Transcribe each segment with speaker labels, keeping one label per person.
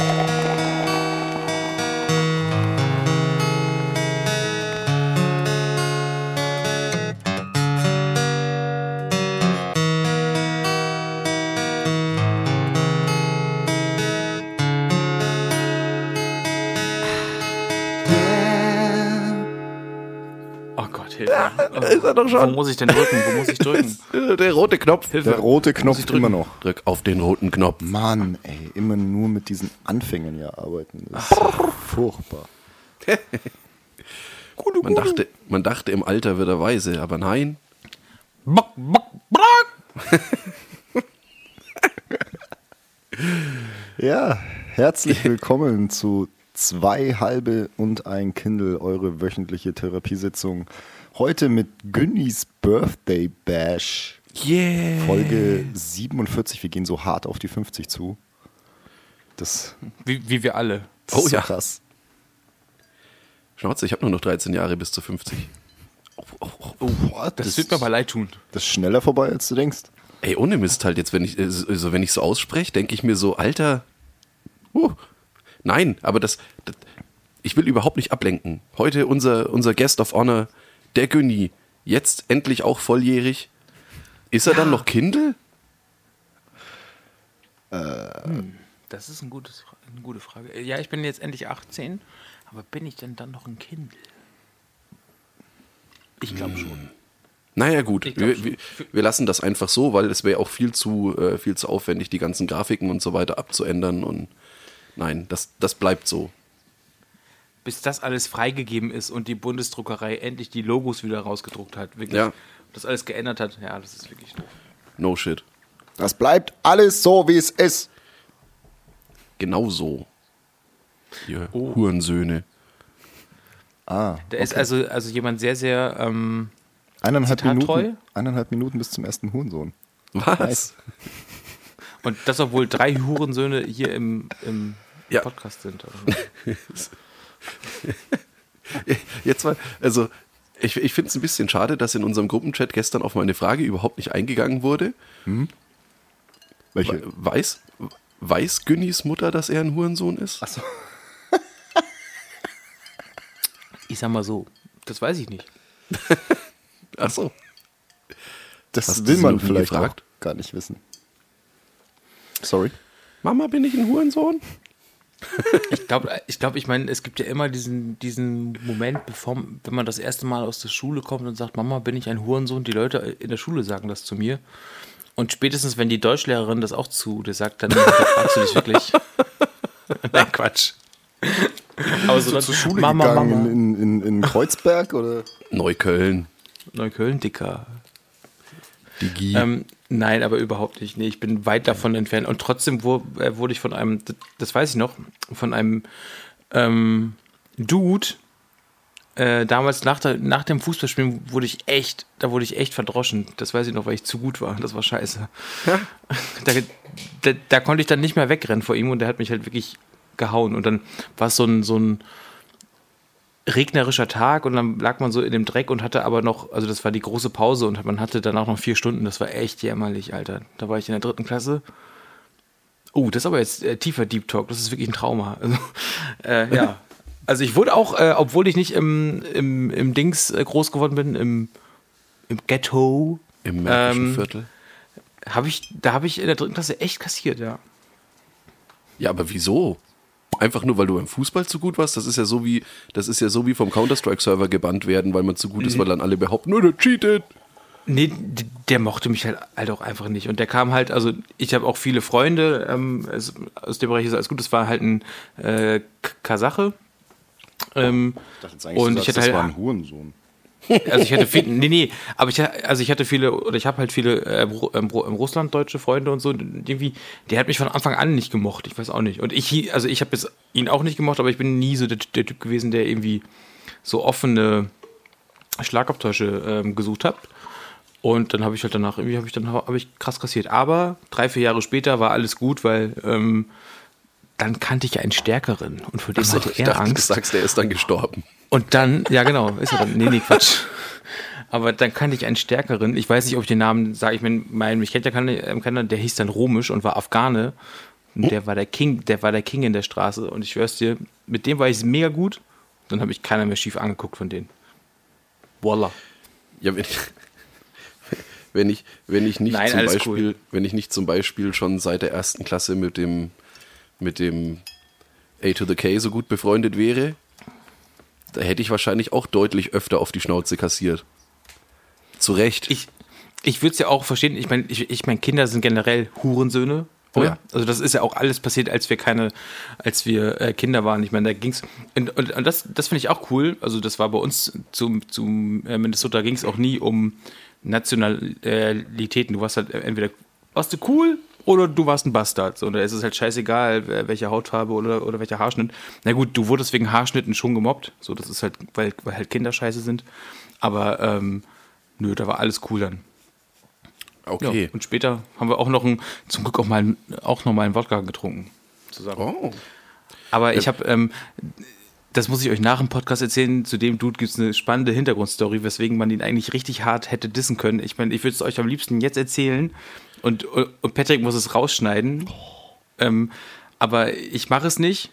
Speaker 1: Oh
Speaker 2: ist er doch
Speaker 1: Wo
Speaker 2: schon.
Speaker 1: muss ich denn drücken? Wo muss ich drücken?
Speaker 2: Der rote Knopf.
Speaker 1: Hilfe.
Speaker 3: Der rote
Speaker 1: ich
Speaker 3: Knopf immer noch.
Speaker 2: Drück auf den roten Knopf.
Speaker 3: Mann, ey, immer nur mit diesen Anfängen hier arbeiten. Das ist furchtbar.
Speaker 2: Man dachte, man dachte, im Alter wird er weise, aber nein.
Speaker 1: Bock, bock, bock.
Speaker 3: Ja, herzlich willkommen zu zwei halbe und ein Kindle, eure wöchentliche Therapiesitzung. Heute mit Günnis Birthday Bash,
Speaker 2: Yeah.
Speaker 3: Folge 47. Wir gehen so hart auf die 50 zu. Das,
Speaker 1: Wie, wie wir alle.
Speaker 3: das
Speaker 2: Oh
Speaker 3: ist so
Speaker 2: ja.
Speaker 3: krass.
Speaker 2: Schnauze, ich habe nur noch 13 Jahre bis zu 50. Oh, oh, oh.
Speaker 3: Oh,
Speaker 1: Das, wird mir aber leid tun.
Speaker 3: Das ist schneller vorbei, als du denkst.
Speaker 2: Ey, ohne Mist halt jetzt, wenn ich, äh, so, also wenn ich so ausspreche, denke ich mir so, Alter. Uh, nein, aber das, das, ich will überhaupt nicht ablenken. Heute unser, unser Guest of Honor, der Günni, jetzt endlich auch volljährig. Ist er dann noch Kindle?
Speaker 1: Das ist ein gutes, eine gute Frage. Ja, ich bin jetzt endlich 18, aber bin ich denn dann noch ein Kindle? Ich glaube schon.
Speaker 2: Naja, gut, wir, wir, wir lassen das einfach so, weil es wäre auch viel zu, äh, viel zu aufwendig, die ganzen Grafiken und so weiter abzuändern. Und nein, das, das bleibt so.
Speaker 1: Bis das alles freigegeben ist und die Bundesdruckerei endlich die Logos wieder rausgedruckt hat. Wirklich.
Speaker 2: Ja.
Speaker 1: Das alles geändert hat. Ja, das ist wirklich doof.
Speaker 2: No shit.
Speaker 3: Das bleibt alles so, wie es ist.
Speaker 2: Genau so. Ihr Hurensöhne.
Speaker 3: Ah,
Speaker 1: Da ist also, also jemand sehr, sehr. Ähm,
Speaker 3: eineinhalb? Minuten, eineinhalb Minuten bis zum ersten Hurensohn.
Speaker 2: Was?
Speaker 3: Nice.
Speaker 1: und das, obwohl drei Hurensöhne hier im, im
Speaker 2: Ja.
Speaker 1: Podcast sind.
Speaker 2: Jetzt mal, also ich, ich finde es ein bisschen schade, dass in unserem Gruppenchat gestern auf meine Frage überhaupt nicht eingegangen wurde.
Speaker 3: Welche?
Speaker 2: We- Weiß, weiß Günnis Mutter, dass er ein Hurensohn ist?
Speaker 3: Achso.
Speaker 1: Ich sag mal so, das weiß ich nicht.
Speaker 2: Ach so.
Speaker 3: Das
Speaker 2: Hast
Speaker 3: will man vielleicht gar nicht wissen. Sorry.
Speaker 2: Mama, bin ich ein Hurensohn?
Speaker 1: Ich glaube, ich, glaub, ich meine, es gibt ja immer diesen, diesen Moment, bevor, wenn man das erste Mal aus der Schule kommt und sagt, Mama, bin ich ein Hurensohn? Die Leute in der Schule sagen das zu mir. Und spätestens, wenn die Deutschlehrerin das auch zu dir sagt, dann fragst du dich wirklich. Nein, Quatsch. Aber so dann,
Speaker 3: Zur Schule
Speaker 1: Mama,
Speaker 3: gegangen
Speaker 1: Mama.
Speaker 3: In, in, in Kreuzberg oder?
Speaker 2: Neukölln.
Speaker 1: Neukölln, Dicker.
Speaker 2: Digi.
Speaker 1: Ähm, nein, aber überhaupt nicht. Nee, ich bin weit davon entfernt. Und trotzdem äh, wurde ich von einem, das, weiß ich noch, von einem ähm, Dude, äh, damals nach, der, nach dem Fußballspielen wurde ich echt, da wurde ich echt verdroschen. Das weiß ich noch, weil ich zu gut war. Das war scheiße. Da, da, da konnte ich dann nicht mehr wegrennen vor ihm und der hat mich halt wirklich gehauen. Und dann war es so ein, so ein regnerischer Tag und dann lag man so in dem Dreck und hatte aber noch, also das war die große Pause und man hatte danach noch vier Stunden. Das war echt jämmerlich, Alter. Da war ich in der dritten Klasse. Oh, das ist aber jetzt äh, tiefer Deep Talk. Das ist wirklich ein Trauma. Also, äh, ja. Also ich wurde auch, äh, obwohl ich nicht im, im, im Dings äh, groß geworden bin, im, im Ghetto,
Speaker 2: Im Märkischen
Speaker 1: ähm,
Speaker 2: Viertel.
Speaker 1: habe ich, da habe ich in der dritten Klasse echt kassiert, ja.
Speaker 2: Ja, aber wieso? Einfach nur, weil du beim Fußball zu gut warst? Das ist ja so wie, das ist ja so wie vom Counter-Strike-Server gebannt werden, weil man zu gut ist, weil dann alle behaupten, nur der cheatet.
Speaker 1: Nee, der mochte mich halt, halt auch einfach nicht. Und der kam halt, also ich habe auch viele Freunde ähm, es, aus dem Bereich ist alles gut. Das war halt ein äh, Kasache. Ähm, und ich hatte
Speaker 3: das
Speaker 1: halt,
Speaker 3: war ein Hurensohn.
Speaker 1: Also ich hatte viel, nee, nee, aber ich, also ich hatte viele, oder ich habe halt viele äh, Ru- Ru- russlanddeutsche Freunde und so. Irgendwie, der hat mich von Anfang an nicht gemocht. Ich weiß auch nicht. Und ich, also ich habe jetzt ihn auch nicht gemocht, aber ich bin nie so der, der Typ gewesen, der irgendwie so offene Schlagabtäusche ähm, gesucht hat. Und dann habe ich halt danach, irgendwie habe ich dann habe ich krass kassiert. Aber drei, vier Jahre später war alles gut, weil ähm, dann kannte ich einen Stärkeren und vor dem
Speaker 2: Achso,
Speaker 1: hatte
Speaker 2: ich
Speaker 1: er
Speaker 2: dachte, du
Speaker 1: Angst.
Speaker 2: sagst, der ist dann gestorben.
Speaker 1: Und dann, ja genau, ist er dann. Nee, nee, Quatsch. Aber dann kannte ich einen Stärkeren. Ich weiß nicht, ob ich den Namen sage. Ich meine, mein, mich kennt ja keiner, ähm, keiner, der hieß dann Romisch und war Afghane. Und der war der King, der war der King in der Straße. Und ich schwör's dir, mit dem war ich mega gut. Dann habe ich keiner mehr schief angeguckt von denen. Voila.
Speaker 2: Ja, wenn ich, wenn ich, wenn ich nicht
Speaker 1: Nein,
Speaker 2: zum Beispiel,
Speaker 1: cool.
Speaker 2: wenn ich nicht zum Beispiel schon seit der ersten Klasse mit dem, mit dem A to the K so gut befreundet wäre, da hätte ich wahrscheinlich auch deutlich öfter auf die Schnauze kassiert. Zu Recht.
Speaker 1: Ich, ich würde es ja auch verstehen. Ich meine, ich, ich mein, Kinder sind generell Hurensöhne.
Speaker 2: Oh ja.
Speaker 1: Also das ist ja auch alles passiert, als wir keine, als wir äh, Kinder waren. Ich meine, da ging's und, und, und das, das finde ich auch cool. Also das war bei uns zum, zum äh, Minnesota ging es auch nie um Nationalitäten. Du warst halt entweder warst du cool oder du warst ein Bastard. So, und da ist es halt scheißegal, welche Hautfarbe oder, oder welcher Haarschnitt. Na gut, du wurdest wegen Haarschnitten schon gemobbt. So, das ist halt, weil, weil halt Kinder scheiße sind. Aber ähm, nö, da war alles cool dann.
Speaker 2: okay.
Speaker 1: Ja, und später haben wir auch noch ein, zum Glück auch mal, auch noch mal einen Wodka getrunken. Zusammen.
Speaker 2: oh.
Speaker 1: Aber ich habe, ähm, das muss ich euch nach dem Podcast erzählen, zu dem Dude gibt es eine spannende Hintergrundstory, weswegen man ihn eigentlich richtig hart hätte dissen können. Ich meine, ich würde es euch am liebsten jetzt erzählen und, und Patrick muss es rausschneiden. Ähm, aber ich mache es nicht,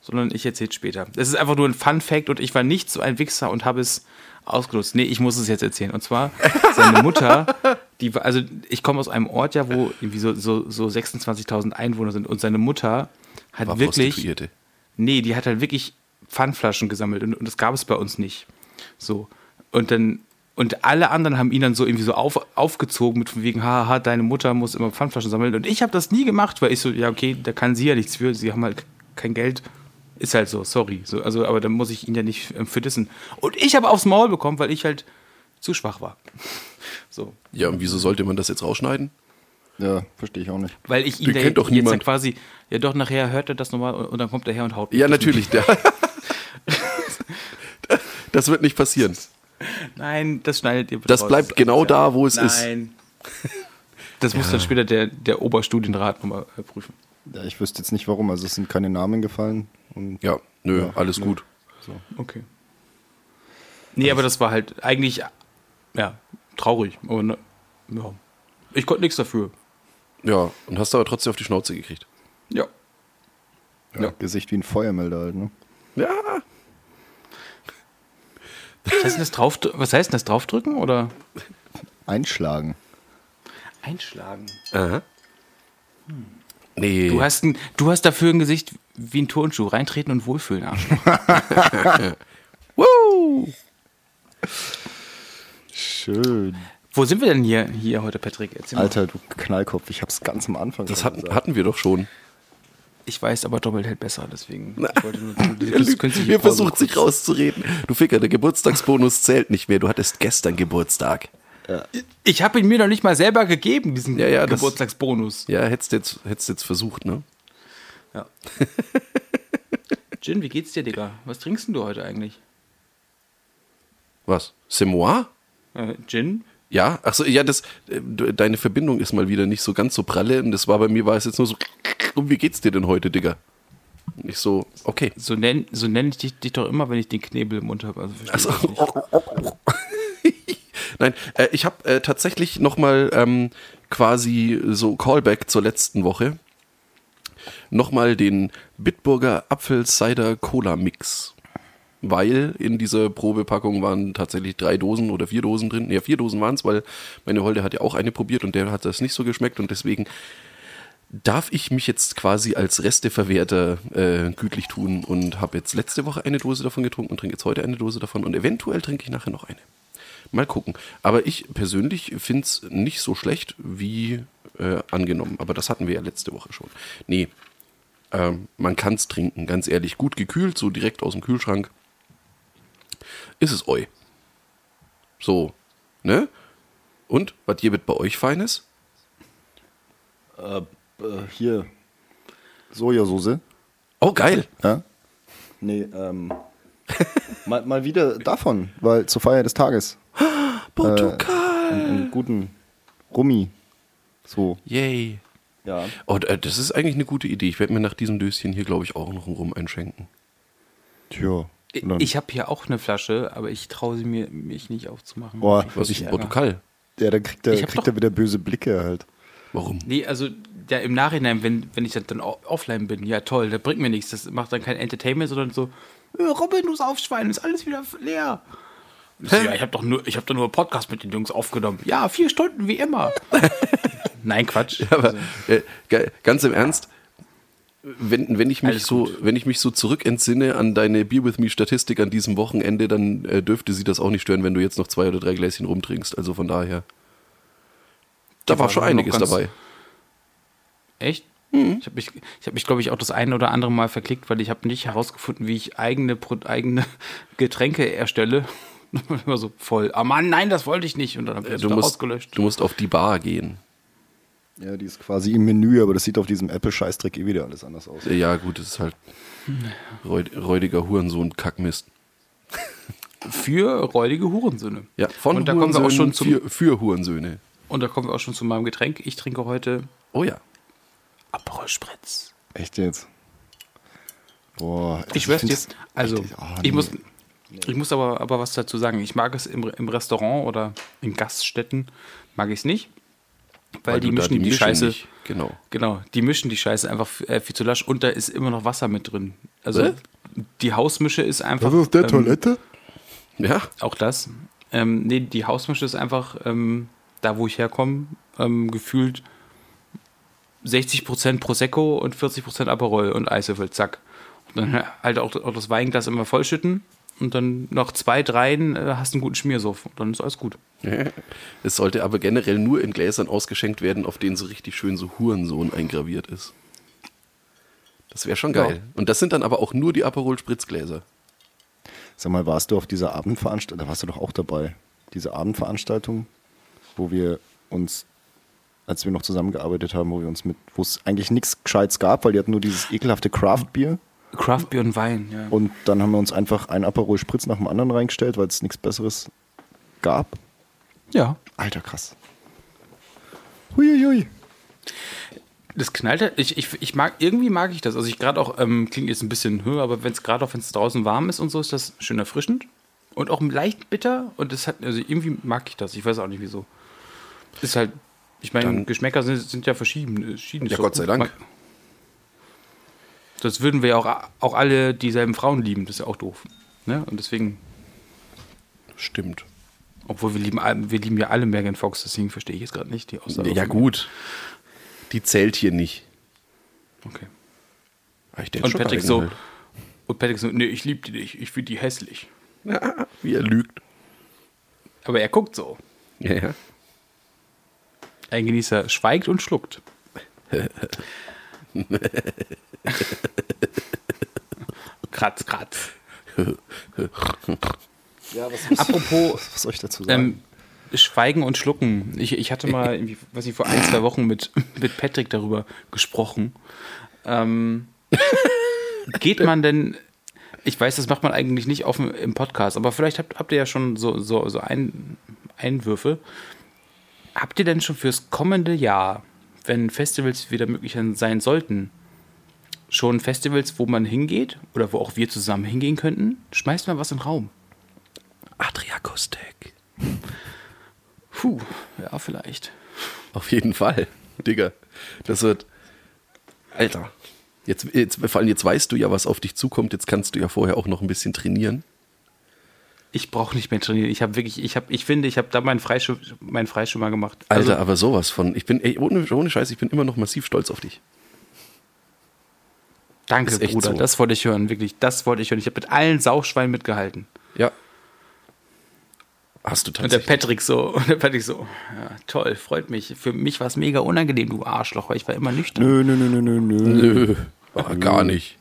Speaker 1: sondern ich erzähle es später. Es ist einfach nur ein Fun-Fact und ich war nicht so ein Wichser und habe es ausgenutzt. Nee, ich muss es jetzt erzählen. Und zwar, seine Mutter, die war, also ich komme aus einem Ort ja, wo irgendwie so, so, so 26.000 Einwohner sind und seine Mutter hat
Speaker 2: War
Speaker 1: wirklich. Nee, die hat halt wirklich Pfandflaschen gesammelt und, und das gab es bei uns nicht. So. Und dann, und alle anderen haben ihn dann so irgendwie so auf, aufgezogen mit von wegen, haha, deine Mutter muss immer Pfandflaschen sammeln. Und ich habe das nie gemacht, weil ich so, ja, okay, da kann sie ja nichts für, sie haben halt kein Geld. Ist halt so, sorry. So, also, aber dann muss ich ihn ja nicht ähm, für dissen. Und ich habe aufs Maul bekommen, weil ich halt zu schwach war. So.
Speaker 2: Ja, und wieso sollte man das jetzt rausschneiden?
Speaker 3: Ja, verstehe ich auch nicht.
Speaker 1: Weil ich ihn
Speaker 2: Den
Speaker 1: da
Speaker 2: kennt doch
Speaker 1: jetzt
Speaker 2: niemand.
Speaker 1: quasi, ja doch, nachher hört er das nochmal und, und dann kommt er her und haut mich.
Speaker 2: Ja, natürlich. Der, das wird nicht passieren.
Speaker 1: Nein, das schneidet ihr bitte
Speaker 2: Das
Speaker 1: raus.
Speaker 2: bleibt genau da, wo es ist.
Speaker 1: Nein. Das muss dann später der, der Oberstudienrat nochmal äh, prüfen.
Speaker 3: Ja, ich wüsste jetzt nicht warum. Also es sind keine Namen gefallen. Und
Speaker 2: Ja, nö,
Speaker 3: Ja,
Speaker 2: alles
Speaker 3: nö.
Speaker 2: gut.
Speaker 1: Okay. Nee, aber das war halt eigentlich, ja, traurig. Aber ne, ja. Ich konnte nichts dafür.
Speaker 2: Ja, und hast aber trotzdem auf die Schnauze gekriegt.
Speaker 1: Ja.
Speaker 3: ja, Gesicht wie ein Feuermelder halt, ne?
Speaker 2: Ja.
Speaker 1: Was heißt denn das, drauf, was heißt denn das draufdrücken oder
Speaker 3: Einschlagen.
Speaker 1: einschlagen?
Speaker 2: Aha. Nee.
Speaker 1: Du hast, ein, du hast dafür ein Gesicht wie ein Turnschuh. Reintreten und wohlfühlen.
Speaker 2: Woo!
Speaker 3: Schön.
Speaker 1: Wo sind wir denn hier, hier heute, Patrick? Erzähl mal.
Speaker 3: Alter, du Knallkopf. Ich hab's ganz am Anfang
Speaker 2: Das hatten, hatten wir doch schon.
Speaker 1: Ich weiß, aber doppelt hält besser, deswegen. Ich wollte nur, du, künstliche
Speaker 2: Mir versucht sich rauszureden. Du Ficker, der Geburtstagsbonus zählt nicht mehr. Du hattest gestern Geburtstag.
Speaker 1: Ich habe ihn mir noch nicht mal selber gegeben, diesen
Speaker 2: Ja, ja, das-
Speaker 1: Geburtstagsbonus.
Speaker 2: Ja, hättest jetzt, hättest jetzt versucht, ne?
Speaker 1: Ja. Jin, wie geht's dir, Digga? Was trinkst denn du heute eigentlich?
Speaker 2: Was? C'est moi?
Speaker 1: Äh, Gin?
Speaker 2: Ja, ach so, ja, das, äh, du- deine Verbindung ist mal wieder nicht so ganz so pralle und das war bei mir, war es jetzt nur so, und wie geht's dir denn heute, Digga? Nicht so, okay.
Speaker 1: So nenne so nenn ich dich, dich doch immer, wenn ich den Knebel im Mund habe. Also
Speaker 2: Also,
Speaker 1: ich.
Speaker 2: Nein, äh, ich habe äh, tatsächlich nochmal ähm, quasi so Callback zur letzten Woche. Nochmal den Bitburger Apfel-Cider-Cola-Mix. Weil in dieser Probepackung waren tatsächlich drei Dosen oder vier Dosen drin. Ja, vier Dosen waren es, weil meine Holde hat ja auch eine probiert und der hat das nicht so geschmeckt und deswegen darf ich mich jetzt quasi als Resteverwerter äh, gütlich tun und habe jetzt letzte Woche eine Dose davon getrunken und trinke jetzt heute eine Dose davon und eventuell trinke ich nachher noch eine. Mal gucken. Aber ich persönlich finde es nicht so schlecht wie äh, angenommen. Aber das hatten wir ja letzte Woche schon. Nee, ähm, man kann es trinken, ganz ehrlich. Gut gekühlt, so direkt aus dem Kühlschrank. Ist es eu. So, ne? Und, was gibt bei euch Feines?
Speaker 3: Äh, hier. Sojasauce.
Speaker 2: Oh, geil.
Speaker 3: Ja? Nee, ähm. mal, mal wieder davon, weil zur Feier des Tages.
Speaker 2: Portugal.
Speaker 3: Einen guten Rummi. So,
Speaker 2: Yay.
Speaker 3: ja.
Speaker 2: Oh, äh, das ist eigentlich eine gute Idee. Ich werde mir nach diesem Döschen hier, glaube ich, auch noch einen Rum einschenken.
Speaker 3: Tja. und dann-
Speaker 1: Ich habe hier auch eine Flasche, aber ich traue sie mir mich nicht aufzumachen.
Speaker 3: Boah,
Speaker 2: Was
Speaker 1: Ich
Speaker 2: ist. Portugal?
Speaker 3: ja, dann kriegt er,
Speaker 1: Ich
Speaker 3: er wieder böse Blicke halt.
Speaker 2: Warum?
Speaker 1: Nee, also ja, im Nachhinein, wenn, wenn ich dann offline bin, ja toll, das bringt mir nichts. Das macht dann kein Entertainment, sondern so, äh, Robin, du Aufschwein, ist alles wieder leer. Ich so, ja, ich habe doch nur, ich habe doch nur einen Podcast mit den Jungs aufgenommen. Ja, vier Stunden wie immer. Nein, Quatsch.
Speaker 2: Aber äh, ge- ganz im Ernst, wenn, wenn, ich mich
Speaker 1: Alles
Speaker 2: so,
Speaker 1: gut.
Speaker 2: wenn ich mich so zurückentsinne an deine Beer With Me Statistik an diesem Wochenende, dann äh, dürfte sie das auch nicht stören, wenn du jetzt noch zwei oder drei Gläschen rumtrinkst. Also von daher. Da war
Speaker 1: waren
Speaker 2: schon einiges
Speaker 1: ganz-
Speaker 2: dabei.
Speaker 1: Echt? Ich habe mich, ich hab mich glaube ich, auch das eine oder andere Mal verklickt, weil ich habe nicht herausgefunden, wie ich eigene, eigene Getränke erstelle. Immer so voll. Ah Mann, nein, das wollte ich nicht. Und dann habe ich das
Speaker 2: musst,
Speaker 1: ausgelöscht.
Speaker 2: du musst auf die Bar gehen.
Speaker 3: Ja, die ist quasi im Menü, aber das sieht auf diesem Apple-Scheißdreck eh wieder alles anders aus.
Speaker 2: Äh, Ja, gut, das ist halt räud, räudiger Hurensohn Kackmist.
Speaker 1: Für räudige Hurensöhne.
Speaker 2: Ja, von
Speaker 1: Und da kommen wir auch schon zum,
Speaker 2: für, für Hurensöhne.
Speaker 1: und da kommen wir auch schon zu meinem Getränk. Ich trinke heute
Speaker 2: Oh ja.
Speaker 1: Aperol Spritz.
Speaker 3: Echt jetzt? Boah.
Speaker 1: Ich schwör's dir.
Speaker 3: find's-
Speaker 1: Also,
Speaker 3: echt- oh,
Speaker 1: ich
Speaker 3: nee.
Speaker 1: muss, ich muss aber, aber was dazu sagen. Ich mag es im, im Restaurant oder in Gaststätten, mag ich es nicht. Weil, die
Speaker 2: du da
Speaker 1: mischen die,
Speaker 2: Mischung
Speaker 1: Scheiße.
Speaker 2: nicht- Genau.
Speaker 1: Genau, die mischen die Scheiße einfach äh, viel zu lasch und da ist immer noch Wasser mit drin. Also
Speaker 2: Was?
Speaker 1: die Hausmische ist einfach.
Speaker 3: Was ist der
Speaker 1: ähm,
Speaker 3: Toilette?
Speaker 2: Ja,
Speaker 1: Auch das. Ähm, nee, die Hausmische ist einfach, ähm, da wo ich herkomme, ähm, gefühlt 60% Prosecco und 40% Aperol und Eiswürfel, zack. Und dann halt auch, auch das Weinglas immer vollschütten und dann noch zwei, dreien äh, hast einen guten Schmiersuff. Und dann ist alles gut.
Speaker 2: es sollte aber generell nur in Gläsern ausgeschenkt werden, auf denen so richtig schön so Hurensohn eingraviert ist. Das wäre schon geil. Und das sind dann aber auch nur die Aperol Spritzgläser.
Speaker 3: Sag mal, warst du auf dieser Abendveranstaltung, da warst du doch auch dabei, diese Abendveranstaltung, wo wir uns, als wir noch zusammengearbeitet haben, wo wir uns mit, wo es eigentlich nichts Gescheites gab, weil die hatten nur dieses ekelhafte Craft-Bier
Speaker 1: Craft Beer und Wein, ja.
Speaker 3: und dann haben wir uns einfach ein Aperol Spritz nach dem anderen reingestellt, weil es nichts Besseres gab.
Speaker 1: ja.
Speaker 3: Alter, krass. Huiuiui.
Speaker 1: Das knallt halt. Ich, ich, ich mag, irgendwie mag ich das. Also ich gerade auch, ähm, klingt jetzt ein bisschen höher, aber wenn es gerade auch, wenn es draußen warm ist und so, ist das schön erfrischend. Und auch leicht bitter. Und das hat, also irgendwie mag ich das. Ich weiß auch nicht wieso. Ist halt, ich meine, Geschmäcker sind, sind ja verschieden. verschieden.
Speaker 2: Ja,
Speaker 1: doch
Speaker 2: Gott sei. Dank.
Speaker 1: Das würden wir ja auch, auch alle dieselben Frauen lieben. Das ist ja auch doof. Ne? Und deswegen,
Speaker 2: Stimmt.
Speaker 1: obwohl wir lieben, wir lieben ja alle Megan Fox, deswegen verstehe ich jetzt gerade nicht die Aussage.
Speaker 2: Ja, gut. Die zählt hier nicht.
Speaker 1: Okay.
Speaker 2: Ah,
Speaker 1: Und Patrick so,
Speaker 2: halt.
Speaker 1: und Patrick so, nee, ich liebe die nicht, ich finde die hässlich.
Speaker 2: Wie er lügt.
Speaker 1: Aber er guckt so.
Speaker 2: Ja, ja.
Speaker 1: Ein Genießer schweigt und schluckt. kratz, kratz.
Speaker 3: Ja, was,
Speaker 1: Apropos
Speaker 3: was soll ich dazu sagen?
Speaker 1: ähm, Schweigen und Schlucken. Ich, ich hatte mal, was ich vor ein, zwei Wochen mit, mit Patrick darüber gesprochen. Ähm, geht man denn, ich weiß, das macht man eigentlich nicht offen im Podcast, aber vielleicht habt, habt ihr ja schon so, so, so ein, Einwürfe. Habt ihr denn schon fürs kommende Jahr, wenn Festivals wieder möglich sein sollten, schon Festivals, wo man hingeht oder wo auch wir zusammen hingehen könnten? Schmeißt mal was in den Raum.
Speaker 2: Adriakustik.
Speaker 1: Puh, ja, vielleicht.
Speaker 2: Auf jeden Fall. Digga. Das wird. Alter. Jetzt, jetzt, vor allem jetzt weißt du ja, was auf dich zukommt. Jetzt kannst du ja vorher auch noch ein bisschen trainieren.
Speaker 1: Ich brauche nicht mehr trainieren. Ich habe wirklich, ich habe, ich finde, ich habe da meinen Freischwimmer meinen Freischwimmer gemacht.
Speaker 2: Alter,
Speaker 1: Also,
Speaker 2: aber sowas von. Ich bin, ey, ohne, ohne Scheiß, ich bin immer noch massiv stolz auf dich.
Speaker 1: danke, Bruder.
Speaker 2: so.
Speaker 1: Das wollte ich hören, wirklich. Das wollte ich hören. Ich habe mit allen Sauchschweinen mitgehalten.
Speaker 2: Ja. Hast du
Speaker 1: Und der
Speaker 2: tatsächlich.
Speaker 1: Patrick so, und der Patrick so, ja, toll, freut mich. Für mich war es mega unangenehm, du Arschloch, weil ich war immer nüchtern.
Speaker 3: Nö, nö, nö, nö, nö, nö.
Speaker 2: Nö. Gar nicht.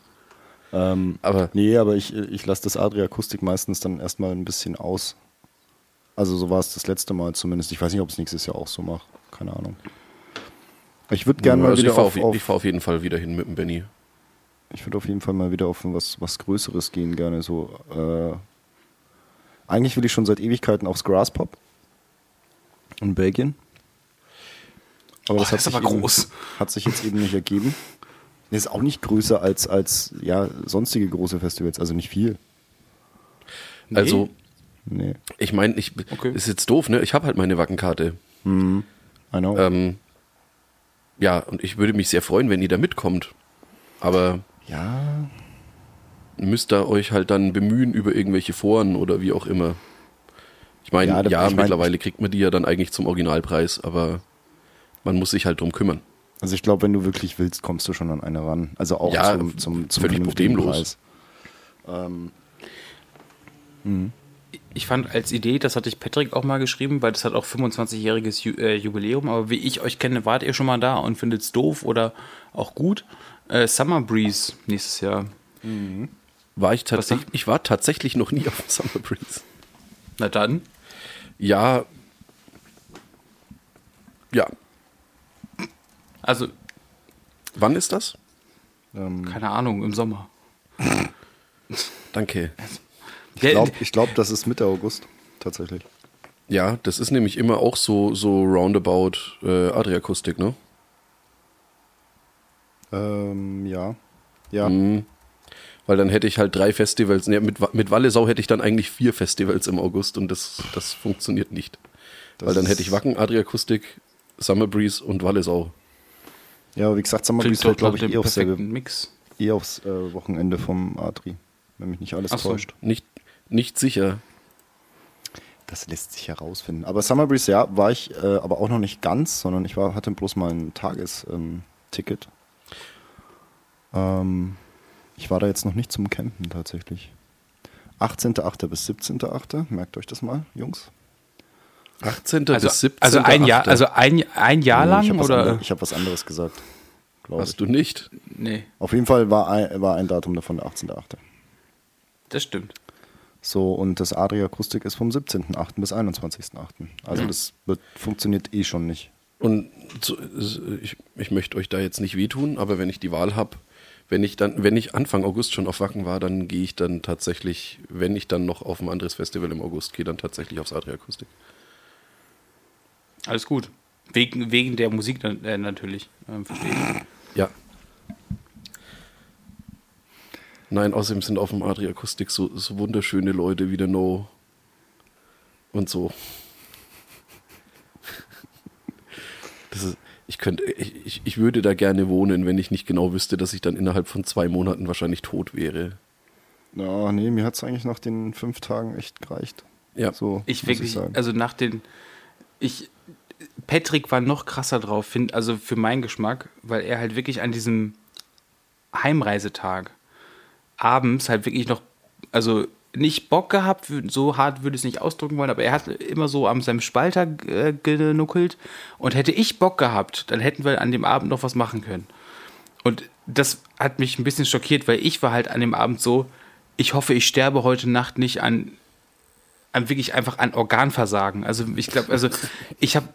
Speaker 3: Ähm,
Speaker 2: Aber
Speaker 3: nee, aber ich, ich lasse das Adria-Akustik meistens dann erstmal ein bisschen aus. Also so war es das letzte Mal zumindest. Ich weiß nicht, ob es nächstes Jahr auch so macht. Keine Ahnung. Ich würde gerne mal
Speaker 2: also ich
Speaker 3: wieder
Speaker 2: fahre
Speaker 3: auf,
Speaker 2: auf,
Speaker 3: auf,
Speaker 2: ich fahr auf jeden Fall wieder hin mit dem Benny.
Speaker 3: ich würde auf jeden Fall mal wieder auf was, was Größeres gehen, gerne so. Äh, eigentlich will ich schon seit Ewigkeiten aufs Grasspop in Belgien. Aber
Speaker 1: Oh, das ist
Speaker 3: sich
Speaker 1: aber
Speaker 3: eben,
Speaker 1: groß.
Speaker 3: Hat sich jetzt eben nicht ergeben. Das ist auch nicht größer als, als ja, sonstige große Festivals, also nicht viel.
Speaker 1: Nee?
Speaker 2: Also,
Speaker 3: Nee.
Speaker 2: ich meine, ich
Speaker 1: Okay.
Speaker 2: ist jetzt doof, ne? Ich habe halt meine Wackenkarte.
Speaker 3: I know.
Speaker 2: Ähm, ja, und ich würde mich sehr freuen, wenn ihr da mitkommt. Aber
Speaker 3: Ja,
Speaker 2: müsst ihr euch halt dann bemühen über irgendwelche Foren oder wie auch immer. Ich meine,
Speaker 3: Ja,
Speaker 2: ja,
Speaker 3: ich mein-
Speaker 2: mittlerweile kriegt man die ja dann eigentlich zum Originalpreis, aber man muss sich halt drum kümmern.
Speaker 3: Also ich glaube, wenn du wirklich willst, kommst du schon an eine ran. Also auch
Speaker 2: Ja,
Speaker 3: zum, zum, zum
Speaker 2: völlig problemlos.
Speaker 3: Preis.
Speaker 1: Ich fand als Idee, das hatte ich Patrick auch mal geschrieben, weil das hat auch 25-jähriges Ju äh, Jubiläum, aber wie ich euch kenne, wart ihr schon mal da und findet es doof oder auch gut. Äh, Summer Breeze nächstes Jahr.
Speaker 2: War ich tatsächlich, ich war tatsächlich noch nie auf dem Summer Breeze.
Speaker 1: Na dann.
Speaker 2: Ja. Ja.
Speaker 1: Also,
Speaker 2: Wann ist das?
Speaker 3: Ähm,
Speaker 1: keine Ahnung, im Sommer.
Speaker 2: Danke.
Speaker 3: ich glaube, ich glaub, das ist Mitte August tatsächlich.
Speaker 2: Ja, das ist nämlich immer auch so, so roundabout äh, Adriakustik, ne?
Speaker 3: Ähm, ja. Ja.
Speaker 2: Mhm. Weil dann hätte ich halt drei Festivals. Ne, mit, mit Wallesau hätte ich dann eigentlich vier Festivals im August und das, das funktioniert nicht.
Speaker 3: Das
Speaker 2: Weil dann hätte ich Wacken, Adriakustik, Summer Breeze und Wallesau.
Speaker 3: Ja, wie gesagt, Summer Breeze fällt, glaube ich, eh aufs, selbe,
Speaker 1: Mix.
Speaker 3: eh aufs äh, Wochenende vom Adri. Wenn mich nicht alles
Speaker 1: Ach so.
Speaker 3: täuscht.
Speaker 2: Nicht, nicht sicher.
Speaker 3: Das lässt sich herausfinden. Aber Summer Breeze, ja, war ich äh, aber auch noch nicht ganz, sondern ich war, hatte bloß mal ein Tagesticket. Ähm, Ticket. ähm, ich war da jetzt noch nicht zum Campen tatsächlich. 18.8. bis 17.8. Merkt euch das mal, Jungs.
Speaker 2: 18.
Speaker 1: Also,
Speaker 2: bis 17.
Speaker 1: also ein Jahr, also ein, ein Jahr
Speaker 3: Nee,
Speaker 1: lang
Speaker 3: ich habe was,
Speaker 1: oder?
Speaker 3: andere- ich hab was anderes gesagt. ich.
Speaker 2: Hast du nicht?
Speaker 1: Nee,
Speaker 3: Auf jeden Fall war ein, war ein Datum davon der 18.8.
Speaker 1: das stimmt.
Speaker 3: So, und das Adria Akustik ist vom 17.8. bis 21.8. Also das wird, funktioniert eh schon nicht.
Speaker 2: Und so, ich, ich möchte euch da jetzt nicht wehtun, aber wenn ich die Wahl habe, wenn ich dann, wenn ich Anfang August schon auf Wacken war, dann gehe ich dann tatsächlich, wenn ich dann noch auf ein anderes Festival im August gehe, dann tatsächlich aufs Adria Akustik.
Speaker 1: Alles gut. Wegen, wegen der Musik dann, äh, natürlich. Ähm, verstehe ich.
Speaker 2: Ja. Nein, außerdem sind auf dem Adria Akustik so, so wunderschöne Leute wie der No und so. Das ist, ich könnte, ich, ich- ich würde da gerne wohnen, wenn ich nicht genau wüsste, dass ich dann innerhalb von zwei Monaten wahrscheinlich tot wäre.
Speaker 3: Ja, nee, mir hat es eigentlich nach den fünf Tagen echt gereicht.
Speaker 2: Ja.
Speaker 3: So,
Speaker 1: Ich
Speaker 3: muss
Speaker 1: wirklich,
Speaker 3: sagen.
Speaker 1: also nach den, ich, Patrick war noch krasser drauf, find, also für meinen Geschmack, weil er halt wirklich an diesem Heimreisetag abends halt wirklich noch, also nicht Bock gehabt, so hart würde ich es nicht ausdrücken wollen, aber er hat immer so an seinem Spalter äh, genuckelt und hätte ich Bock gehabt, dann hätten wir an dem Abend noch was machen können. Und das hat mich ein bisschen schockiert, weil ich war halt an dem Abend so, ich hoffe, ich sterbe heute Nacht nicht an an wirklich einfach an Organversagen. Also ich glaube, also ich habe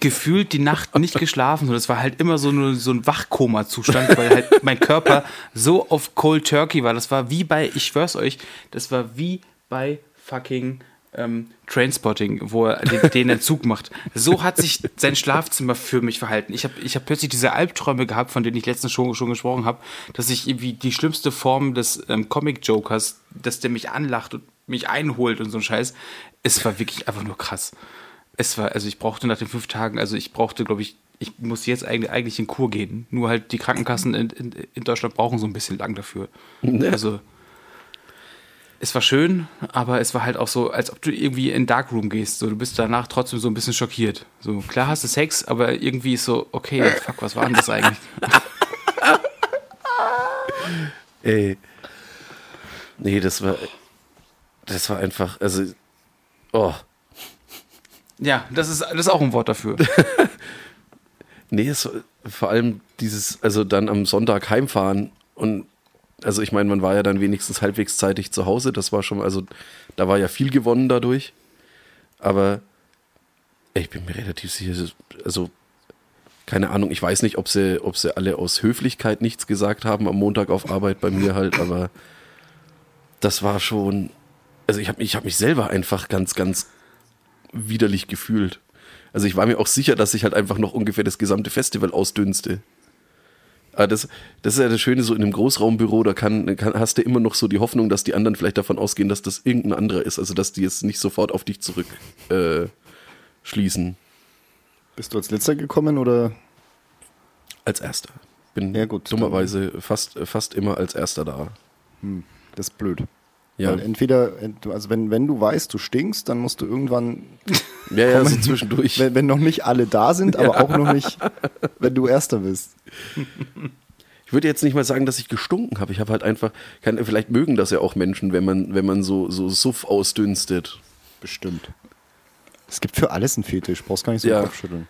Speaker 1: gefühlt die Nacht nicht geschlafen und es war halt immer so, nur so ein Wachkoma-Zustand, weil halt mein Körper so auf Cold Turkey war. Das war wie bei, ich schwör's euch, das war wie bei fucking ähm, Trainspotting, wo er den, den Entzug macht. So hat sich sein Schlafzimmer für mich verhalten. Ich habe ich hab plötzlich diese Albträume gehabt, von denen ich letztens schon, schon gesprochen habe, dass ich irgendwie die schlimmste Form des ähm, Comic-Jokers, dass der mich anlacht und mich einholt und so ein Scheiß. Es war wirklich einfach nur krass. Es war, also ich brauchte nach den fünf Tagen, also ich brauchte, glaube ich, ich muss jetzt eigentlich, eigentlich in Kur gehen. Nur halt die Krankenkassen in, in, in Deutschland brauchen so ein bisschen lang dafür. Also es war schön, aber es war halt auch so, als ob du irgendwie in Darkroom gehst. So, du bist danach trotzdem so ein bisschen schockiert. So, klar hast du Sex, aber irgendwie ist so, okay, fuck, was war denn das eigentlich?
Speaker 2: Ey. Nee, das war. Das war einfach, also. Oh.
Speaker 1: Ja, das ist, das ist auch ein Wort dafür.
Speaker 2: Nee, es, vor allem dieses, also dann am Sonntag heimfahren und also ich meine, man war ja dann wenigstens halbwegs zeitig zu Hause, das war schon, also da war ja viel gewonnen dadurch, aber ich bin mir relativ sicher, also keine Ahnung, ich weiß nicht, ob sie, ob sie alle aus Höflichkeit nichts gesagt haben am Montag auf Arbeit bei mir halt, aber das war schon, also ich habe ich hab mich selber einfach ganz, ganz widerlich gefühlt. Also ich war mir auch sicher, dass ich halt einfach noch ungefähr das gesamte Festival ausdünste. Aber das, das ist ja das Schöne, so in einem Großraumbüro, da kann, kann, hast du immer noch so die Hoffnung, dass die anderen vielleicht davon ausgehen, dass das irgendein anderer ist. Also dass die jetzt nicht sofort auf dich zurück äh, schließen.
Speaker 3: Bist du als letzter gekommen oder?
Speaker 2: Als erster. Bin
Speaker 3: Ja, gut,
Speaker 2: dummerweise fast, fast immer als erster da.
Speaker 3: Das ist blöd.
Speaker 2: Ja.
Speaker 3: Weil entweder, also wenn, wenn du weißt, du stinkst, dann musst du irgendwann,
Speaker 2: Ja, ja, so zwischendurch.
Speaker 3: wenn, wenn noch nicht alle da sind, aber auch noch nicht, wenn du Erster bist.
Speaker 2: Ich würde jetzt nicht mal sagen, dass ich gestunken habe. Ich habe halt einfach, kann, vielleicht mögen das ja auch Menschen, wenn man, wenn man so, so Suff ausdünstet.
Speaker 3: Bestimmt. Es gibt für alles einen Fetisch, brauchst gar nicht so
Speaker 2: Ja.
Speaker 3: den Kopf schütteln.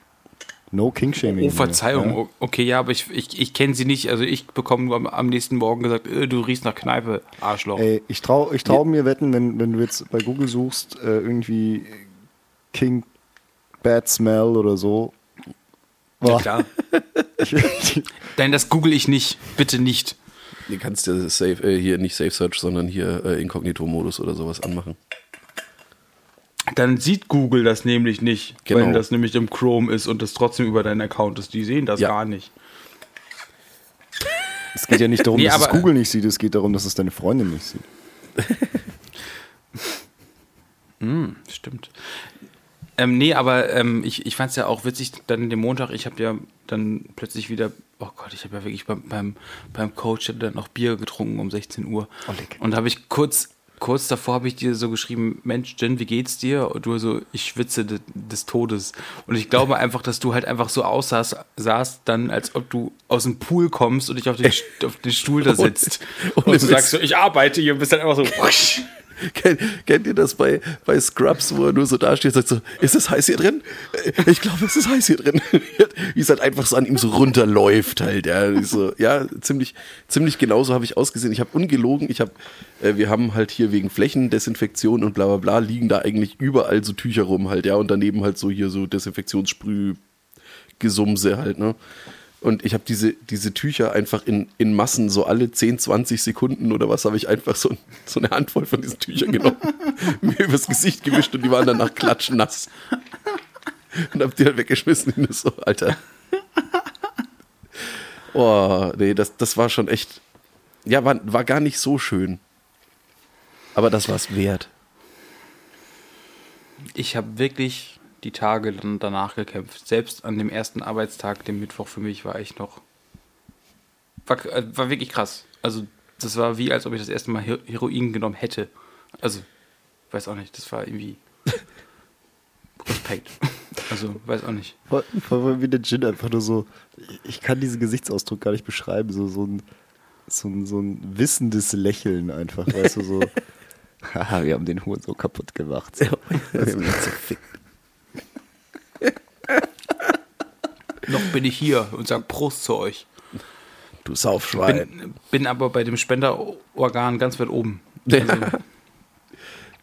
Speaker 3: No King-Shaming.
Speaker 1: Oh, Verzeihung.
Speaker 3: Ja?
Speaker 1: Okay, ja, aber ich, ich, ich kenne sie nicht. Also ich bekomme nur am, am nächsten Morgen gesagt, äh, du riechst nach Kneipe, Arschloch.
Speaker 3: Ey, ich trau, ich trau mir wetten, wenn, wenn du jetzt bei Google suchst, äh, irgendwie King Bad Smell oder so.
Speaker 1: Ja,
Speaker 3: Boah,
Speaker 1: klar.
Speaker 3: ich,
Speaker 1: Nein, das google ich nicht. Bitte nicht.
Speaker 2: Du kannst ja safe, äh, hier nicht Safe Search, sondern hier äh, Inkognito-Modus oder sowas anmachen.
Speaker 1: Dann sieht Google das nämlich nicht,
Speaker 2: Genau.
Speaker 1: wenn das nämlich im Chrome ist und das trotzdem über deinen Account ist. Die sehen das
Speaker 2: Ja.
Speaker 1: gar nicht.
Speaker 3: es geht ja nicht darum,
Speaker 1: Nee,
Speaker 3: dass es Google nicht sieht, es geht darum, dass es deine Freundin nicht sieht.
Speaker 1: Stimmt. Ähm, nee, aber ähm, ich, ich fand es ja auch witzig, dann den Montag, ich habe ja dann plötzlich wieder, oh Gott, ich habe ja wirklich beim, beim, beim Coach dann noch Bier getrunken um 16 Uhr.
Speaker 3: Oh.
Speaker 1: Und habe ich kurz, kurz davor habe ich dir so geschrieben, Mensch, Jen, wie geht's dir? Und du so, ich schwitze de, des Todes. Und ich glaube einfach, dass du halt einfach so aussahst, sahst dann, als ob du aus dem Pool kommst und dich auf den, auf den Stuhl da sitzt.
Speaker 2: ohne
Speaker 1: und du
Speaker 2: Witz.
Speaker 1: sagst so, ich arbeite hier und bist dann einfach so.
Speaker 2: Kennt, kennt ihr das bei, bei Scrubs, wo er nur so dasteht und sagt so, ist es heiß hier drin? Äh, Ich glaube, es ist heiß hier drin. Wie es halt einfach so an ihm so runterläuft halt. Ja, so, ja ziemlich, ziemlich genauso habe ich ausgesehen. Ich habe ungelogen, ich habe, äh, wir haben halt hier wegen Flächendesinfektion und bla bla bla, liegen da eigentlich überall so Tücher rum halt, ja, und daneben halt so hier so Desinfektionssprüh-Gesumse halt, ne. Und ich habe diese, diese Tücher einfach in, in Massen, so alle 10, 20 Sekunden oder was, habe ich einfach so, so eine Handvoll von diesen Tüchern genommen, mir übers Gesicht gewischt und die waren danach klatschnass. Und hab die halt weggeschmissen. Und so, Alter. Oh, nee, das, das war schon echt. Ja, war, war gar nicht so schön. Aber das war's wert.
Speaker 1: ich habe wirklich die Tage dann danach gekämpft. Selbst an dem ersten Arbeitstag, dem Mittwoch für mich, war ich noch. War, äh, war wirklich krass. Also, das war wie, als ob ich das erste Mal Her- Heroin genommen hätte. Also, weiß auch nicht, das war irgendwie. Respekt. Also, weiß auch nicht.
Speaker 3: Voll, voll, voll wie der Gin einfach nur so, ich kann diesen Gesichtsausdruck gar nicht beschreiben, so, so, ein, so, ein, so ein wissendes Lächeln einfach, weißt du, so, haha, wir haben den Huren so kaputt gemacht. So.
Speaker 1: Noch bin ich hier und sag Prost zu euch.
Speaker 2: Du Saufschwein.
Speaker 1: Bin, bin aber bei dem Spenderorgan ganz weit oben. Also,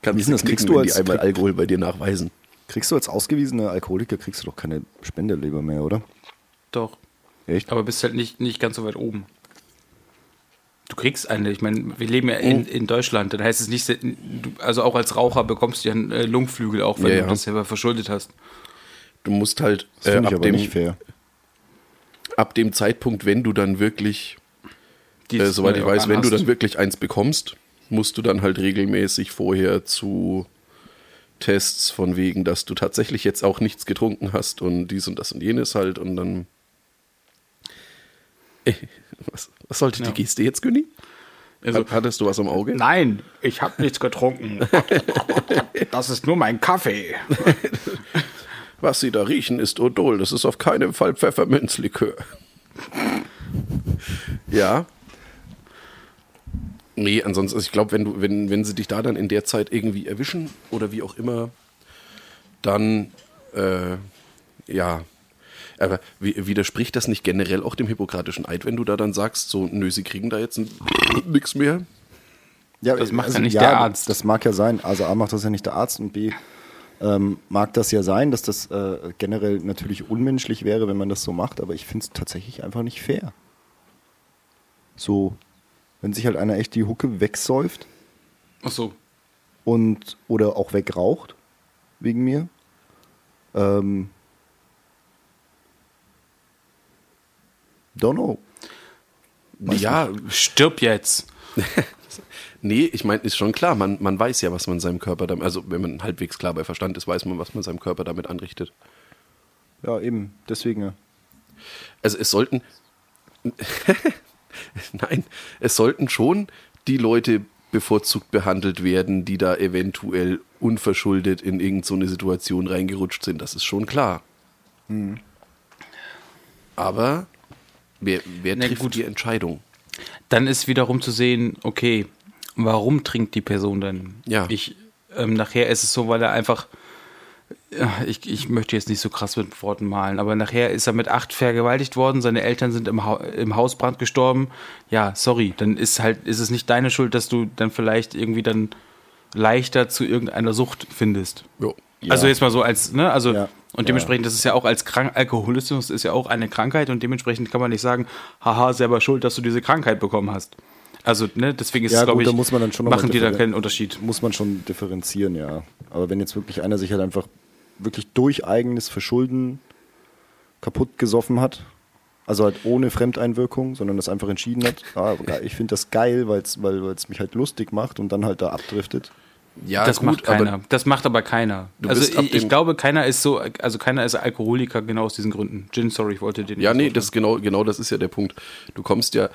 Speaker 2: Kannst
Speaker 3: Wie ist das? Kriegst du
Speaker 2: wenn die
Speaker 3: als-
Speaker 2: einmal Alkohol bei dir nachweisen.
Speaker 3: Kriegst du als ausgewiesener Alkoholiker, kriegst du doch keine Spenderleber mehr, oder?
Speaker 1: doch.
Speaker 3: Echt?
Speaker 1: Aber bist halt nicht, nicht ganz so weit oben. Du kriegst eine, ich meine, wir leben ja in,
Speaker 2: Mhm.
Speaker 1: in Deutschland, dann heißt es nicht, du, also auch als Raucher bekommst du ja einen äh, Lungenflügel, auch wenn
Speaker 2: Ja,
Speaker 1: du
Speaker 2: ja.
Speaker 1: das selber verschuldet hast.
Speaker 2: Du musst halt
Speaker 3: Das
Speaker 2: äh,
Speaker 3: ich
Speaker 2: ab,
Speaker 3: aber
Speaker 2: dem,
Speaker 3: nicht fair.
Speaker 2: Ab dem Zeitpunkt, wenn du dann wirklich, äh, soweit ich
Speaker 1: neue
Speaker 2: weiß, wenn du dann wirklich eins bekommst, musst du dann halt regelmäßig vorher zu Tests von wegen, dass du tatsächlich jetzt auch nichts getrunken hast und dies und das und jenes halt und dann. Äh, Was, was sollte
Speaker 1: Ja.
Speaker 2: die Geste jetzt, Günni?
Speaker 1: Also,
Speaker 2: Hat- Hattest du was am Auge?
Speaker 1: Nein, ich habe nichts getrunken. Das ist nur mein Kaffee.
Speaker 2: Was Sie da riechen, ist Odol. Das ist auf keinen Fall Pfefferminzlikör. ja. Nee, ansonsten, also ich glaube, wenn du, wenn, wenn sie dich da dann in der Zeit irgendwie erwischen oder wie auch immer, dann äh, ja. Aber widerspricht das nicht generell auch dem hippokratischen Eid, wenn du da dann sagst, so, nö, sie kriegen da jetzt nichts mehr?
Speaker 3: Ja,
Speaker 1: Das macht ja nicht der Arzt.
Speaker 3: Das mag ja sein. Also A macht das ja nicht der Arzt und B ähm, mag das ja sein, dass das äh, generell natürlich unmenschlich wäre, wenn man das so macht, aber ich finde es tatsächlich einfach nicht fair. So, wenn sich halt einer echt die Hucke wegsäuft
Speaker 1: Ach so.
Speaker 3: und oder auch wegraucht wegen mir. Ähm, don't know.
Speaker 2: ja,
Speaker 1: Stirb jetzt.
Speaker 2: Nee, ich meine, ist schon klar, man, man weiß ja, was man seinem Körper damit, also wenn man halbwegs klar bei Verstand ist, weiß man, was man seinem Körper damit anrichtet.
Speaker 3: Ja, eben, deswegen ja.
Speaker 2: Also es sollten, Nein, es sollten schon die Leute bevorzugt behandelt werden, die da eventuell unverschuldet in irgendeine so Situation reingerutscht sind. Das ist schon klar.
Speaker 3: Mhm.
Speaker 2: Aber wer, wer
Speaker 1: Na
Speaker 2: trifft
Speaker 1: gut.
Speaker 2: die Entscheidung?
Speaker 1: Dann ist wiederum zu sehen, okay, warum trinkt die Person denn?
Speaker 2: Ja.
Speaker 1: Ich, ähm, nachher ist es so, weil er einfach, ja, ich, ich möchte jetzt nicht so krass mit Worten malen, aber nachher ist er mit acht vergewaltigt worden, seine Eltern sind im, ha im Hausbrand gestorben. Ja, sorry, dann ist halt, ist es nicht deine Schuld, dass du dann vielleicht irgendwie dann leichter zu irgendeiner Sucht findest.
Speaker 2: Jo.
Speaker 1: Also jetzt mal so als, ne, also
Speaker 3: Ja.
Speaker 1: und dementsprechend, das ist ja auch als Krank Alkoholismus ist ja auch eine Krankheit und dementsprechend kann man nicht sagen, haha, selber schuld, dass du diese Krankheit bekommen hast. Also, ne, deswegen ist
Speaker 3: Ja,
Speaker 1: es, glaube ich,
Speaker 3: da muss man dann schon
Speaker 1: machen die da keinen Unterschied.
Speaker 3: Muss man schon differenzieren, ja. Aber wenn jetzt wirklich einer sich halt einfach wirklich durch eigenes Verschulden kaputt gesoffen hat, also halt ohne Fremdeinwirkung, sondern das einfach entschieden hat, ah, ich finde das geil, weil's, weil es mich halt lustig macht und dann halt da abdriftet.
Speaker 2: Ja,
Speaker 1: das
Speaker 2: gut,
Speaker 1: macht keiner.
Speaker 2: aber
Speaker 1: das macht aber keiner. Also ich, ich glaube, keiner ist so, also keiner ist Alkoholiker genau aus diesen Gründen. Gin, sorry, ich wollte den
Speaker 2: Ja,
Speaker 1: nicht
Speaker 2: nee, das genau, genau das ist ja der Punkt. Du kommst ja,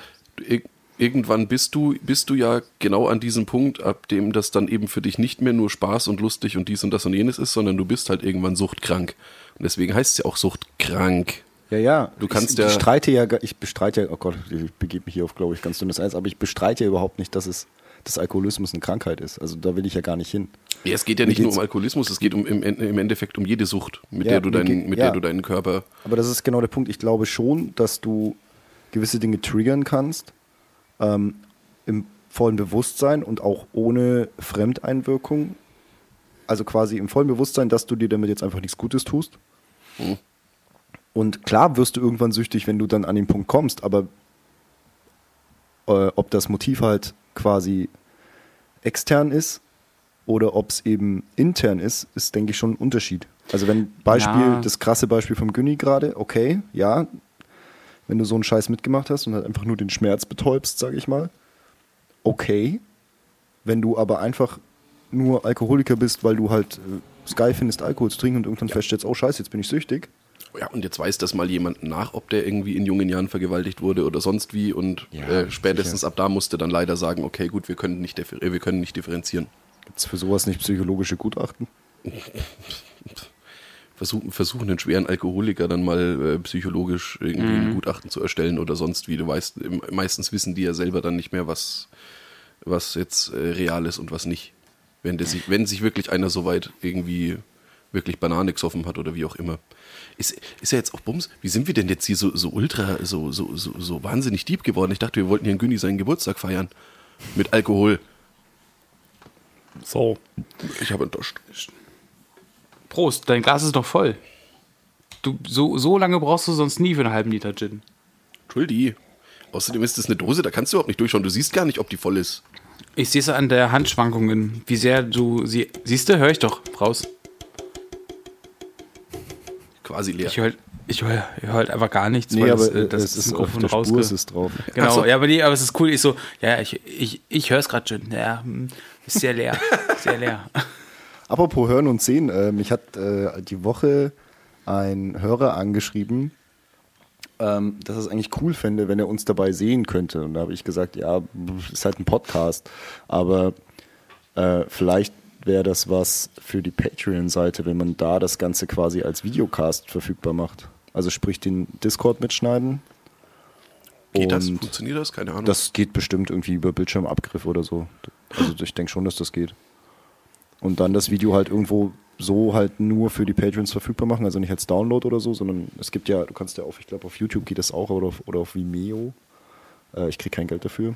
Speaker 2: irgendwann bist du, bist du ja genau an diesem Punkt, ab dem das dann eben für dich nicht mehr nur Spaß und lustig und dies und das und jenes ist, sondern du bist halt irgendwann suchtkrank. Und deswegen heißt es ja auch suchtkrank.
Speaker 3: Ja, ja.
Speaker 2: Du kannst
Speaker 3: ich,
Speaker 2: ja-
Speaker 3: Ich bestreite ja, ich bestreite ja, oh Gott, ich begebe mich hier auf, glaube ich, ganz dünnes Eis, aber ich bestreite ja überhaupt nicht, dass es, dass Alkoholismus eine Krankheit ist. Also da will ich ja gar nicht hin.
Speaker 2: Ja, es geht ja
Speaker 3: Mir
Speaker 2: nicht nur um Alkoholismus, es geht um, im, im Endeffekt um jede Sucht, mit,
Speaker 3: Ja,
Speaker 2: der, du deinen,
Speaker 3: geht-
Speaker 2: mit
Speaker 3: ja.
Speaker 2: der du deinen Körper.
Speaker 3: Aber das ist genau der Punkt. Ich glaube schon, dass du gewisse Dinge triggern kannst, ähm, im vollen Bewusstsein und auch ohne Fremdeinwirkung. Also quasi im vollen Bewusstsein, dass du dir damit jetzt einfach nichts Gutes tust.
Speaker 2: Hm.
Speaker 3: Und klar wirst du irgendwann süchtig, wenn du dann an den Punkt kommst, aber äh, ob das Motiv halt quasi extern ist oder ob es eben intern ist, ist, denke ich, schon ein Unterschied. Also wenn Beispiel,
Speaker 1: Ja.
Speaker 3: das krasse Beispiel vom Günni gerade, okay, ja, wenn du so einen Scheiß mitgemacht hast und halt einfach nur den Schmerz betäubst, sage ich mal, okay. Wenn du aber einfach nur Alkoholiker bist, weil du halt äh, es geil findest, Alkohol zu trinken und irgendwann feststellst, oh scheiße, jetzt bin ich süchtig,
Speaker 2: Ja, und jetzt weiß das mal jemand nach, ob der irgendwie in jungen Jahren vergewaltigt wurde oder sonst wie. Und
Speaker 3: Ja,
Speaker 2: äh, spätestens
Speaker 3: sicher.
Speaker 2: ab da musste dann leider sagen, okay, gut, wir können nicht, äh, wir können nicht differenzieren.
Speaker 3: gibt es für sowas nicht psychologische Gutachten?
Speaker 2: Versuchen, versuchen einen schweren Alkoholiker dann mal äh, psychologisch irgendwie ein Gutachten zu erstellen oder sonst wie. Du weißt, meistens wissen die ja selber dann nicht mehr, was, was jetzt äh, real ist und was nicht. Wenn, der sich, wenn sich wirklich einer so weit irgendwie wirklich Banane gesoffen hat oder wie auch immer. Ist, ist ja jetzt auch Bums. Wie sind wir denn jetzt hier so, so ultra, so, so, so, so wahnsinnig deep geworden? Ich dachte, wir wollten hier in Günni seinen Geburtstag feiern. Mit Alkohol.
Speaker 1: So.
Speaker 2: Ich habe enttäuscht.
Speaker 1: Prost, dein Glas ist doch voll. Du, so, so lange brauchst du sonst nie für einen halben Liter Gin.
Speaker 2: Entschuldi. Außerdem ist es eine Dose, da kannst du überhaupt nicht durchschauen. Du siehst gar nicht, ob die voll ist.
Speaker 1: Ich sehe es an der Handschwankungen, wie sehr du sie. Siehst du, höre ich doch raus.
Speaker 2: Quasi leer.
Speaker 1: Ich höre ich hör, ich hör halt einfach gar nichts,
Speaker 3: Nee,
Speaker 1: weil
Speaker 3: aber
Speaker 1: das, äh, das,
Speaker 3: es ist auf der Spur ist es drauf.
Speaker 1: Genau,
Speaker 2: so.
Speaker 1: ja, aber, nee, aber es ist cool. Ich so, ja, ich, ich, ich höre es gerade schon. Ja, hm, ist sehr leer. sehr leer.
Speaker 3: Apropos Hören und Sehen, äh, mich hat äh, die Woche ein Hörer angeschrieben, ähm, dass er es eigentlich cool fände, wenn er uns dabei sehen könnte. Und da habe ich gesagt, ja, ist halt ein Podcast, aber äh, vielleicht wäre das was für die Patreon-Seite, wenn man da das Ganze quasi als Videocast verfügbar macht. Also sprich den Discord mitschneiden.
Speaker 2: Geht das? Funktioniert das? Keine Ahnung.
Speaker 3: das geht bestimmt irgendwie über Bildschirmabgriff oder so. Also ich denke schon, dass das geht. Und dann das Video halt irgendwo so halt nur für die Patrons verfügbar machen, also nicht als Download oder so, sondern es gibt ja, du kannst ja auf, ich glaube auf YouTube geht das auch oder auf, oder auf Vimeo. Äh, ich kriege kein Geld dafür.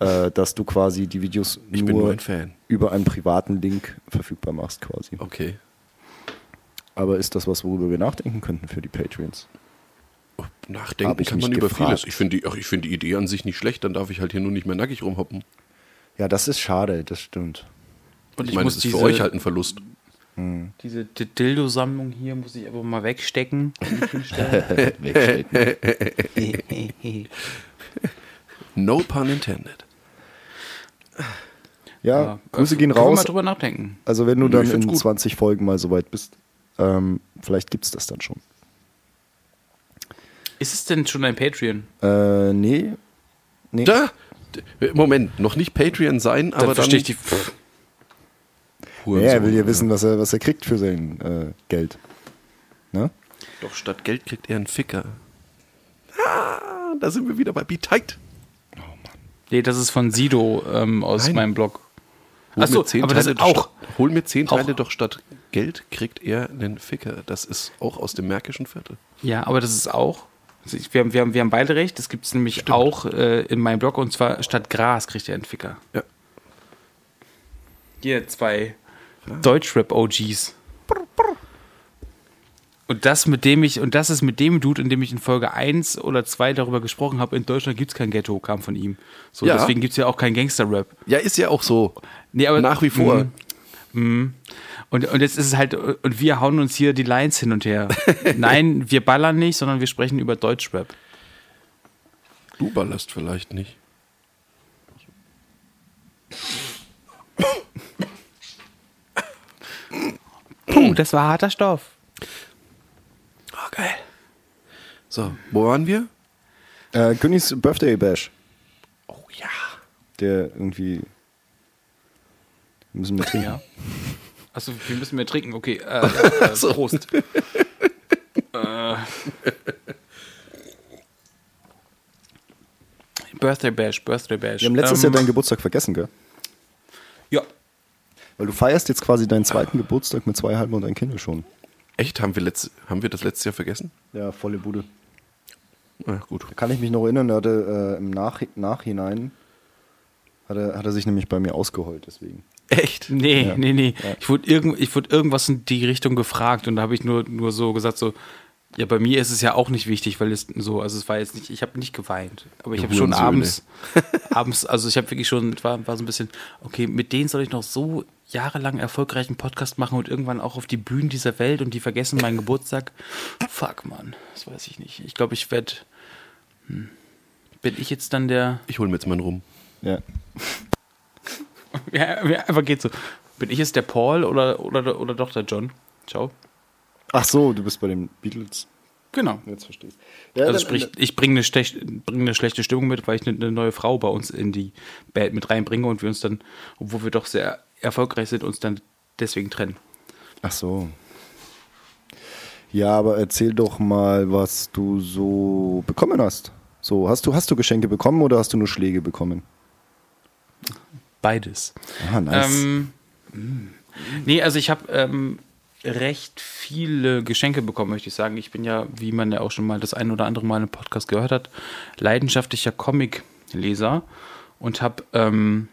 Speaker 3: Äh, dass du quasi die Videos
Speaker 2: bin nur ein
Speaker 3: über einen privaten Link verfügbar machst quasi.
Speaker 2: Okay.
Speaker 3: Aber ist das was, worüber wir nachdenken könnten für die Patrons? Hab
Speaker 2: Nachdenken
Speaker 3: ich
Speaker 2: kann man über
Speaker 3: gefragt.
Speaker 2: vieles. Ich finde die, find die Idee an sich nicht schlecht, dann darf ich halt hier nur nicht mehr nackig rumhoppen.
Speaker 3: Ja, das ist schade, das stimmt.
Speaker 1: Und
Speaker 2: Ich, meine, das ist für euch halt ein Verlust.
Speaker 1: diese D- Dildo-Sammlung hier muss ich einfach mal wegstecken. Hinstellen.
Speaker 2: No pun intended.
Speaker 3: Ja, Grüße
Speaker 1: äh,
Speaker 3: gehen raus.
Speaker 1: mal drüber nachdenken.
Speaker 3: Also wenn du dann
Speaker 2: ich
Speaker 3: in
Speaker 2: gut.
Speaker 3: 20 Folgen mal so weit bist, ähm, vielleicht gibt es das dann schon.
Speaker 1: Ist es denn schon ein Patreon?
Speaker 3: Äh, nee. Nee.
Speaker 2: Da, Moment, noch nicht Patreon sein, aber
Speaker 1: Dann
Speaker 2: dann.
Speaker 1: verstehe ich die. Pff,
Speaker 3: Ja, er will ja wissen, was er, was er kriegt für sein äh, Geld. Ne?
Speaker 2: Doch statt Geld kriegt er einen Ficker. Ah, da sind wir wieder bei Be Tight.
Speaker 1: nee, das ist von Sido ähm, aus
Speaker 2: Nein.
Speaker 1: meinem Blog.
Speaker 2: Hol
Speaker 1: Achso, aber das
Speaker 2: Teile
Speaker 1: ist
Speaker 2: doch
Speaker 1: auch.
Speaker 2: Statt, hol mir zehn Teile
Speaker 1: Auch.
Speaker 2: doch statt Geld kriegt er einen Ficker. Das ist auch aus dem Märkischen Viertel.
Speaker 1: Ja, aber das ist auch. Also ich, wir, haben, wir, haben, wir haben beide recht. Das gibt es nämlich auch äh, in meinem Blog und zwar statt Gras kriegt er einen Ficker.
Speaker 2: Ja.
Speaker 1: Hier zwei Deutschrap-OGs. Und das mit dem ich, und das ist mit dem Dude, in dem ich in Folge 1 oder 2 darüber gesprochen habe, in Deutschland gibt es kein Ghetto, kam von ihm. So,
Speaker 2: Ja.
Speaker 1: deswegen gibt es ja auch kein Gangster-Rap.
Speaker 2: Ja, ist ja auch so.
Speaker 1: Nee, aber-
Speaker 2: Nach wie vor.
Speaker 1: Mhm. Und, und jetzt ist es halt, und wir hauen uns hier die Lines hin und her. Nein, wir ballern nicht, sondern wir sprechen über Deutschrap.
Speaker 2: Du ballerst vielleicht nicht.
Speaker 1: Puh, das war harter Stoff.
Speaker 2: Oh, geil. So, wo waren wir?
Speaker 3: Äh, Königs Birthday Bash,
Speaker 2: Oh ja.
Speaker 3: der irgendwie. Müssen wir trinken.
Speaker 1: Ja. Achso, wir müssen mehr trinken. Okay, äh, äh, Prost. äh. Birthday Bash, Birthday Bash.
Speaker 3: Wir haben letztes
Speaker 1: Ähm,
Speaker 3: Jahr deinen Geburtstag vergessen, gell?
Speaker 1: Ja,
Speaker 3: Weil du feierst jetzt quasi deinen zweiten Geburtstag mit zwei halben und ein Kind schon.
Speaker 2: Echt? Haben wir, letzt, haben wir das letzte Jahr vergessen?
Speaker 3: Ja, volle Bude.
Speaker 2: Ah, gut.
Speaker 3: Da kann ich mich noch erinnern, er hatte äh, im Nach Nachhinein hat er, hat er sich nämlich bei mir ausgeheult, deswegen.
Speaker 2: Echt?
Speaker 1: Nee,
Speaker 3: Ja.
Speaker 1: nee, nee.
Speaker 3: Ja.
Speaker 1: Ich wurde irgend, ich wurde irgendwas in die Richtung gefragt und da habe ich nur, nur so gesagt, so, ja, bei mir ist es ja auch nicht wichtig, weil es so, also es war jetzt nicht, ich habe nicht geweint, aber ich habe schon abends, abends, also ich habe wirklich schon, war, war so ein bisschen, okay, mit denen soll ich noch so jahrelang erfolgreichen Podcast machen und irgendwann auch auf die Bühnen dieser Welt und die vergessen meinen Geburtstag. Fuck, Mann, das weiß ich nicht. Ich glaube, ich werde, hm, bin ich jetzt dann der,
Speaker 2: Ich hole mir jetzt mal einen rum.
Speaker 3: Ja.
Speaker 1: ja, ja, einfach geht so, bin ich jetzt der Paul oder, oder, oder doch der John? Ciao.
Speaker 3: Ach so, du bist bei den Beatles.
Speaker 1: Genau.
Speaker 3: Jetzt verstehst ja,
Speaker 1: Also sprich, ich bringe eine, bring eine schlechte Stimmung mit, weil ich eine, neue Frau bei uns in die Band mit reinbringe und wir uns dann, obwohl wir doch sehr erfolgreich sind, uns dann deswegen trennen.
Speaker 3: Ach so. Ja, aber erzähl doch mal, was du so bekommen hast. So, hast du, hast du Geschenke bekommen oder hast du nur Schläge bekommen?
Speaker 1: Beides.
Speaker 3: Ah, nice.
Speaker 1: Ähm, mh. nee, also ich habe ähm, recht viele Geschenke bekommen, möchte ich sagen. Ich bin ja, wie man ja auch schon mal das ein oder andere Mal im Podcast gehört hat, leidenschaftlicher Comic-Leser und habe ähm,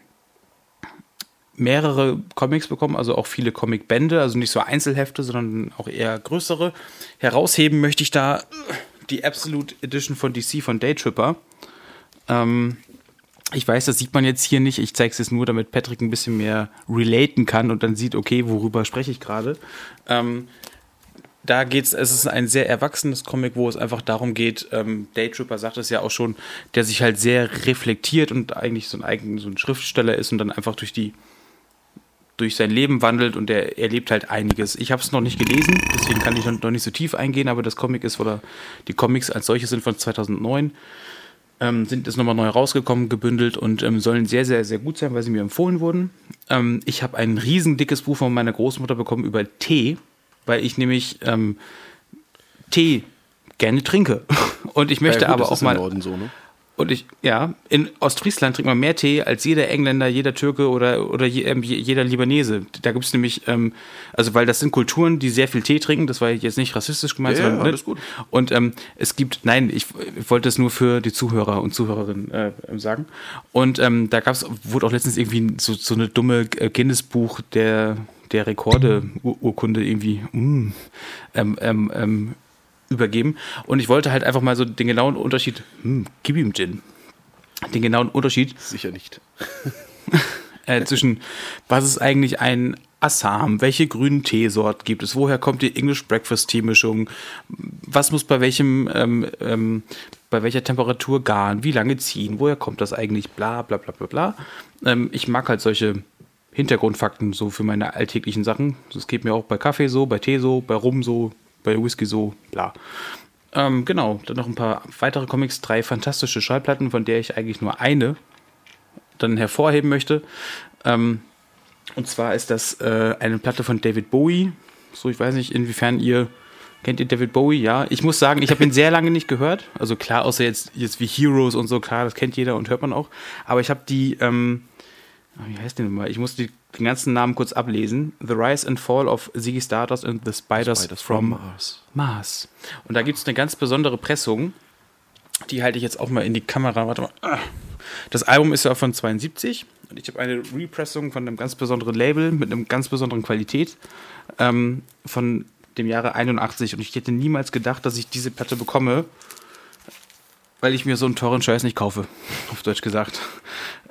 Speaker 1: mehrere Comics bekommen, also auch viele Comic-Bände, also nicht so Einzelhefte, sondern auch eher größere. Herausheben möchte ich da die Absolute Edition von DC von Daytripper. Ähm, ich weiß, das sieht man jetzt hier nicht. Ich zeige es jetzt nur, damit Patrick ein bisschen mehr relaten kann und dann sieht, okay, worüber spreche ich gerade. Ähm, da geht's, es ist ein sehr erwachsenes Comic, wo es einfach darum geht, ähm, Daytripper sagt es ja auch schon, der sich halt sehr reflektiert und eigentlich so ein eigen, so ein Schriftsteller ist und dann einfach durch die durch sein Leben wandelt und er erlebt halt einiges. Ich habe es noch nicht gelesen, deswegen kann ich noch nicht so tief eingehen, aber das Comic ist oder die Comics als solche sind von 2009 ähm, sind jetzt nochmal neu rausgekommen, gebündelt und ähm, sollen sehr, sehr, sehr gut sein, weil sie mir empfohlen wurden. Ähm, ich habe ein riesen dickes Buch von meiner Großmutter bekommen über Tee, weil ich nämlich ähm, Tee gerne trinke. Und ich möchte
Speaker 2: Ja, gut,
Speaker 1: aber auch mal.
Speaker 2: So, ne?
Speaker 1: Und ich, ja, in Ostfriesland trinkt man mehr Tee als jeder Engländer, jeder Türke oder, oder je, ähm, je- jeder Libanese. Da gibt es nämlich, ähm, also weil das sind Kulturen, die sehr viel Tee trinken, das war jetzt nicht rassistisch gemeint,
Speaker 2: Ja, ja,
Speaker 1: sondern ne?
Speaker 2: alles gut.
Speaker 1: Und ähm, es gibt, nein, ich, ich wollte es nur für die Zuhörer und Zuhörerinnen äh, sagen. Und ähm, da gab's, wurde auch letztens irgendwie so, so eine dumme äh, Guinness-Buch der, der Rekorde-Urkunde irgendwie mm, ähm, ähm, ähm, übergeben. Und ich wollte halt einfach mal so den genauen Unterschied, hm, gib ihm Gin. Den genauen Unterschied
Speaker 2: Sicher nicht.
Speaker 1: äh, zwischen, was ist eigentlich ein Assam, welche grünen Teesort gibt es, woher kommt die English Breakfast Tea Mischung, was muss bei welchem, ähm, ähm, bei welcher Temperatur garen, wie lange ziehen, woher kommt das eigentlich, bla bla bla bla bla. Ähm, ich mag halt solche Hintergrundfakten so für meine alltäglichen Sachen. Das geht mir auch bei Kaffee so, bei Tee so, bei Rum so, bei Whisky so, bla. Ähm, genau, dann noch ein paar weitere Comics, drei fantastische Schallplatten, von der ich eigentlich nur eine dann hervorheben möchte. Ähm, und zwar ist das äh, eine Platte von David Bowie. So, ich weiß nicht, inwiefern ihr kennt ihr David Bowie? Ja, ich muss sagen, ich habe ihn sehr lange nicht gehört. Also klar, außer jetzt, jetzt wie Heroes und so, klar, das kennt jeder und hört man auch. Aber ich habe die, ähm, wie heißt der nochmal? Ich muss die, den ganzen Namen kurz ablesen. The Rise and Fall of Ziggy Stardust and the Spiders,
Speaker 2: Spiders
Speaker 1: from,
Speaker 2: from Mars.
Speaker 1: Mars. Und da gibt es eine ganz besondere Pressung. Die halte ich jetzt auch mal in die Kamera. Warte mal. Ah. Das Album ist ja von 72 und ich habe eine Repressung von einem ganz besonderen Label mit einer ganz besonderen Qualität ähm, von dem Jahre 81 und ich hätte niemals gedacht, dass ich diese Platte bekomme, weil ich mir so einen teuren Scheiß nicht kaufe, auf Deutsch gesagt.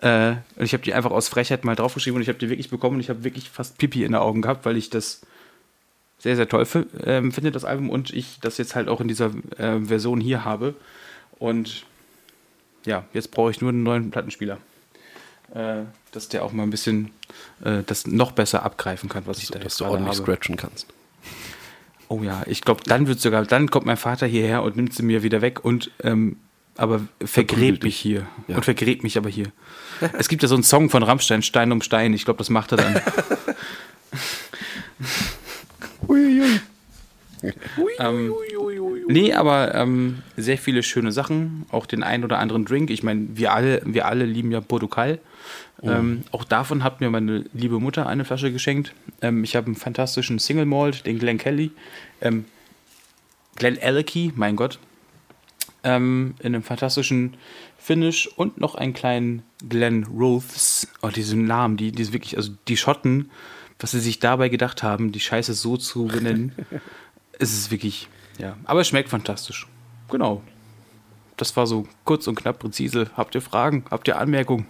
Speaker 1: Äh, und ich habe die einfach aus Frechheit mal draufgeschrieben und ich habe die wirklich bekommen und ich habe wirklich fast Pipi in den Augen gehabt, weil ich das sehr, sehr toll äh, finde, das Album, und ich das jetzt halt auch in dieser äh, Version hier habe. Und ja, jetzt brauche ich nur einen neuen Plattenspieler. Äh, dass der auch mal ein bisschen äh, das noch besser abgreifen kann, was ich
Speaker 2: So,
Speaker 1: da
Speaker 2: dass
Speaker 1: jetzt
Speaker 2: du
Speaker 1: gerade
Speaker 2: ordentlich
Speaker 1: habe.
Speaker 2: scratchen kannst.
Speaker 1: Oh ja, ich glaube, dann wird sogar, dann kommt mein Vater hierher und nimmt sie mir wieder weg und ähm, aber vergräbt
Speaker 2: Verprügelt
Speaker 1: mich hier.
Speaker 2: Ja.
Speaker 1: Und vergräbt mich aber hier. es gibt ja so einen Song von Rammstein, Stein um Stein. Ich glaube, das macht er dann. ähm, nee, aber ähm, sehr viele schöne Sachen. Auch den ein oder anderen Drink. Ich meine, wir alle, wir alle lieben ja Portugal. Ähm, auch davon hat mir meine liebe Mutter eine Flasche geschenkt. Ähm, ich habe einen fantastischen Single Malt, den Glen Kelly. Ähm, Glen Alecky, mein Gott. Ähm, in einem fantastischen Finish und noch einen kleinen Glen Roths. Oh, diese Namen, die, die ist wirklich, also die Schotten, was sie sich dabei gedacht haben, die Scheiße so zu benennen. es ist wirklich, ja. Aber es schmeckt fantastisch. Genau. Das war so kurz und knapp präzise. Habt ihr Fragen? Habt ihr Anmerkungen?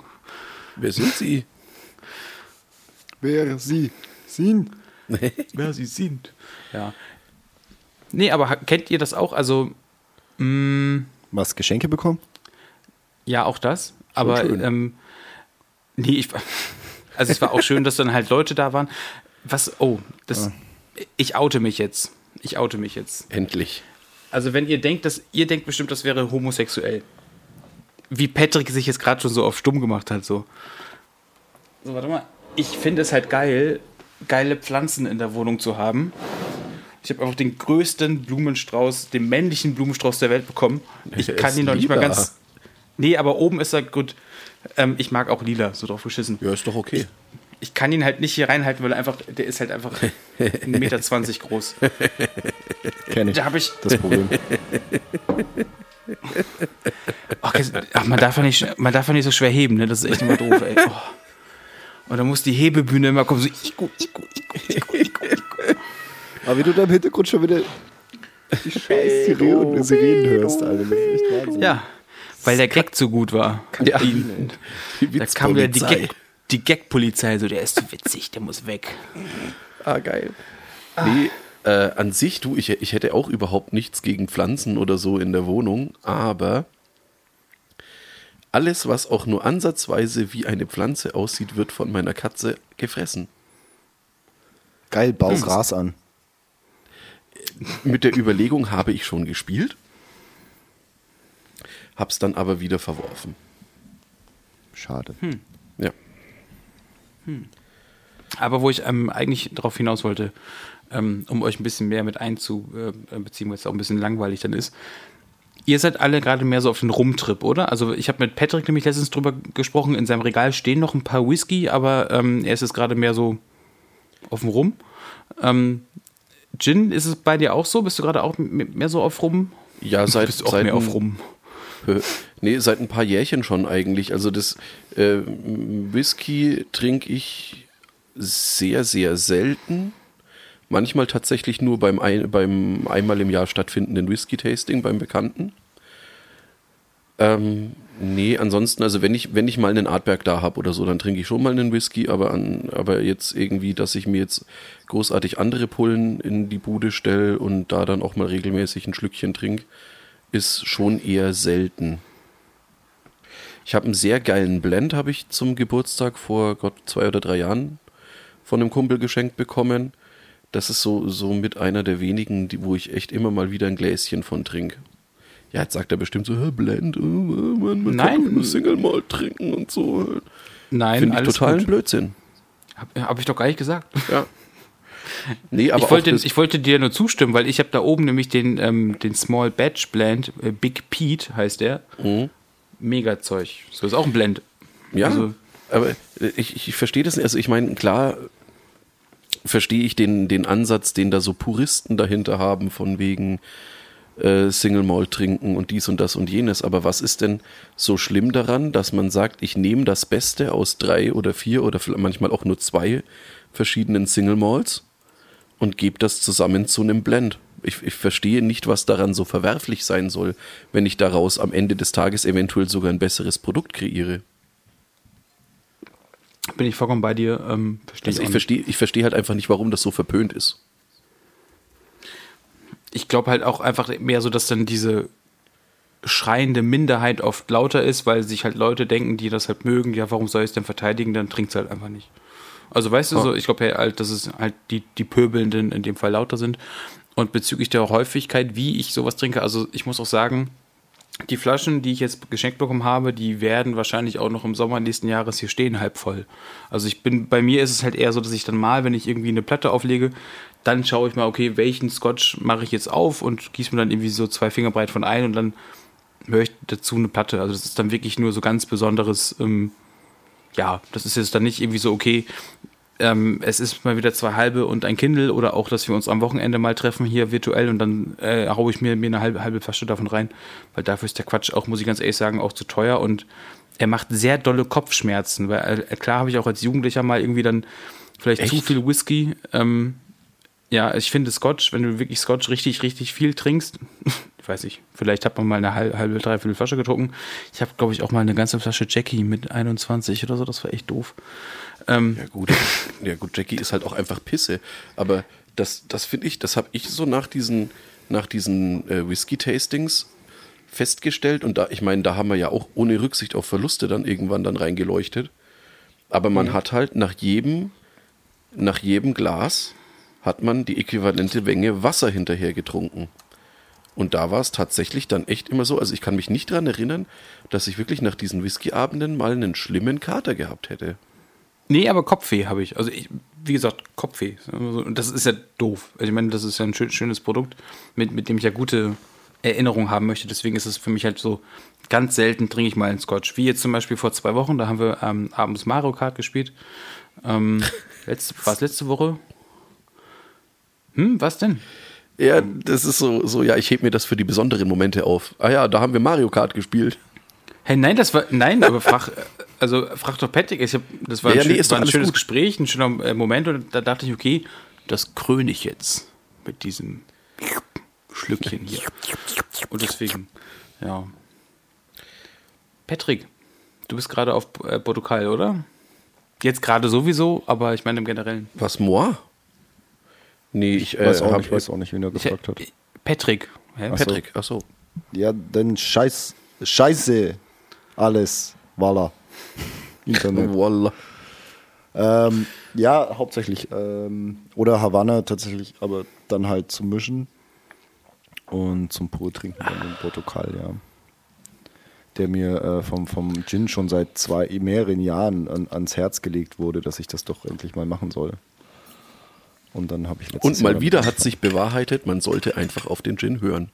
Speaker 2: Wer sind sie?
Speaker 3: Wer sie sind.
Speaker 1: wer sie sind. Ja. Nee, aber kennt ihr das auch? Also, mh,
Speaker 3: Was, Geschenke bekommen?
Speaker 1: ja, auch das. Aber, ähm, nee, ich, also es war auch schön, dass dann halt Leute da waren. Was, oh, das, ich oute mich jetzt. Ich oute mich jetzt.
Speaker 2: Endlich.
Speaker 1: Also, wenn ihr denkt, dass, ihr denkt bestimmt, das wäre homosexuell. Wie Patrick sich jetzt gerade schon so auf stumm gemacht hat, so. So, warte mal. Ich finde es halt geil, geile Pflanzen in der Wohnung zu haben. Ich habe einfach den größten Blumenstrauß, den männlichen Blumenstrauß der Welt bekommen. Ich
Speaker 2: Er
Speaker 1: kann ihn noch nicht mal ganz. Nee, aber oben ist er gut. Ähm, ich mag auch lila, so drauf geschissen.
Speaker 2: Ja, ist doch okay.
Speaker 1: Ich kann ihn halt nicht hier reinhalten, weil er einfach, der ist halt einfach 1,20 Meter groß.
Speaker 3: Kenne ich.
Speaker 1: Da habe ich,
Speaker 3: Das Problem.
Speaker 1: Ach, jetzt- ach, man, darf ja nicht, man darf ja nicht so schwer heben, ne? Das ist echt immer doof, ey. Oh. Und dann muss die Hebebühne immer kommen, so Iku, Iku, Iku, Iku, Iku, Iku.
Speaker 3: Aber wie du da im Hintergrund schon wieder die scheiß Sirenen, Sirenen hörst, Alter. Das ist echt Wahnsinn.
Speaker 1: Ja, weil der Gag zu gut war.
Speaker 2: Ja.
Speaker 1: Die,
Speaker 2: Die
Speaker 1: da kam wieder die. Gag, die Gag-Polizei, so der ist zu witzig, der muss weg.
Speaker 2: Ah, geil. Nee, äh, an sich, du, ich, ich hätte auch überhaupt nichts gegen Pflanzen oder so in der Wohnung, aber alles, was auch nur ansatzweise wie eine Pflanze aussieht, wird von meiner Katze gefressen.
Speaker 3: Geil, bau Gras an.
Speaker 2: Mit der Überlegung habe ich schon gespielt, hab's dann aber wieder verworfen.
Speaker 3: Schade.
Speaker 2: Ja.
Speaker 1: Aber wo ich ähm, eigentlich darauf hinaus wollte, ähm, um euch ein bisschen mehr mit einzubeziehen, weil es auch ein bisschen langweilig dann ist. Ihr seid alle gerade mehr so auf den Rumtrip, oder? Also ich habe mit Patrick nämlich letztens drüber gesprochen, in seinem Regal stehen noch ein paar Whisky, aber ähm, er ist jetzt gerade mehr so auf dem Rum. Ähm, Gin, ist es bei dir auch so? Bist du gerade auch mehr so auf Rum?
Speaker 2: Ja, seit,
Speaker 1: Bist du auch
Speaker 2: seit
Speaker 1: mehr
Speaker 2: ein-
Speaker 1: auf Rum?
Speaker 2: Nee, seit ein paar Jährchen schon eigentlich. Also das äh, Whisky trinke ich sehr, sehr selten. Manchmal tatsächlich nur beim, ein, beim einmal im Jahr stattfindenden Whisky-Tasting beim Bekannten. Ähm, nee, ansonsten, also wenn ich, wenn ich mal einen Artberg da habe oder so, dann trinke ich schon mal einen Whisky, aber, an, aber jetzt irgendwie, dass ich mir jetzt großartig andere Pullen in die Bude stelle und da dann auch mal regelmäßig ein Schlückchen trinke, ist schon eher selten. Ich habe einen sehr geilen Blend, habe ich zum Geburtstag vor Gott zwei oder drei Jahren von einem Kumpel geschenkt bekommen. Das ist so, so mit einer der wenigen, die, wo ich echt immer mal wieder ein Gläschen von trinke. Ja, jetzt sagt er bestimmt so, "Hä, Blend, äh, man, man
Speaker 1: Nein.
Speaker 2: kann Single Malt trinken und so.
Speaker 1: Nein,
Speaker 2: Finde ich totalen. Blödsinn.
Speaker 1: Habe hab ich doch gar nicht gesagt.
Speaker 2: Ja. Nee, aber
Speaker 1: ich, wollte, ich wollte dir nur zustimmen, weil ich habe da oben nämlich den, ähm, den Small Batch Blend, äh, Big Pete heißt der. Mega Zeug. So ist auch ein Blend.
Speaker 2: Mhm. ja,
Speaker 1: also-
Speaker 2: aber ich, ich verstehe das nicht. Also ich meine, klar verstehe ich den, den Ansatz, den da so Puristen dahinter haben, von wegen äh, Single Malt trinken und dies und das und jenes. Aber was ist denn so schlimm daran, dass man sagt, ich nehme das Beste aus drei oder vier oder manchmal auch nur zwei verschiedenen Single Malts und gebe das zusammen zu einem Blend? Ich, ich verstehe nicht, was daran so verwerflich sein soll, wenn ich daraus am Ende des Tages eventuell sogar ein besseres Produkt kreiere.
Speaker 1: Bin ich vollkommen bei dir. Ähm, verstehe
Speaker 2: Also ich verstehe ich verstehe halt einfach nicht, warum das so verpönt ist.
Speaker 1: Ich glaube halt auch einfach mehr so, dass dann diese schreiende Minderheit oft lauter ist, weil sich halt Leute denken, die das halt mögen, ja, warum soll ich es denn verteidigen, dann trinkt es halt einfach nicht. Also weißt du so, ich glaube halt, dass es halt die, die Pöbelnden in dem Fall lauter sind. Und bezüglich der Häufigkeit, wie ich sowas trinke, also ich muss auch sagen, die Flaschen, die ich jetzt geschenkt bekommen habe, die werden wahrscheinlich auch noch im Sommer nächsten Jahres hier stehen, halb voll. Also ich bin, bei mir ist es halt eher so, dass ich dann mal, wenn ich irgendwie eine Platte auflege, dann schaue ich mal, okay, welchen Scotch mache ich jetzt auf und gieße mir dann irgendwie so zwei Finger breit von ein und dann höre ich dazu eine Platte. Also das ist dann wirklich nur so ganz besonderes, ähm, ja, das ist jetzt dann nicht irgendwie so, okay, ähm, es ist mal wieder zwei halbe und ein Kindle oder auch, dass wir uns am Wochenende mal treffen hier virtuell und dann äh, haue ich mir, mir eine halbe, halbe Flasche davon rein, weil dafür ist der Quatsch auch, muss ich ganz ehrlich sagen, auch zu teuer und er macht sehr dolle Kopfschmerzen, weil äh, klar habe ich auch als Jugendlicher mal irgendwie dann vielleicht zu
Speaker 2: Echt?
Speaker 1: viel Whisky. Ähm, ja, ich finde Scotch, wenn du wirklich Scotch richtig, richtig viel trinkst, ich weiß nicht, vielleicht hat man mal eine halbe, dreiviertel Flasche getrunken. Ich habe, glaube ich, auch mal eine ganze Flasche Jackie mit 21 oder so, das war echt doof. Ähm,
Speaker 2: Ja gut, ja gut, Jackie ist halt auch einfach Pisse. Aber das, das finde ich, das habe ich so nach diesen, nach diesen äh, Whisky-Tastings festgestellt. Und da, ich meine, da haben wir ja auch ohne Rücksicht auf Verluste dann irgendwann dann reingeleuchtet. Aber man hat halt nach jedem, nach jedem Glas hat man die äquivalente Menge Wasser hinterher getrunken. Und da war es tatsächlich dann echt immer so, also ich kann mich nicht daran erinnern, dass ich wirklich nach diesen Whisky-Abenden mal einen schlimmen Kater gehabt hätte.
Speaker 1: Nee, aber Kopfweh habe ich. Also, ich, wie gesagt, Kopfweh. Und das ist ja doof. Also ich meine, das ist ja ein schön, schönes Produkt, mit, mit dem ich ja gute Erinnerungen haben möchte. Deswegen ist es für mich halt so, ganz selten trinke ich mal einen Scotch. Wie jetzt zum Beispiel vor zwei Wochen, da haben wir ähm, abends Mario Kart gespielt. Ähm, letzte, war es letzte Woche? Hm, was denn?
Speaker 2: Ja, das ist so, so, ja, ich heb mir das für die besonderen Momente auf. Ah ja, da haben wir Mario Kart gespielt.
Speaker 1: Hey, nein, das war, nein, aber frag, also frag doch Patrick. Ich hab, das war
Speaker 2: Ja,
Speaker 1: ein,
Speaker 2: nee,
Speaker 1: schön, war ein schönes
Speaker 2: gut.
Speaker 1: Gespräch, ein schöner äh, Moment und da dachte ich, okay, das kröne ich jetzt mit diesem Schlückchen hier. Und deswegen, ja. Patrick, du bist gerade auf äh, Portugal, oder? Jetzt gerade sowieso, aber ich meine im Generellen.
Speaker 2: Was, moi? Nee, ich, äh,
Speaker 3: weiß auch nicht, weiß auch nicht, wen er
Speaker 1: Ich,
Speaker 3: gefragt hat.
Speaker 1: Patrick. Hä?
Speaker 3: Ach so.
Speaker 2: Patrick, ach so.
Speaker 3: Ja, dann Scheiß, Scheiße, alles, Walla. Internet.
Speaker 2: Wallah.
Speaker 3: ähm, ja, hauptsächlich. Ähm, oder Havanna tatsächlich, aber dann halt zum Mischen und zum pur Trinken dann in Portugal, ja. Der mir äh, vom, vom Gin schon seit zwei, mehreren Jahren an, ans Herz gelegt wurde, dass ich das doch endlich mal machen soll. Und dann habe ich letztes
Speaker 2: Und
Speaker 3: Jahr
Speaker 2: mal wieder hat sich bewahrheitet, man sollte einfach auf den Gin hören.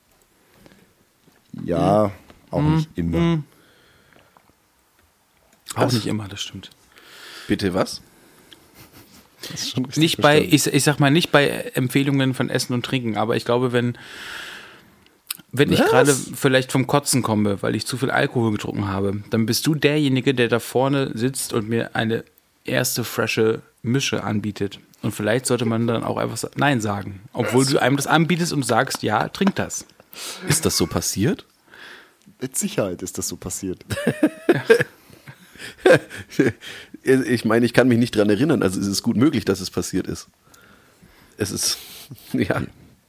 Speaker 3: Ja, auch
Speaker 2: Mhm.
Speaker 3: nicht immer.
Speaker 1: Auch
Speaker 2: Was?
Speaker 1: nicht immer, das stimmt.
Speaker 2: Bitte was?
Speaker 3: Das ist schon richtig
Speaker 1: Nicht bei, ich, ich sag mal, nicht bei Empfehlungen von Essen und Trinken, aber ich glaube, wenn, wenn ich gerade vielleicht vom Kotzen komme, weil ich zu viel Alkohol getrunken habe, dann bist du derjenige, der da vorne sitzt und mir eine erste frische Mische anbietet. Und vielleicht sollte man dann auch einfach Nein sagen. Obwohl du einem das anbietest und sagst, ja, trink das.
Speaker 2: Ist das so passiert?
Speaker 3: Mit Sicherheit ist das so passiert.
Speaker 2: Ich meine, ich kann mich nicht dran erinnern, also es ist gut möglich, dass es passiert ist. Es ist, ja,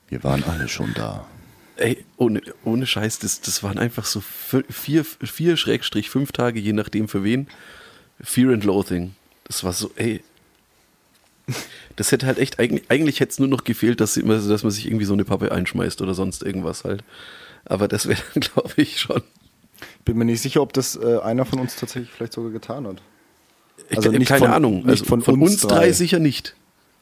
Speaker 3: Wir waren alle schon da.
Speaker 2: ey, ohne, ohne Scheiß, das, das waren einfach so vier, vier Schrägstrich fünf Tage, je nachdem für wen. Fear and Loathing. Das war so, ey, Das hätte halt echt, eigentlich, eigentlich hätte es nur noch gefehlt, dass, dass man sich irgendwie so eine Pappe einschmeißt oder sonst irgendwas halt. Aber das wäre dann, glaube ich, schon.
Speaker 3: Bin mir nicht sicher, ob das äh, einer von uns tatsächlich vielleicht sogar getan hat.
Speaker 2: Also nicht keine
Speaker 3: von,
Speaker 2: Ahnung.
Speaker 3: Nicht
Speaker 2: Also
Speaker 3: von,
Speaker 2: von,
Speaker 3: uns,
Speaker 2: uns drei. sicher nicht.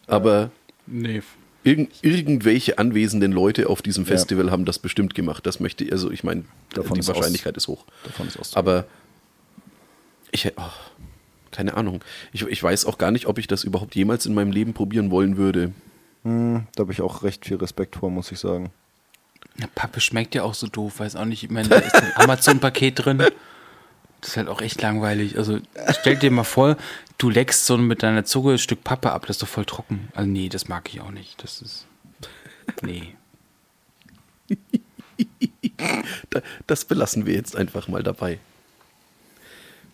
Speaker 2: Aber
Speaker 1: Nee.
Speaker 2: irgend, irgendwelche anwesenden Leute auf diesem
Speaker 3: Ja.
Speaker 2: Festival haben das bestimmt gemacht. Das möchte ich, also ich meine, die
Speaker 3: ist aus-
Speaker 2: Wahrscheinlichkeit ist hoch.
Speaker 3: Davon ist auszugehen.
Speaker 2: Aber ich hätte, oh, keine Ahnung. Ich, ich weiß auch gar nicht, ob ich das überhaupt jemals in meinem Leben probieren wollen würde.
Speaker 3: Hm, da habe ich auch recht viel Respekt vor, muss ich sagen.
Speaker 1: Eine Pappe schmeckt ja auch so doof, weiß auch nicht. Ich meine, da ist ein Amazon-Paket drin. Das ist halt auch echt langweilig. Also stell dir mal vor, du leckst so mit deiner Zunge ein Stück Pappe ab, das ist doch voll trocken. Also nee, das mag ich auch nicht. Das ist. Nee.
Speaker 2: Da, das belassen wir jetzt einfach mal dabei.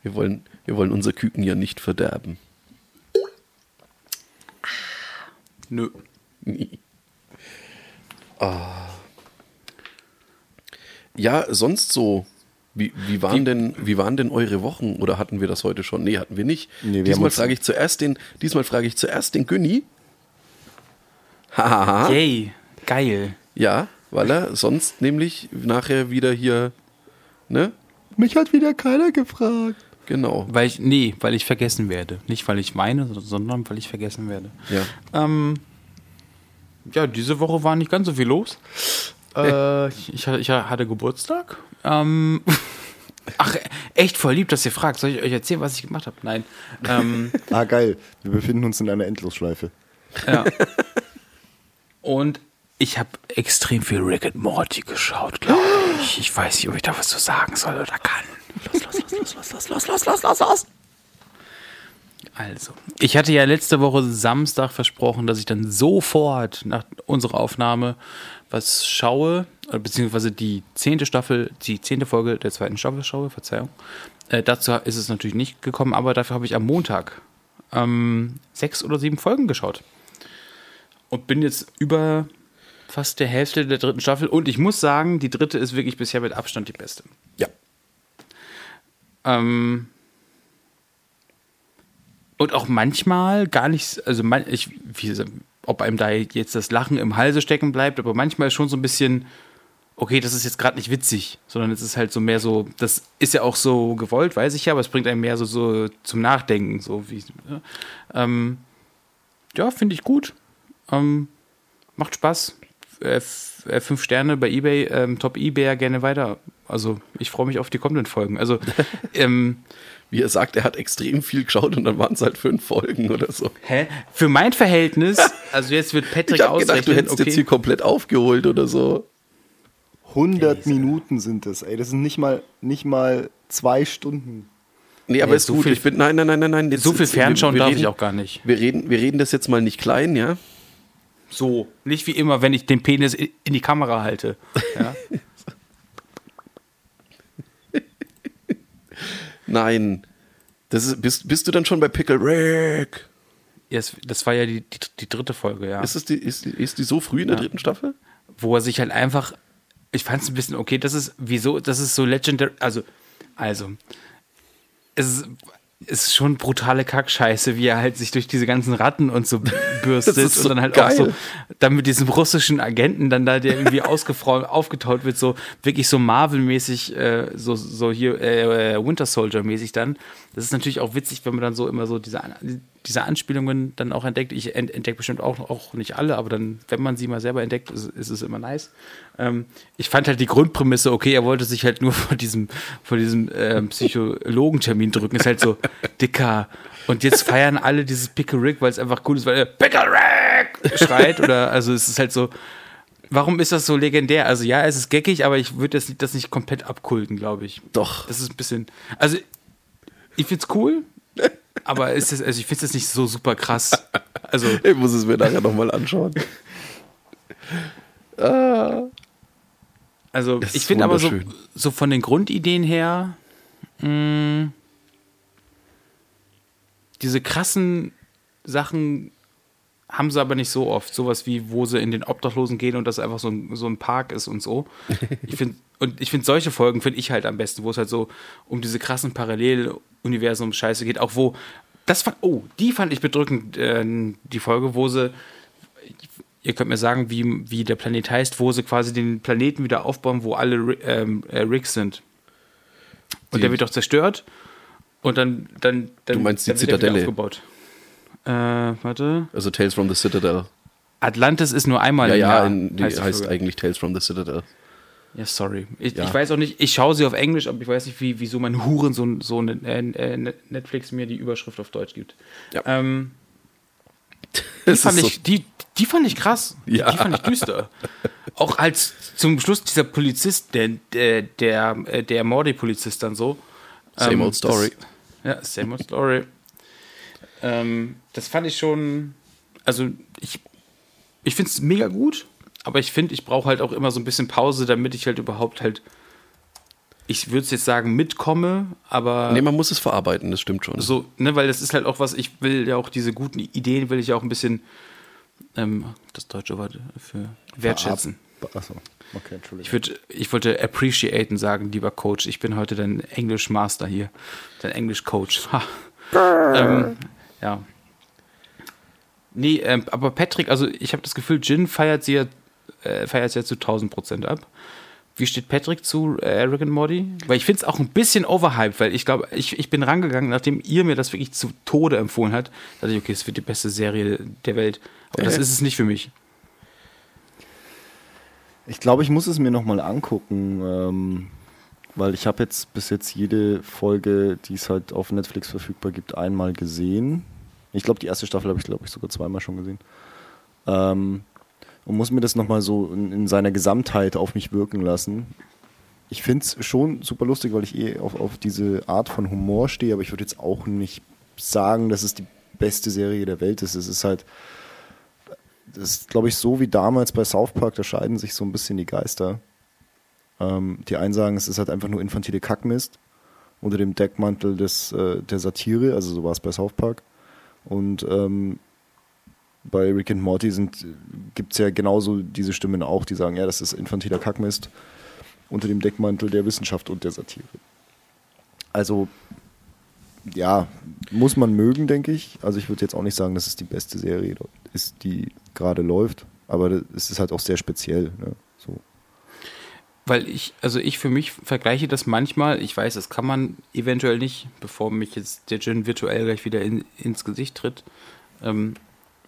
Speaker 2: Wir wollen, wir wollen unser Küken ja nicht verderben.
Speaker 1: Nö.
Speaker 2: Ja, sonst so. Wie, wie, waren denn, wie waren denn eure Wochen? Oder hatten wir das heute schon? Nee, hatten wir nicht.
Speaker 3: Nee, wir
Speaker 2: diesmal frage ich zuerst den, diesmal frage ich zuerst den Günni. Hahaha.
Speaker 1: Yay, geil.
Speaker 2: Ja, weil er sonst nämlich nachher wieder hier, ne?
Speaker 3: Mich hat wieder keiner gefragt.
Speaker 2: Genau.
Speaker 1: Weil ich, nee, weil ich vergessen werde. Nicht, weil ich meine, sondern weil ich vergessen werde.
Speaker 2: Ja.
Speaker 1: Ähm, ja, diese Woche war nicht ganz so viel los. Äh, ich, ich, hatte- ich hatte Geburtstag. Ähm, ach, echt voll lieb, dass ihr fragt. Soll ich euch erzählen, was ich gemacht habe? Nein. Ähm,
Speaker 3: Ah, geil. Wir befinden uns in einer Endlosschleife.
Speaker 1: ja. Und ich habe extrem viel Rick and Morty geschaut, glaube ich. Ich weiß nicht, ob ich da was zu sagen soll oder kann. Los, los, los, los, los, los, los, los, los, los, los. Also, ich hatte ja letzte Woche Samstag versprochen, dass ich dann sofort nach unserer Aufnahme was schaue, äh, beziehungsweise die zehnte Staffel, die zehnte Folge der zweiten Staffel schaue, Verzeihung. Äh, dazu ist es natürlich nicht gekommen, aber dafür habe ich am Montag ähm, sechs oder sieben Folgen geschaut. Und bin jetzt über fast der Hälfte der dritten Staffel. Und ich muss sagen, die dritte ist wirklich bisher mit Abstand die beste. Ähm, und auch manchmal gar nicht, also man, ich, wie, ob einem da jetzt das Lachen im Halse stecken bleibt, aber manchmal schon so ein bisschen, okay, das ist jetzt gerade nicht witzig, sondern es ist halt so mehr so, das ist ja auch so gewollt, weiß ich ja, aber es bringt einem mehr so, so zum Nachdenken, so wie, ja, ähm, ja finde ich gut, ähm, macht Spaß, äh, äh, fünf Sterne bei eBay, ähm, Top eBay gerne weiter, also ich freue mich auf die kommenden Folgen, also, ähm,
Speaker 2: Wie er sagt, er hat extrem viel geschaut und dann waren es halt fünf Folgen oder so.
Speaker 1: Hä? Für mein Verhältnis, also jetzt wird Patrick
Speaker 2: Ich habe gedacht, du
Speaker 1: ausrechnen,
Speaker 2: hättest
Speaker 1: okay.
Speaker 2: jetzt hier komplett aufgeholt oder so.
Speaker 3: 100 Minuten sind es, ey. Das sind nicht mal, nicht mal zwei Stunden.
Speaker 2: Nee, aber
Speaker 1: Nee,
Speaker 2: ist
Speaker 1: so
Speaker 2: gut.
Speaker 1: viel-
Speaker 2: ich bin, nein, nein, nein, nein, nein. Jetzt,
Speaker 1: so viel
Speaker 2: wir-
Speaker 1: Fernschauen
Speaker 2: wir
Speaker 1: darf
Speaker 2: reden,
Speaker 1: ich auch gar nicht.
Speaker 2: Wir reden, wir reden das jetzt mal nicht klein, ja?
Speaker 1: So. Nicht wie immer, wenn ich den Penis in die Kamera halte. Ja?
Speaker 2: Nein. Das ist, bist, bist du dann schon bei Pickle Rick?
Speaker 1: Yes, das war ja die, die, die dritte Folge, ja.
Speaker 2: Ist, es die, ist, die- ist die so früh in der dritten Staffel?
Speaker 1: Wo er sich halt einfach. Ich fand es ein bisschen, okay, das ist, wieso, das ist so legendary. Also, also. Es ist, ist schon brutale Kackscheiße, wie er halt sich durch diese ganzen Ratten und so bürstet
Speaker 2: so
Speaker 1: und dann halt
Speaker 2: geil.
Speaker 1: auch so, dann mit diesem russischen Agenten dann da, der irgendwie ausgefra- aufgetaut wird, so wirklich so Marvel-mäßig, äh, so, so hier äh, äh, Winter Soldier-mäßig dann. Das ist natürlich auch witzig, wenn man dann so immer so diese, diese Anspielungen dann auch entdeckt. Ich ent entdecke bestimmt auch, auch nicht alle, aber dann, wenn man sie mal selber entdeckt, ist, ist es immer nice. Ähm, ich fand halt die Grundprämisse, okay, er wollte sich halt nur vor diesem, vor diesem ähm, Psychologentermin drücken, ist halt so, dicker. Und jetzt feiern alle dieses Pickle Rick, weil es einfach cool ist, weil er Pickle Rick schreit oder, also es ist halt so, warum ist das so legendär? Also ja, es ist geckig, aber ich würde das, nicht- das nicht komplett abkulten, glaube ich.
Speaker 2: Doch.
Speaker 1: Das ist ein bisschen, also ich find's cool, aber ist das, also ich finde es nicht so super krass. Also
Speaker 2: Ich muss es mir nachher nochmal anschauen.
Speaker 1: Also
Speaker 2: Es
Speaker 1: ich finde aber so, so von den Grundideen her, mh, diese krassen Sachen haben sie aber nicht so oft. Sowas wie, wo sie in den Obdachlosen gehen und das einfach so ein, so ein Park ist und so. Ich finde, und ich finde solche Folgen finde ich halt am besten, wo es halt so um diese krassen Paralleluniversum-Scheiße geht, auch wo das fand, oh, die fand ich bedrückend, äh, die Folge, wo sie, ihr könnt mir sagen, wie, wie der Planet heißt, wo sie quasi den Planeten wieder aufbauen, wo alle ähm, äh, Rigs sind. Und
Speaker 2: Die-
Speaker 1: der wird doch zerstört. Und dann, dann, dann,
Speaker 2: Du meinst die
Speaker 1: dann
Speaker 2: Zitadelle?
Speaker 1: aufgebaut. Äh, warte.
Speaker 2: Also Tales from the Citadel.
Speaker 1: Atlantis ist nur einmal
Speaker 2: Ja,
Speaker 1: im
Speaker 2: ja,
Speaker 1: Jahr,
Speaker 2: in, die heißt,
Speaker 1: die Folge.
Speaker 2: eigentlich Tales from the Citadel.
Speaker 1: Ja, sorry. Ich,
Speaker 2: Ja.
Speaker 1: ich weiß auch nicht, ich schaue sie auf Englisch, aber ich weiß nicht, wie, wieso mein Huren so, so eine, äh, Netflix mir die Überschrift auf Deutsch gibt.
Speaker 2: Ja.
Speaker 1: Ähm, die, fand
Speaker 2: ist so-
Speaker 1: ich, die, die fand ich krass.
Speaker 2: Ja.
Speaker 1: Die fand ich düster. auch als zum Schluss dieser Polizist, der, der, der, äh, der Mordi-Polizist dann so.
Speaker 2: Same
Speaker 1: ähm,
Speaker 2: old story.
Speaker 1: Das, ja, same old story. Ähm, das fand ich schon, also ich, ich finde es mega gut, aber ich finde, ich brauche halt auch immer so ein bisschen Pause, damit ich halt überhaupt halt, ich würde es jetzt sagen, mitkomme, aber
Speaker 2: Nee, man muss es verarbeiten, das stimmt schon.
Speaker 1: so, ne, weil das ist halt auch was, ich will ja auch diese guten Ideen, will ich ja auch ein bisschen, ähm, das deutsche Wort für wertschätzen.
Speaker 3: Achso, okay, Entschuldigung.
Speaker 1: Ich, würd, ich wollte appreciaten sagen, lieber Coach. Ich bin heute dein Englisch-Master hier. Dein Englisch-Coach. Ha. ähm, ja. Nee, ähm, aber Patrick, also ich habe das Gefühl, Jin feiert sie ja, äh, feiert sie ja zu 1000 Prozent ab. Wie steht Patrick zu äh, Rick and Morty? Weil ich finde es auch ein bisschen overhyped, weil ich glaube, ich, ich bin rangegangen, nachdem ihr mir das wirklich zu Tode empfohlen habt, dachte ich, okay, es wird die beste Serie der Welt. Aber das
Speaker 2: Äh.
Speaker 1: ist es nicht für mich.
Speaker 3: Ich glaube, ich muss es mir nochmal angucken, ähm, weil ich habe jetzt bis jetzt jede Folge, die es halt auf Netflix verfügbar gibt, einmal gesehen. Ich glaube, die erste Staffel habe ich, glaube ich, sogar zweimal schon gesehen. Ähm, und muss mir das nochmal so in, in seiner Gesamtheit auf mich wirken lassen. Ich finde es schon super lustig, weil ich eh auf, auf diese Art von Humor stehe, aber ich würde jetzt auch nicht sagen, dass es die beste Serie der Welt ist. Es ist halt, das ist, glaube ich, so wie damals bei South Park, da scheiden sich so ein bisschen die Geister. Ähm, die einen sagen, es ist halt einfach nur infantile Kackmist unter dem Deckmantel des, äh, der Satire, also so war es bei South Park. Und ähm, bei Rick and Morty gibt es ja genauso diese Stimmen auch, die sagen, ja, das ist infantiler Kackmist unter dem Deckmantel der Wissenschaft und der Satire. Also, ja, muss man mögen, denke ich. Also ich würde jetzt auch nicht sagen, dass es die beste Serie ist, die gerade läuft, aber es ist halt auch sehr speziell. Ne?
Speaker 1: Weil ich, also ich für mich vergleiche das manchmal, ich weiß, das kann man eventuell nicht, bevor mich jetzt der Gin virtuell gleich wieder in, ins Gesicht tritt. Ähm,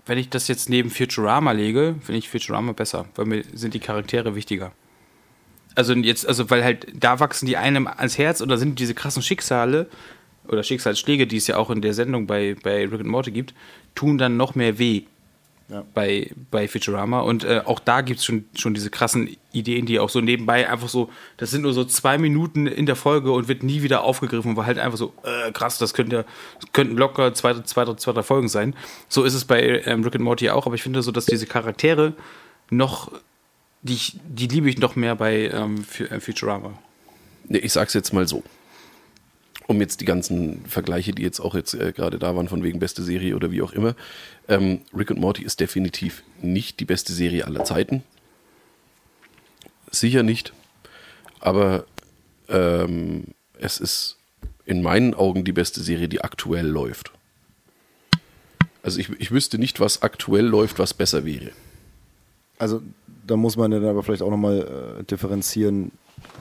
Speaker 1: wenn ich das jetzt neben Futurama lege, finde ich Futurama besser, weil mir sind die Charaktere wichtiger. Also jetzt, also weil halt da wachsen die einem ans Herz oder sind diese krassen Schicksale oder Schicksalsschläge, die es ja auch in der Sendung bei, bei Rick and Morty gibt, tun dann noch mehr weh
Speaker 3: Ja.
Speaker 1: bei, bei Futurama. Und äh, auch da gibt es schon, schon diese krassen Ideen, die auch so nebenbei einfach so, das sind nur so zwei Minuten in der Folge und wird nie wieder aufgegriffen, weil halt einfach so, äh, krass, das könnte ja, das könnten locker zwei, zwei, zwei, drei Folgen sein. So ist es bei ähm, Rick and Morty auch, aber ich finde so, dass diese Charaktere noch, die, die liebe ich noch mehr bei ähm, äh, Futurama.
Speaker 2: Nee, ich sag's jetzt mal so. Um jetzt die ganzen Vergleiche, die jetzt auch jetzt äh, gerade da waren, von wegen beste Serie oder wie auch immer. Ähm, Rick und Morty ist definitiv nicht die beste Serie aller Zeiten. Sicher nicht. Aber ähm, es ist in meinen Augen die beste Serie, die aktuell läuft. Also ich, ich wüsste nicht, was aktuell läuft, was besser wäre.
Speaker 3: Also da muss man dann aber vielleicht auch nochmal äh, differenzieren,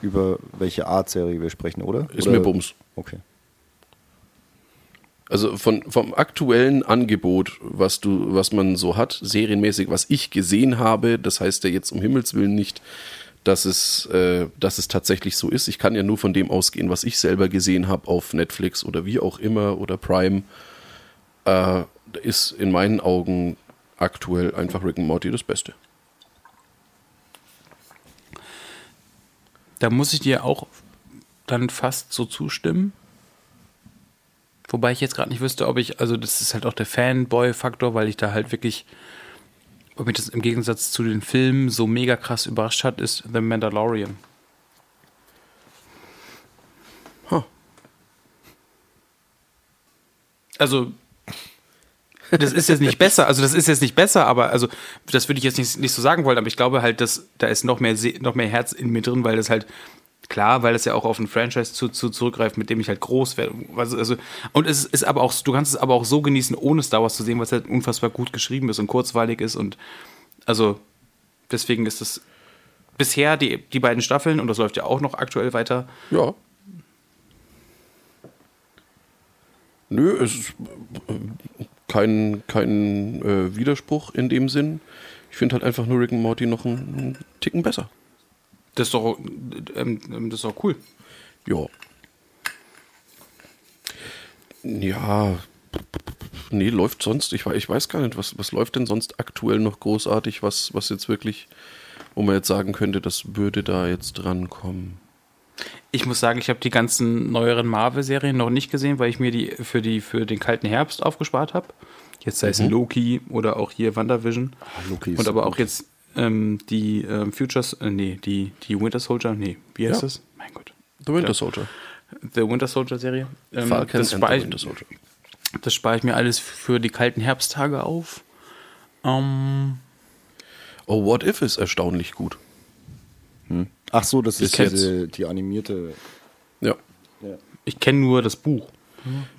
Speaker 3: über welche Art Serie wir sprechen, oder?
Speaker 2: Ist
Speaker 3: oder?
Speaker 2: mir Bums.
Speaker 3: Okay.
Speaker 2: Also von, vom aktuellen Angebot, was du, was man so hat, serienmäßig, was ich gesehen habe, das heißt ja jetzt um Himmels Willen nicht, dass es, äh, dass es tatsächlich so ist. Ich kann ja nur von dem ausgehen, was ich selber gesehen habe auf Netflix oder wie auch immer oder Prime. Äh, ist in meinen Augen aktuell einfach Rick and Morty das Beste.
Speaker 1: Da muss ich dir auch dann fast so zustimmen. Wobei ich jetzt gerade nicht wüsste, ob ich, also das ist halt auch der Fanboy-Faktor, weil ich da halt wirklich, ob mich das im Gegensatz zu den Filmen so mega krass überrascht hat, ist The Mandalorian.
Speaker 2: Huh.
Speaker 1: Also, das ist jetzt nicht besser, also das ist jetzt nicht besser, aber also das würde ich jetzt nicht, nicht so sagen wollen, aber ich glaube halt, dass da ist noch mehr, noch mehr Herz in mir drin, weil das halt Klar, weil es ja auch auf ein Franchise zu, zu zurückgreift, mit dem ich halt groß werde. Also, und es ist aber auch, du kannst es aber auch so genießen, ohne Star Wars zu sehen, es halt unfassbar gut geschrieben ist und kurzweilig ist. Und also deswegen ist es bisher die, die beiden Staffeln, und das läuft ja auch noch aktuell weiter.
Speaker 2: Ja. Nö, es ist äh, kein, kein äh, Widerspruch in dem Sinn. Ich finde halt einfach nur Rick und Morty noch einen, einen Ticken besser.
Speaker 1: Das ist doch, ähm, ähm, das ist doch cool.
Speaker 2: Ja. Ja. Nee, läuft sonst. Ich, ich weiß gar nicht, was, was läuft denn sonst aktuell noch großartig, was, was jetzt wirklich, wo man jetzt sagen könnte, das würde da jetzt drankommen.
Speaker 1: Ich muss sagen, ich habe die ganzen neueren Marvel-Serien noch nicht gesehen, weil ich mir die für, die für den kalten Herbst aufgespart habe. Jetzt sei es
Speaker 2: Mhm.
Speaker 1: Loki oder auch hier WandaVision.
Speaker 3: Ah, Loki ist
Speaker 1: Und aber auch jetzt ähm, die ähm, Futures, äh, nee, die, die Winter Soldier, nee, wie heißt
Speaker 2: Ja.
Speaker 1: das? Mein Gott.
Speaker 2: The Winter. Soldier.
Speaker 1: The Winter Soldier Serie. Ähm,
Speaker 2: Falcon
Speaker 1: das spare ich, das spare ich mir alles für die kalten Herbsttage auf. Ähm,
Speaker 2: Oh, What If ist erstaunlich gut.
Speaker 3: Ach so, das ist diese, die animierte.
Speaker 2: Ja.
Speaker 1: ich kenne nur das Buch.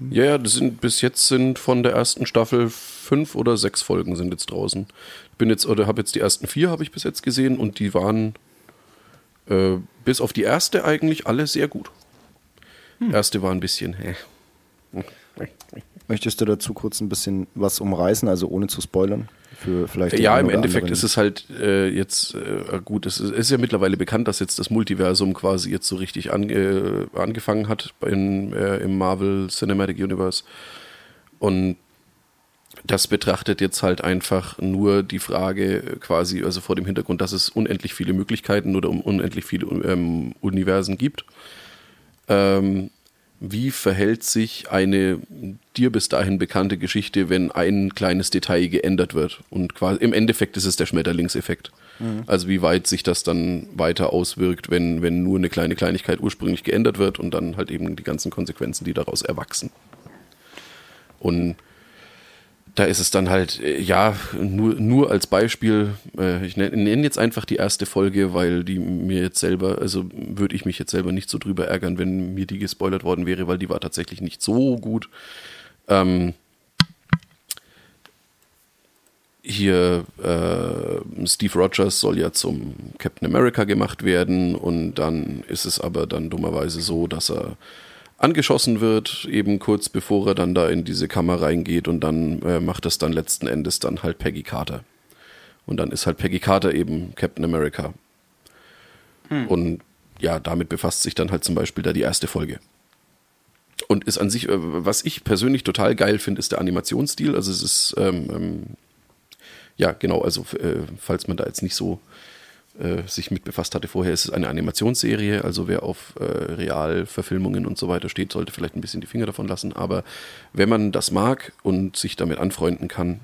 Speaker 2: Ja, ja, das sind bis jetzt sind von der ersten Staffel fünf oder sechs Folgen sind jetzt draußen. Ich bin jetzt oder habe jetzt die ersten vier habe ich bis jetzt gesehen und die waren äh, bis auf die erste eigentlich alle sehr gut. Erste war ein bisschen. Hä.
Speaker 3: Möchtest du dazu kurz ein bisschen was umreißen, also ohne zu spoilern? Für vielleicht
Speaker 2: Ja, im Endeffekt
Speaker 3: anderen?
Speaker 2: ist es halt äh, jetzt äh, gut. Es ist, ist ja mittlerweile bekannt, dass jetzt das Multiversum quasi jetzt so richtig ange, angefangen hat in, äh, im Marvel Cinematic Universe. Und das betrachtet jetzt halt einfach nur die Frage äh, quasi, also vor dem Hintergrund, dass es unendlich viele Möglichkeiten oder um unendlich viele ähm, Universen gibt. Ähm, wie verhält sich eine dir bis dahin bekannte Geschichte, wenn ein kleines Detail geändert wird? Und quasi im Endeffekt ist es der Schmetterlingseffekt. Also wie weit sich das dann weiter auswirkt, wenn, wenn nur eine kleine Kleinigkeit ursprünglich geändert wird und dann halt eben die ganzen Konsequenzen, die daraus erwachsen. Und da ist es dann halt, äh, ja, nur, nur als Beispiel, äh, ich nenne nenn jetzt einfach die erste Folge, weil die mir jetzt selber, also würde ich mich jetzt selber nicht so drüber ärgern, wenn mir die gespoilert worden wäre, weil die war tatsächlich nicht so gut. Ähm, hier äh, Steve Rogers soll ja zum Captain America gemacht werden und dann ist es aber dann dummerweise so, dass er angeschossen wird, eben kurz bevor er dann da in diese Kammer reingeht und dann äh, macht das dann letzten Endes dann halt Peggy Carter. Und dann ist halt Peggy Carter eben Captain America. Und ja, damit befasst sich dann halt zum Beispiel da die erste Folge. Und ist an sich, äh, was ich persönlich total geil finde, ist der Animationsstil. Also es ist, ähm, ähm, ja genau, also äh, falls man da jetzt nicht so äh, sich mit befasst hatte vorher, ist es eine Animationsserie. Also wer auf äh, Realverfilmungen und so weiter steht, sollte vielleicht ein bisschen die Finger davon lassen. Aber wenn man das mag und sich damit anfreunden kann,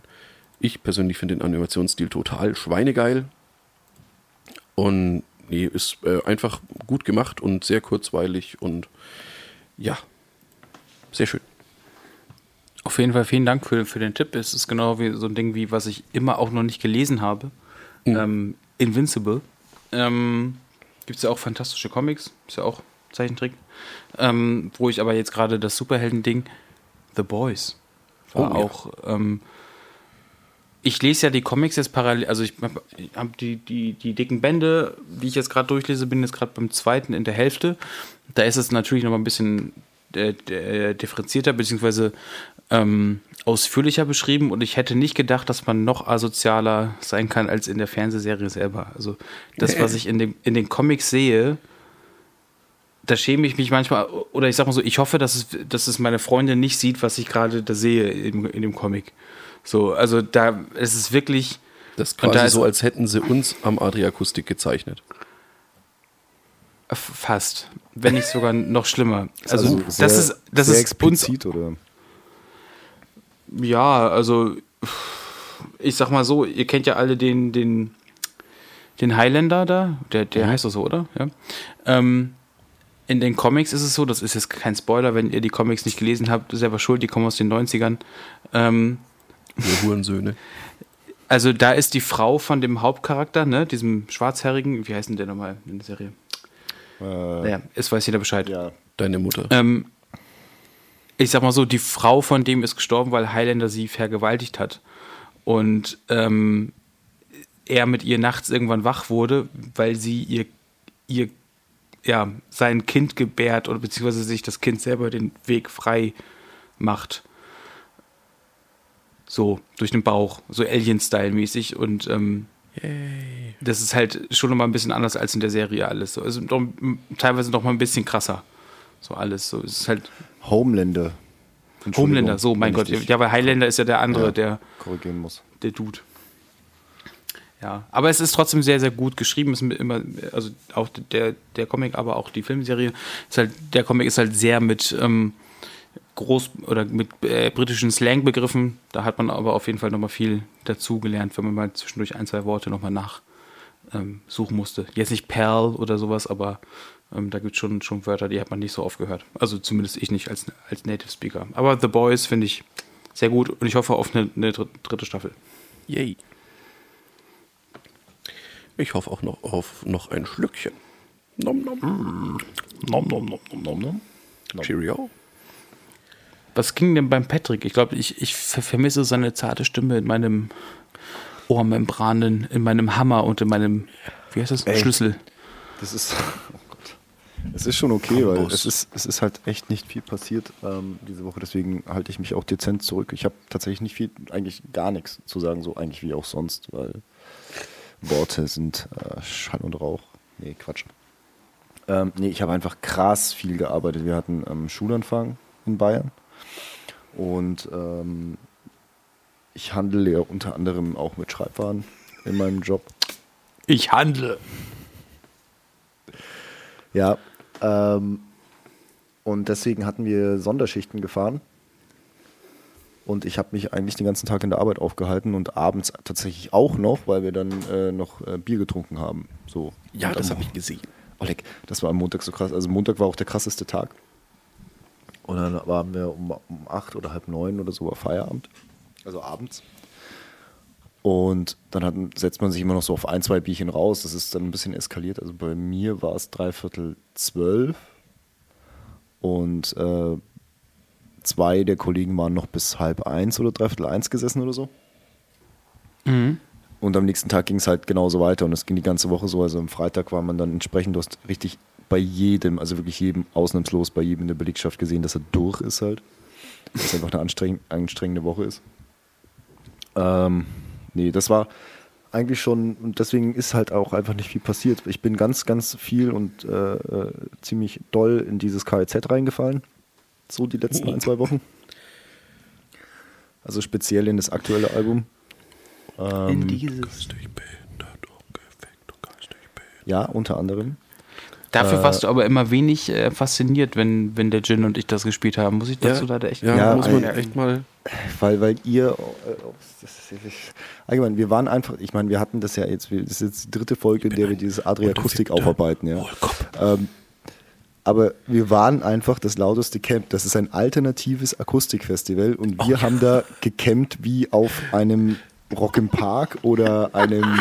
Speaker 2: ich persönlich finde den Animationsstil total schweinegeil. Und nee, ist äh, einfach gut gemacht und sehr kurzweilig und ja, sehr schön.
Speaker 1: Auf jeden Fall vielen Dank für, für den Tipp. Es ist genau wie so ein Ding, wie was ich immer auch noch nicht gelesen habe. Ähm, Invincible. Ähm, Gibt es ja auch fantastische Comics, ist ja auch Zeichentrick. Ähm, wo ich aber jetzt gerade das Superhelden-Ding, The Boys, war
Speaker 2: Oh, ja.
Speaker 1: auch. Ähm, ich lese ja die Comics jetzt parallel, also ich habe hab die, die, die dicken Bände, die ich jetzt gerade durchlese, bin jetzt gerade beim zweiten in der Hälfte. Da ist es natürlich noch mal ein bisschen äh, äh, differenzierter beziehungsweise ähm, ausführlicher beschrieben und ich hätte nicht gedacht, dass man noch asozialer sein kann als in der Fernsehserie selber. Also das, was ich in, dem, in den Comics sehe, da schäme ich mich manchmal, oder ich sag mal so, ich hoffe, dass es, dass es meine Freundin nicht sieht, was ich gerade da sehe in, in dem Comic. So, also da es ist wirklich.
Speaker 2: Das ist
Speaker 1: da
Speaker 2: quasi
Speaker 1: ist-
Speaker 2: so, als hätten sie uns am Adriakustik gezeichnet.
Speaker 1: Fast. Wenn nicht sogar noch schlimmer. Also,
Speaker 3: Also sehr-
Speaker 1: das ist, das ist uns.
Speaker 3: explizit oder?
Speaker 1: Ja, also ich sag mal so, ihr kennt ja alle den, den, den Highlander da, der, der heißt doch so, oder? Ja. Ähm, in den Comics ist es so, das ist jetzt kein Spoiler, wenn ihr die Comics nicht gelesen habt, selber schuld, die kommen aus den 90ern. Ähm,
Speaker 2: Wir Hurensöhne.
Speaker 1: also da ist die Frau von dem Hauptcharakter, ne, diesem Schwarzherrigen, wie heißt denn der nochmal in der Serie? Naja, es weiß jeder Bescheid.
Speaker 3: Ja,
Speaker 2: Deine Mutter.
Speaker 1: Ähm, ich sag mal so, die Frau von dem ist gestorben, weil Highlander sie vergewaltigt hat. Und ähm, er mit ihr nachts irgendwann wach wurde, weil sie ihr, ihr ja, sein Kind gebärt oder beziehungsweise sich das Kind selber den Weg frei macht. So, durch den Bauch, so Alien-Style-mäßig. Und ähm, das ist halt schon nochmal ein bisschen anders als in der Serie alles. So. Also teilweise noch mal ein bisschen krasser. So alles. So, es ist halt
Speaker 3: Homelander.
Speaker 1: Homelander, so, mein Gott. Ja, weil Highlander ist ja der andere,
Speaker 3: Ja.
Speaker 1: der,
Speaker 3: korrigieren muss.
Speaker 1: der Dude. Ja, aber es ist trotzdem sehr, sehr gut geschrieben. Es ist immer, also auch der, der Comic, aber auch die Filmserie. Ist halt, der Comic ist halt sehr mit ähm, groß oder mit äh, britischen Slangbegriffen. Da hat man aber auf jeden Fall nochmal viel dazu gelernt, wenn man mal zwischendurch ein, zwei Worte nochmal nach ähm, musste. Jetzt nicht Perl oder sowas, aber ähm, da gibt es schon, schon Wörter, die hat man nicht so oft gehört. Also zumindest ich nicht als, als Native Speaker. Aber The Boys finde ich sehr gut und ich hoffe auf eine, eine dr- dritte Staffel.
Speaker 2: Yay. Ich hoffe auch noch auf noch ein Schlückchen. Nom nom.
Speaker 3: Nom, nom, nom, nom, nom, nom.
Speaker 2: Cheerio.
Speaker 1: Was ging denn beim Patrick? Ich glaube, ich, ich ver- vermisse seine zarte Stimme in meinem Ohrmembranen, in meinem Hammer und in meinem, wie heißt das,
Speaker 3: Ey.
Speaker 1: Schlüssel.
Speaker 3: Das ist, oh. Es ist schon okay, weil es ist, es ist halt echt nicht viel passiert ähm, diese Woche. Deswegen halte ich mich auch dezent zurück. Ich habe tatsächlich nicht viel, eigentlich gar nichts zu sagen, so eigentlich wie auch sonst, weil Worte sind äh, Schall und Rauch. Nee, Quatsch. Ähm, nee, ich habe einfach krass viel gearbeitet. Wir hatten ähm, Schulanfang in Bayern und ähm, ich handle ja unter anderem auch mit Schreibwaren in meinem Job.
Speaker 1: Ich handle.
Speaker 3: Ja, ähm, und deswegen hatten wir Sonderschichten gefahren. Und ich habe mich eigentlich den ganzen Tag in der Arbeit aufgehalten und abends tatsächlich auch noch, weil wir dann äh, noch äh, Bier getrunken haben. So.
Speaker 2: Ja,
Speaker 3: Und
Speaker 2: das habe ich gesehen.
Speaker 3: Oleg, das war am Montag so krass. Also Montag war auch der krasseste Tag. Und dann waren wir um, um acht oder halb neun oder so war Feierabend. Also abends. Und dann hat, setzt man sich immer noch so auf ein, zwei Bierchen raus. Das ist dann ein bisschen eskaliert. Also bei mir war es dreiviertel zwölf. Und äh, zwei der Kollegen waren noch bis halb eins oder dreiviertel eins gesessen oder so. Und am nächsten Tag ging es halt genauso weiter und es ging die ganze Woche so. Also am Freitag war man dann entsprechend, du hast richtig bei jedem, also wirklich jedem, ausnahmslos bei jedem in der Belegschaft gesehen, dass er durch ist halt. Dass es einfach eine anstreng anstrengende Woche ist. Ähm, nee, das war eigentlich schon, und deswegen ist halt auch einfach nicht viel passiert. Ich bin ganz, ganz viel und äh, äh, ziemlich doll in dieses KIZ reingefallen. So die letzten ein, zwei Wochen. Also speziell in das aktuelle Album.
Speaker 1: in dieses.
Speaker 3: Ja, unter anderem.
Speaker 1: Dafür
Speaker 3: Äh,
Speaker 1: warst du aber immer wenig äh, fasziniert, wenn, wenn der Jin und ich das gespielt haben. Muss ich dazu leider echt
Speaker 2: ja,
Speaker 3: Ja,
Speaker 2: muss man echt mal.
Speaker 3: Weil, weil ihr, äh, allgemein, wir waren einfach, ich meine, wir hatten das ja jetzt, das ist jetzt die dritte Folge, in der wir dieses Adria-Akustik
Speaker 2: Unbefugter
Speaker 3: aufarbeiten, ja. Ähm, aber wir waren einfach das lauteste Camp. Das ist ein alternatives Akustikfestival und wir haben da gecampt wie auf einem Rock im Park oder einem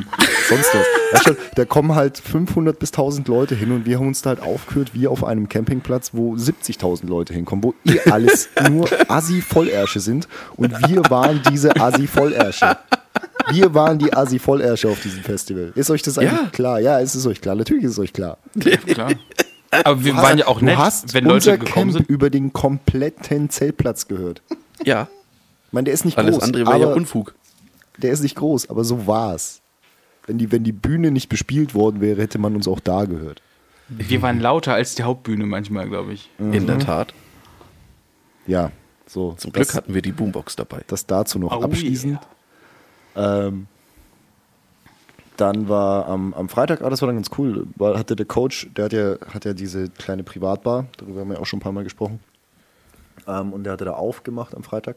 Speaker 3: sonst was. Weißt du, da kommen halt 500 bis 1000 Leute hin und wir haben uns da halt aufgehört wie auf einem Campingplatz, wo 70.000 Leute hinkommen, wo ihr alles nur Assi-Vollärsche sind und wir waren diese Assi-Vollärsche. Wir waren die Assi-Vollärsche auf diesem Festival. Ist euch das eigentlich
Speaker 2: Ja.
Speaker 3: klar? Ja, es ist euch klar. Natürlich ist es euch klar.
Speaker 1: Klar. Aber wir
Speaker 3: hast-
Speaker 1: waren ja auch nett,
Speaker 3: du hast
Speaker 1: wenn Leute
Speaker 3: unser
Speaker 1: gekommen
Speaker 3: Camp
Speaker 1: sind.
Speaker 3: über den kompletten Zeltplatz gehört.
Speaker 2: Ja,
Speaker 3: Ich meine, der ist nicht
Speaker 2: alles
Speaker 3: groß,
Speaker 2: andere wäre ja Unfug.
Speaker 3: Der ist nicht groß, aber so war's. Wenn die, wenn die Bühne nicht bespielt worden wäre, hätte man uns auch da gehört.
Speaker 1: Wir waren lauter als die Hauptbühne manchmal, glaube ich.
Speaker 2: In der Tat.
Speaker 3: Ja, so.
Speaker 2: Zum
Speaker 3: das,
Speaker 2: Glück hatten wir die Boombox dabei.
Speaker 3: das dazu noch
Speaker 1: Oh,
Speaker 3: abschließend. Ähm, dann war am, am Freitag, ah, das war dann ganz cool, war, hatte der Coach, der hat ja, hat ja diese kleine Privatbar, darüber haben wir auch schon ein paar Mal gesprochen. Ähm, und der hatte da aufgemacht am Freitag.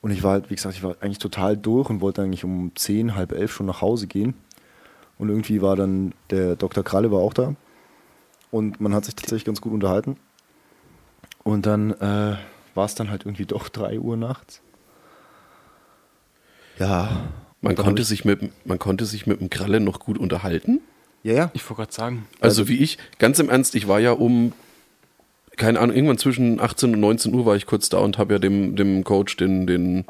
Speaker 3: Und ich war halt, wie gesagt, ich war eigentlich total durch und wollte eigentlich um 10, halb elf schon nach Hause gehen. Und irgendwie war dann der Dr. Kralle war auch da. Und man hat sich tatsächlich ganz gut unterhalten. Und dann äh, war es dann halt irgendwie doch 3 Uhr nachts. Ja.
Speaker 2: Man konnte, sich mit, man konnte sich mit dem Kralle noch gut unterhalten.
Speaker 3: Ja, ja.
Speaker 1: Ich wollte gerade sagen.
Speaker 2: Also wie ich, ganz im Ernst, ich war ja um, keine Ahnung, irgendwann zwischen 18 und 19 Uhr war ich kurz da und habe ja dem, dem Coach den, den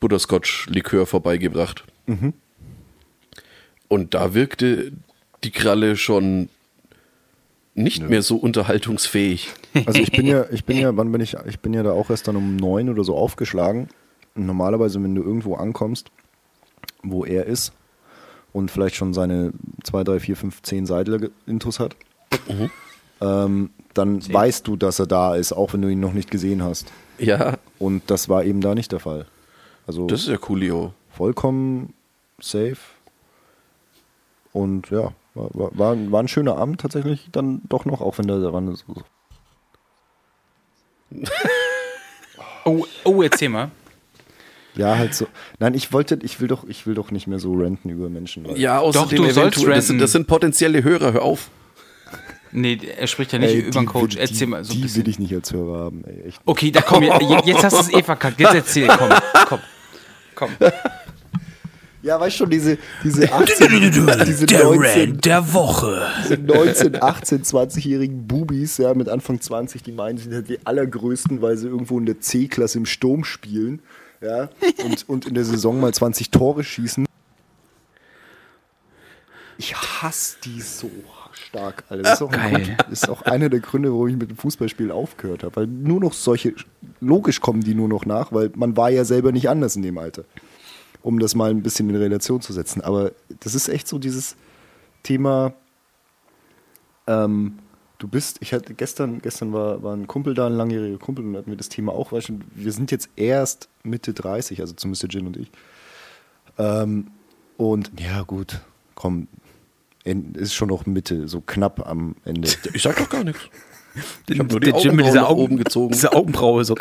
Speaker 2: Butterscotch-Likör vorbeigebracht. Und da wirkte die Kralle schon nicht mehr so unterhaltungsfähig.
Speaker 3: Also ich bin ja, ich bin ja, wann bin ich, ich bin ja da auch erst dann um neun oder so aufgeschlagen. Und normalerweise, wenn du irgendwo ankommst, wo er ist und vielleicht schon seine zwei, drei, vier, fünf, zehn Seidler-Intos hat, ähm, dann weißt du, dass er da ist, auch wenn du ihn noch nicht gesehen hast.
Speaker 2: Ja,
Speaker 3: Und das war eben da nicht der Fall. Also
Speaker 2: das ist ja coolio.
Speaker 3: vollkommen safe. Und ja, war, war, war, war ein schöner Abend tatsächlich dann doch noch, auch wenn der daran so,
Speaker 1: Oh, oh, erzähl mal.
Speaker 3: Ja, halt so. Nein, ich wollte, ich will doch, ich will doch nicht mehr so renten über Menschen.
Speaker 2: Ja, außerdem
Speaker 1: du sollst
Speaker 2: eventuell, das, sind-
Speaker 1: ranten.
Speaker 2: das sind potenzielle Hörer, hör auf.
Speaker 1: Nee, er spricht ja nicht
Speaker 3: Ey,
Speaker 1: über den
Speaker 3: die
Speaker 1: Coach.
Speaker 3: will-
Speaker 1: Erzähl
Speaker 3: die,
Speaker 1: mal so ein
Speaker 3: Die
Speaker 1: bisschen.
Speaker 3: will ich nicht als Hörer haben, ey, echt.
Speaker 1: Okay, da komm, je- jetzt hast du es eh verkackt. Jetzt erzähl, komm, komm. Komm.
Speaker 3: Ja, weißt schon, diese, diese 18, diese 19,
Speaker 1: der Woche.
Speaker 3: diese 19, 18, 20-jährigen Bubis, ja, mit Anfang 20, die meinen, sie sind halt die allergrößten, weil sie irgendwo in der C-Klasse im Sturm spielen, ja, und, und in der Saison mal 20 Tore schießen. Ich hasse die so stark, Alter. Das ist auch,
Speaker 1: Geil.
Speaker 3: Grund, ist auch einer der Gründe, warum ich mit dem Fußballspielen aufgehört habe. Weil nur noch solche, logisch kommen die nur noch nach, weil man war ja selber nicht anders in dem Alter. Um das mal ein bisschen in Relation zu setzen. Aber das ist echt so dieses Thema, ähm, du bist, ich hatte gestern, gestern war, war ein Kumpel da, ein langjähriger Kumpel, und hatten wir das Thema auch, weißt du, wir sind jetzt erst Mitte 30, also zumindest der Jin und ich. Ähm, und ja, gut, komm, ist schon noch Mitte, so knapp am Ende.
Speaker 2: Ich sag doch gar nichts.
Speaker 1: Ich
Speaker 2: hab nur die Augenbrauen nach oben gezogen.
Speaker 1: Diese Augenbraue so.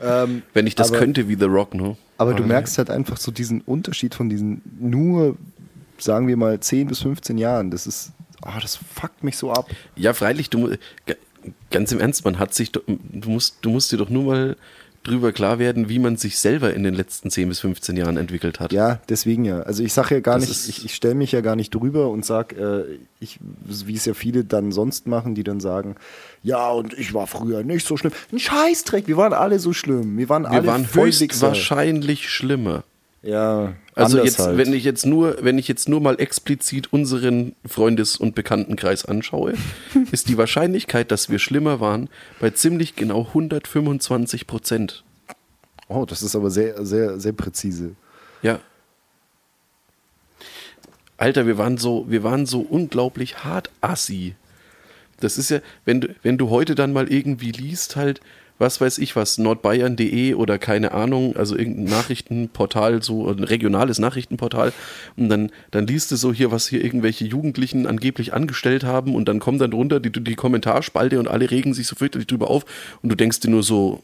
Speaker 3: ähm,
Speaker 2: Wenn ich das
Speaker 3: Aber-
Speaker 2: könnte wie The Rock, ne?
Speaker 3: aber du merkst halt einfach so diesen Unterschied von diesen nur, sagen wir mal, 10 bis 15 Jahren. Das ist, ah, das fuckt mich so ab.
Speaker 2: Ja, freilich, du ganz im Ernst, man hat sich, doch- du musst, du musst dir doch nur mal drüber klar werden, wie man sich selber in den letzten 10 bis 15 Jahren entwickelt hat.
Speaker 3: Ja, deswegen ja. Also ich sage ja gar
Speaker 2: Das
Speaker 3: nicht, ich, ich stelle mich ja gar nicht drüber und sage, äh, wie es ja viele dann sonst machen, die dann sagen, ja, und ich war früher nicht so schlimm. Ein Scheißdreck, wir waren alle so schlimm. Wir waren
Speaker 2: Wir
Speaker 3: alle
Speaker 2: waren höchstwahrscheinlich schlimmer.
Speaker 3: Ja,
Speaker 2: Also jetzt,
Speaker 3: halt.
Speaker 2: wenn ich jetzt nur, wenn ich jetzt nur mal explizit unseren Freundes- und Bekanntenkreis anschaue, ist die Wahrscheinlichkeit, dass wir schlimmer waren, bei ziemlich genau 125 Prozent.
Speaker 3: Oh, das ist aber sehr, sehr, sehr präzise.
Speaker 2: Ja. Alter, wir waren so, wir waren so unglaublich hart assi. Das ist ja, wenn du, wenn du heute dann mal irgendwie liest, halt, was weiß ich was, nordbayern.de oder keine Ahnung, also irgendein Nachrichtenportal, so ein regionales Nachrichtenportal, und dann, dann liest du so hier, was hier irgendwelche Jugendlichen angeblich angestellt haben, und dann kommen dann drunter die, die Kommentarspalte und alle regen sich so fürchterlich drüber auf, und du denkst dir nur so,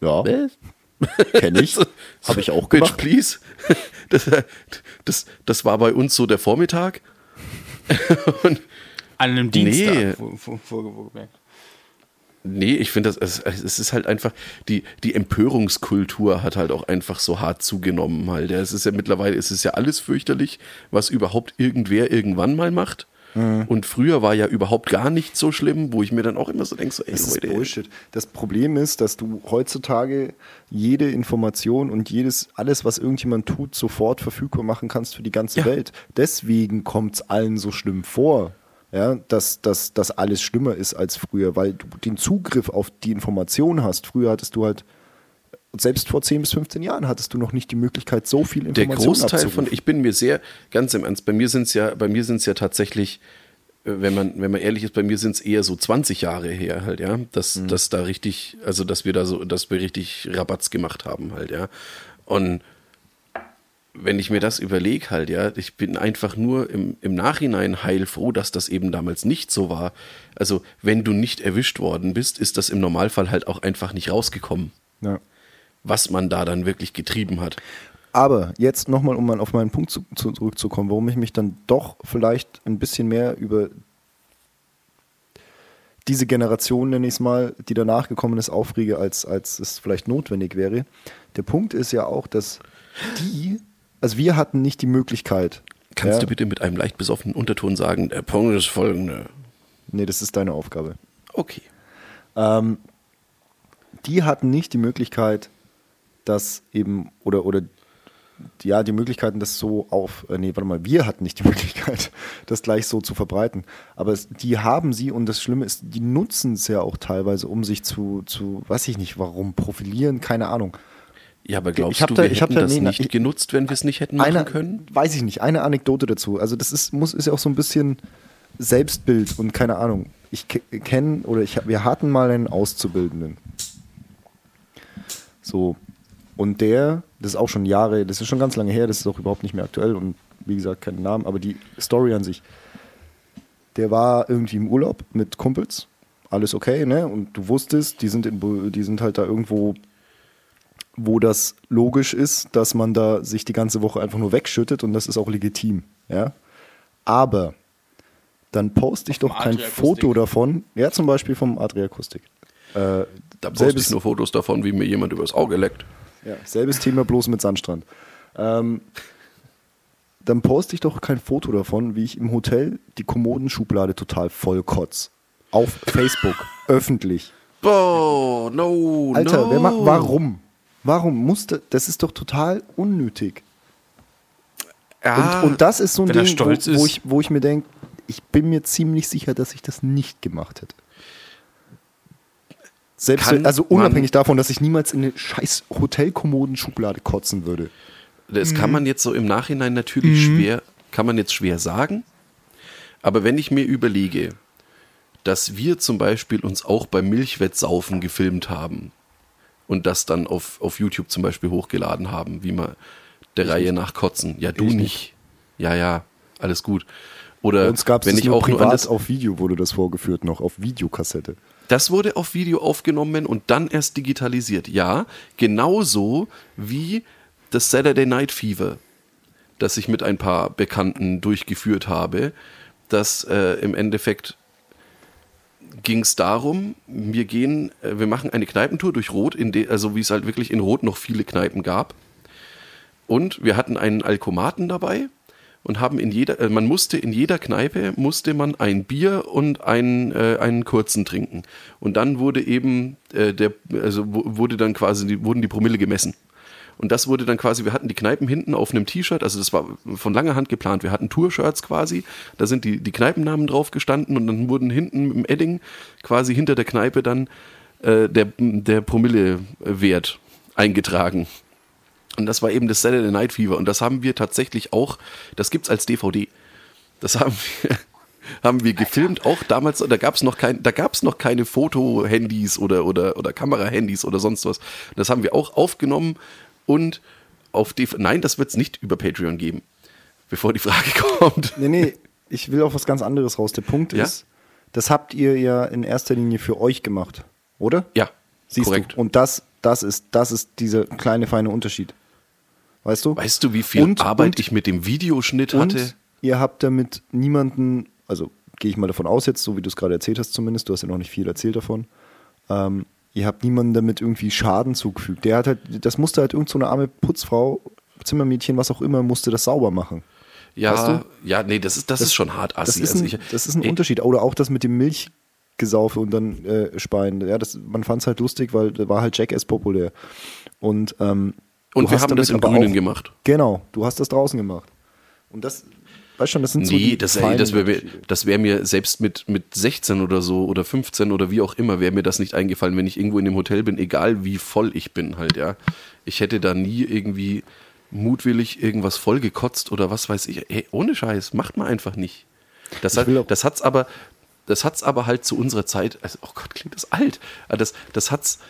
Speaker 3: Ja,
Speaker 2: was?
Speaker 3: kenne ich. Habe ich auch
Speaker 2: Bitch,
Speaker 3: gemacht.
Speaker 2: please. Das, das, das war bei uns so der Vormittag. Und
Speaker 1: An einem
Speaker 2: Nee.
Speaker 1: Dienstag. Wo, wo, wo, wo,
Speaker 2: nee, ich finde, das es, es ist halt einfach, die, die Empörungskultur hat halt auch einfach so hart zugenommen halt. Es ist ja mittlerweile, es ist ja alles fürchterlich, was überhaupt irgendwer irgendwann mal macht.
Speaker 3: Mhm.
Speaker 2: Und früher war ja überhaupt gar nicht so schlimm, wo ich mir dann auch immer so denke, so, ey,
Speaker 3: Das ist
Speaker 2: Leute,
Speaker 3: Bullshit. Das Problem ist, dass du heutzutage jede Information und jedes, alles, was irgendjemand tut, sofort verfügbar machen kannst für die ganze
Speaker 2: Ja.
Speaker 3: Welt. Deswegen kommt es allen so schlimm vor, ja, dass, dass, dass alles schlimmer ist als früher, weil du den Zugriff auf die Information hast. Früher hattest du halt, selbst vor 10 bis 15 Jahren hattest du noch nicht die Möglichkeit, so viel
Speaker 2: der
Speaker 3: Information
Speaker 2: Großteil von,
Speaker 3: abzurufen.
Speaker 2: ich bin mir sehr, ganz im Ernst, bei mir sind es ja, bei mir sind es ja tatsächlich, äh, wenn man, wenn man ehrlich ist, bei mir sind es eher so 20 Jahre her halt, ja, dass,
Speaker 3: Mhm.
Speaker 2: dass da richtig, also dass wir da so, dass wir richtig Rabatz gemacht haben halt, ja. Und wenn ich mir das überlege halt, ja, ich bin einfach nur im, im Nachhinein heilfroh, dass das eben damals nicht so war. Also, wenn du nicht erwischt worden bist, ist das im Normalfall halt auch einfach nicht rausgekommen,
Speaker 3: Ja.
Speaker 2: was man da dann wirklich getrieben hat.
Speaker 3: Aber jetzt nochmal, um mal auf meinen Punkt zu, zu, zurückzukommen, warum ich mich dann doch vielleicht ein bisschen mehr über diese Generation, nenne ich es mal, die danach gekommen ist, aufrege, als, als es vielleicht notwendig wäre. Der Punkt ist ja auch, dass die, also wir hatten nicht die Möglichkeit,
Speaker 2: Kannst
Speaker 3: Ja.
Speaker 2: du bitte mit einem leicht besoffenen Unterton sagen, der Punkt ist folgende.
Speaker 3: Nee, das ist deine Aufgabe.
Speaker 2: Okay.
Speaker 3: die hatten nicht die Möglichkeit, das eben, oder, oder ja, die Möglichkeiten, das so auf, äh, nee, warte mal, wir hatten nicht die Möglichkeit, das gleich so zu verbreiten. Aber es, die haben sie und das Schlimme ist, die nutzen es ja auch teilweise, um sich zu, zu, weiß ich nicht warum, profilieren, keine Ahnung.
Speaker 2: Ja, aber glaubst
Speaker 3: Ich
Speaker 2: du,
Speaker 3: da-
Speaker 2: wir
Speaker 3: ich
Speaker 2: hätten
Speaker 3: da-
Speaker 2: das
Speaker 3: nee,
Speaker 2: nicht
Speaker 3: ich-
Speaker 2: genutzt, wenn wir es nicht hätten machen
Speaker 3: Eine,
Speaker 2: können?
Speaker 3: weiß ich nicht, eine Anekdote dazu. Also das ist, muss, ist ja auch so ein bisschen Selbstbild und keine Ahnung. Ich kenne oder ich, wir hatten mal einen Auszubildenden. So. Und der, das ist auch schon Jahre, das ist schon ganz lange her, das ist auch überhaupt nicht mehr aktuell und wie gesagt, keinen Namen, aber die Story an sich. Der war irgendwie im Urlaub mit Kumpels, alles okay, ne? Und du wusstest, die sind, in, die sind halt da irgendwo, wo das logisch ist, dass man da sich die ganze Woche einfach nur wegschüttet und das ist auch legitim, ja? Aber dann poste ich doch kein. Foto davon, ja, zum Beispiel vom Adria Akustik. Äh,
Speaker 2: Da poste
Speaker 3: selbes-
Speaker 2: ich nur Fotos davon, wie mir jemand übers Auge leckt.
Speaker 3: ja, selbes Thema, bloß mit Sandstrand. Ähm, dann poste ich doch kein Foto davon, wie ich im Hotel die Kommodenschublade total voll kotz. Auf Facebook, öffentlich.
Speaker 2: Boah, no,
Speaker 3: Alter,
Speaker 2: no.
Speaker 3: wer macht, warum? Warum musste, das ist doch total unnötig.
Speaker 2: Ja,
Speaker 3: Und, und das ist so ein
Speaker 1: wenn
Speaker 3: Ding,
Speaker 1: stolz
Speaker 3: wo, wo, ich, wo ich mir denke, ich bin mir ziemlich sicher, dass ich das nicht gemacht hätte. Selbst,
Speaker 2: Kann
Speaker 3: also unabhängig davon, dass ich niemals in eine scheiß Hotelkommodenschublade kotzen würde.
Speaker 2: Das
Speaker 3: Mhm.
Speaker 2: kann man jetzt so im Nachhinein natürlich schwer, kann man jetzt schwer sagen. Aber wenn ich mir überlege, dass wir zum Beispiel uns auch beim Milchwettsaufen gefilmt haben und das dann auf, auf YouTube zum Beispiel hochgeladen haben, wie man der Reihe nach kotzen. Ja, du
Speaker 3: Ich
Speaker 2: nicht.
Speaker 3: nicht.
Speaker 2: Ja, ja, alles gut. Oder
Speaker 3: Bei uns gab es
Speaker 2: ich
Speaker 3: nur
Speaker 2: auch nur
Speaker 3: privat
Speaker 2: das,
Speaker 3: auf Video wurde das vorgeführt noch, auf Videokassette.
Speaker 2: Das wurde auf Video aufgenommen und dann erst digitalisiert. Ja, genauso wie das Saturday Night Fever, das ich mit ein paar Bekannten durchgeführt habe. Das äh, im Endeffekt ging es darum, wir gehen, äh, wir machen eine Kneipentour durch Rot, de, also wie es halt wirklich in Rot noch viele Kneipen gab. Und wir hatten einen Alkomaten dabei und haben in jeder, äh, man musste in jeder Kneipe musste man ein Bier und einen, äh, einen kurzen trinken. Und dann wurde eben äh, der, also wu- wurde dann quasi, wurden die Promille gemessen. Und das wurde dann quasi, wir hatten die Kneipen hinten auf einem T-Shirt, also das war von langer Hand geplant. Wir hatten Tour-Shirts quasi, da sind die, die Kneipennamen drauf gestanden und dann wurden hinten im Edding quasi hinter der Kneipe dann äh, der, der Promillewert eingetragen. Und das war eben das Saturday Night Fever. Und das haben wir tatsächlich auch, das gibt's als DVD. Das haben wir, haben wir gefilmt, auch damals, da gab's noch kein, noch keine Foto-Handys oder, oder, oder Kamera-Handys oder sonst was. Das haben wir auch aufgenommen und auf DVD, nein, das wird's nicht über Patreon geben, bevor die Frage kommt.
Speaker 3: Nee, nee, ich will auf was ganz anderes raus. Der Punkt
Speaker 2: Ja?
Speaker 3: ist, das habt ihr ja in erster Linie für euch gemacht, oder?
Speaker 2: Ja,
Speaker 3: Siehst
Speaker 2: korrekt.
Speaker 3: du? Und das, das ist, das ist dieser kleine feine Unterschied. Weißt du?
Speaker 2: Weißt du, wie viel
Speaker 3: Und-
Speaker 2: Arbeit
Speaker 3: und-
Speaker 2: ich mit dem Videoschnitt
Speaker 3: Und
Speaker 2: hatte?
Speaker 3: ihr habt damit niemanden, also gehe ich mal davon aus jetzt, so wie du es gerade erzählt hast zumindest, du hast ja noch nicht viel erzählt davon, ähm, ihr habt niemanden damit irgendwie Schaden zugefügt. Der hat halt, das musste halt irgend so eine arme Putzfrau, Zimmermädchen, was auch immer, musste das sauber machen.
Speaker 2: Ja,
Speaker 3: weißt du?
Speaker 2: ja, nee, das ist, das, ist schon hart
Speaker 3: Das
Speaker 2: assi.
Speaker 3: ist
Speaker 2: Also
Speaker 3: ein,
Speaker 2: ich-
Speaker 3: das ist ein
Speaker 2: Ey,
Speaker 3: Unterschied. Oder auch das mit dem Milchgesaufe und dann äh, Speien. Ja, das, man fand es halt lustig, weil da war halt Jackass populär. Und, ähm,
Speaker 2: Und wir haben das im Grünen
Speaker 3: auch-
Speaker 2: gemacht.
Speaker 3: Genau, du hast das draußen gemacht. Und das, weißt schon, das sind so
Speaker 2: Nee,
Speaker 3: die
Speaker 2: das,
Speaker 3: feinen
Speaker 2: das wäre wär mir selbst mit, mit 16 oder so oder 15 oder wie auch immer, wäre mir das nicht eingefallen, wenn ich irgendwo in dem Hotel bin, egal wie voll ich bin halt, ja. Ich hätte da nie irgendwie mutwillig irgendwas vollgekotzt oder was weiß ich. Ey, ohne Scheiß, macht man einfach nicht. Das, hat, das hat's aber, das hat's aber halt zu unserer Zeit, also, oh Gott, klingt das alt, das, das hat's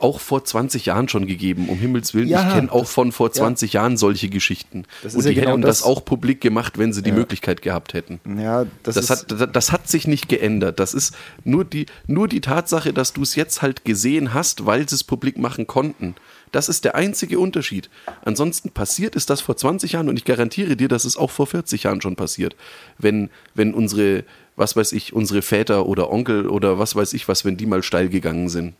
Speaker 2: auch vor 20 Jahren schon gegeben, um Himmels Willen.
Speaker 3: Ja,
Speaker 2: ich kenne auch von vor 20 Jahren solche Geschichten. Und
Speaker 3: ist ja
Speaker 2: die
Speaker 3: genau
Speaker 2: hätten das,
Speaker 3: das-
Speaker 2: auch publik gemacht, wenn sie die
Speaker 3: Ja.
Speaker 2: Möglichkeit gehabt hätten.
Speaker 3: Ja, das,
Speaker 2: Das, hat, das, das hat sich nicht geändert. Das ist nur die, nur die Tatsache, dass du es jetzt halt gesehen hast, weil sie es publik machen konnten. Das ist der einzige Unterschied. Ansonsten passiert ist das vor 20 Jahren und ich garantiere dir, dass es auch vor 40 Jahren schon passiert. Wenn, wenn unsere, was weiß ich, unsere Väter oder Onkel oder was weiß ich was, wenn die mal steil gegangen sind.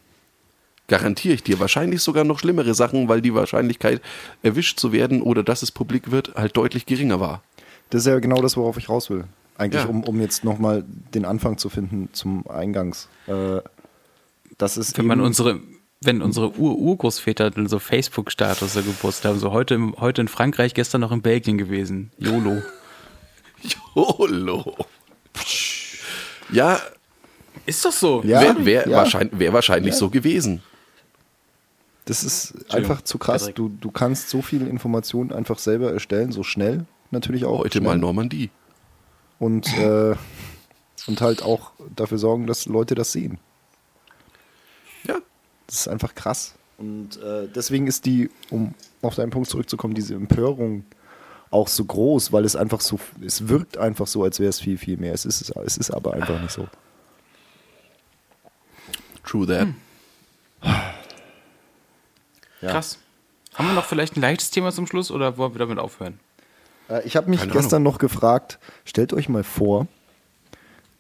Speaker 2: Garantiere ich dir. Wahrscheinlich sogar noch schlimmere Sachen, weil die Wahrscheinlichkeit, erwischt zu werden oder dass es publik wird, halt deutlich geringer war.
Speaker 3: Das ist ja genau das, worauf ich raus will. Eigentlich,
Speaker 2: Ja.
Speaker 3: um, um jetzt nochmal den Anfang zu finden zum Eingangs. Äh, das ist
Speaker 1: Wenn man unsere, wenn unsere Ur-Urgroßväter so Facebook-Status so gepostet haben, so heute, im- heute in Frankreich, gestern noch in Belgien gewesen. YOLO.
Speaker 2: YOLO. Ja,
Speaker 1: Ist doch so.
Speaker 3: Ja,
Speaker 2: wäre wär
Speaker 3: ja.
Speaker 2: wahrscheinlich, wär wahrscheinlich
Speaker 3: Ja.
Speaker 2: so gewesen.
Speaker 3: Das ist einfach zu krass.
Speaker 1: Patrick.
Speaker 3: Du, du kannst so viele Informationen einfach selber erstellen, so schnell natürlich auch.
Speaker 2: Heute
Speaker 3: schnell.
Speaker 2: mal Normandie.
Speaker 3: Und, äh, und halt auch dafür sorgen, dass Leute das sehen.
Speaker 2: Ja.
Speaker 3: Das ist einfach krass. Und äh, deswegen ist die, um auf deinen Punkt zurückzukommen, diese Empörung auch so groß, weil es einfach so, es wirkt einfach so, als wäre es viel, viel mehr. Es ist, es es ist aber einfach nicht so.
Speaker 2: True that.
Speaker 3: Ja.
Speaker 1: Krass. Haben wir noch vielleicht ein leichtes Thema zum Schluss oder wollen wir damit aufhören?
Speaker 3: Äh, Ich habe mich
Speaker 2: Keine
Speaker 3: gestern noch gefragt, stellt euch mal vor,